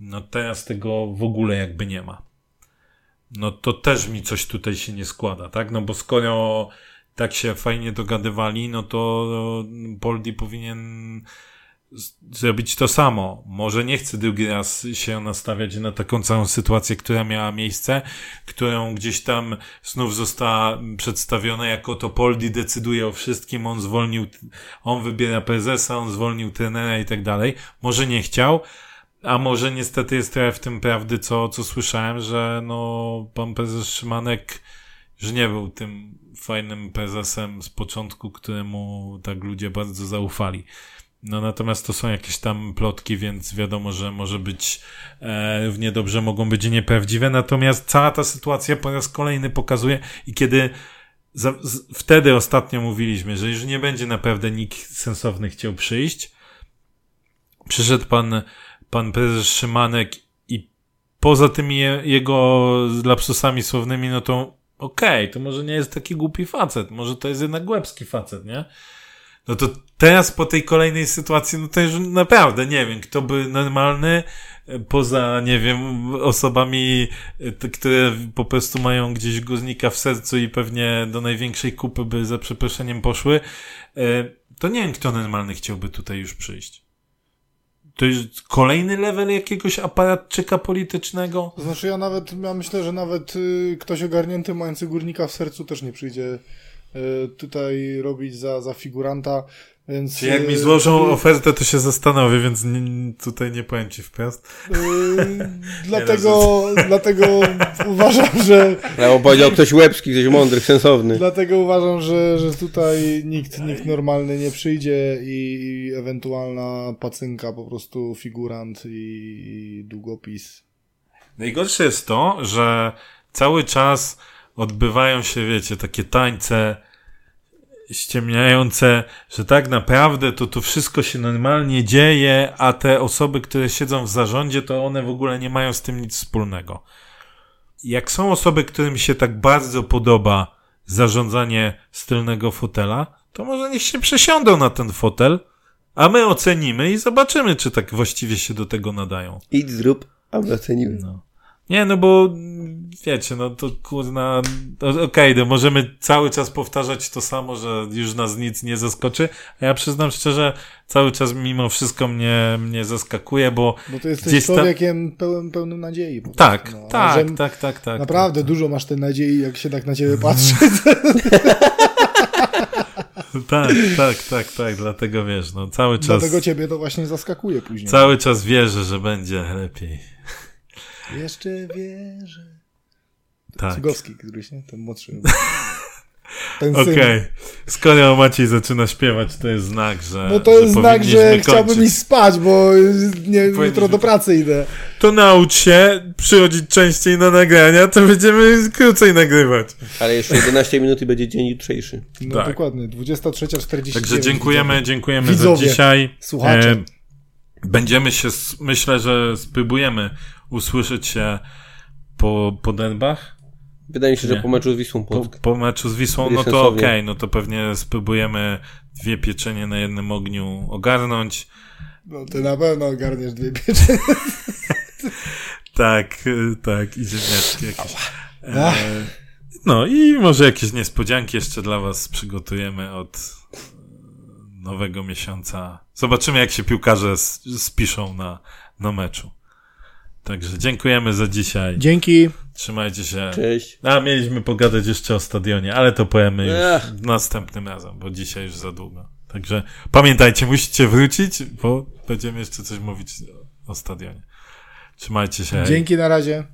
No teraz tego w ogóle jakby nie ma. No to też mi coś tutaj się nie składa, tak? No bo skoro tak się fajnie dogadywali, no to Poldi powinien zrobić to samo. Może nie chce drugi raz się nastawiać na taką całą sytuację, która miała miejsce, którą gdzieś tam znów została przedstawiona jako to Poldi decyduje o wszystkim, on zwolnił, on wybiera prezesa, on zwolnił trenera i tak dalej. Może nie chciał, a może niestety jest trochę w tym prawdy, co, co słyszałem, że no, pan prezes Szymanek że nie był tym fajnym prezesem z początku, któremu tak ludzie bardzo zaufali. No natomiast to są jakieś tam plotki, więc wiadomo, że może być e, równie dobrze mogą być nieprawdziwe. Natomiast cała ta sytuacja po raz kolejny pokazuje i kiedy za, z, wtedy ostatnio mówiliśmy, że już nie będzie naprawdę nikt sensowny chciał przyjść, przyszedł pan, pan prezes Szymanek i poza tymi je, jego lapsusami słownymi, no to okej, okay, to może nie jest taki głupi facet, może to jest jednak głębski facet, nie? No to teraz po tej kolejnej sytuacji, no to już naprawdę nie wiem, kto by normalny, poza, nie wiem, osobami, które po prostu mają gdzieś guznika w sercu i pewnie do największej kupy by za przeproszeniem poszły, e, to nie wiem, kto normalny chciałby tutaj już przyjść. To jest kolejny level jakiegoś aparatczyka politycznego? Znaczy ja nawet, ja myślę, że nawet y, ktoś ogarnięty mający górnika w sercu też nie przyjdzie tutaj robić za, za figuranta. Więc, Czy jak mi y, złożą ofertę, to się zastanowię, więc nie, tutaj nie powiem ci wprost. Yy, dlatego, dlatego uważam, że... No, powiedział ktoś łebski, ktoś mądry, sensowny. Dlatego uważam, że, że tutaj nikt, nikt normalny nie przyjdzie i ewentualna pacynka, po prostu figurant i, i długopis. Najgorsze jest to, że cały czas odbywają się, wiecie, takie tańce ściemniające, że tak naprawdę to to wszystko się normalnie dzieje, a te osoby, które siedzą w zarządzie, to one w ogóle nie mają z tym nic wspólnego. Jak są osoby, którym się tak bardzo podoba zarządzanie stylnego fotela, to może niech się przesiądą na ten fotel, a my ocenimy i zobaczymy, czy tak właściwie się do tego nadają. Idź zrób, a my ocenimy. No. Nie, no bo wiecie, no to kurna, okej, okay, no możemy cały czas powtarzać to samo, że już nas nic nie zaskoczy, a ja przyznam szczerze, cały czas mimo wszystko mnie, mnie zaskakuje, bo... Bo to jesteś człowiekiem pełen, pełnym nadziei. Tak, no, tak, tak, tak, tak. Naprawdę tak, dużo masz tej nadziei, jak się tak na ciebie patrzy. tak, tak, tak, tak, dlatego wiesz, no cały czas... Dlatego ciebie to właśnie zaskakuje później. Cały czas wierzę, że będzie lepiej. Jeszcze wierzę. Tak. Cygowski któryś, nie? Ten młodszy. Okej. Okay. Skoro Maciej zaczyna śpiewać, to jest znak, że. No to jest znak, że chciałbym iść spać, bo nie, jutro do pracy idę. To naucz się przychodzić częściej na nagrania, to będziemy krócej nagrywać. Ale jeszcze 11 minut i będzie dzień jutrzejszy. No tak. dokładnie, 23.40. Także dziękujemy, dziękujemy Widzowie, za dzisiaj. Słuchacze. E, będziemy się, myślę, że spróbujemy usłyszeć się po, po derbach. Wydaje mi się, nie. że po meczu z Wisłą Po, po meczu z Wisłą, no to okej, okay, no to pewnie spróbujemy dwie pieczenie na jednym ogniu ogarnąć. No ty na pewno ogarniesz dwie pieczenie. tak, tak, i ziemniaczki jakieś. E, no i może jakieś niespodzianki jeszcze dla was przygotujemy od nowego miesiąca. Zobaczymy, jak się piłkarze spiszą na, na meczu. Także dziękujemy za dzisiaj. Dzięki. Trzymajcie się. Cześć. A mieliśmy pogadać jeszcze o stadionie, ale to powiemy już Ech. następnym razem, bo dzisiaj już za długo. Także pamiętajcie, musicie wrócić, bo będziemy jeszcze coś mówić o stadionie. Trzymajcie się. Dzięki, na razie.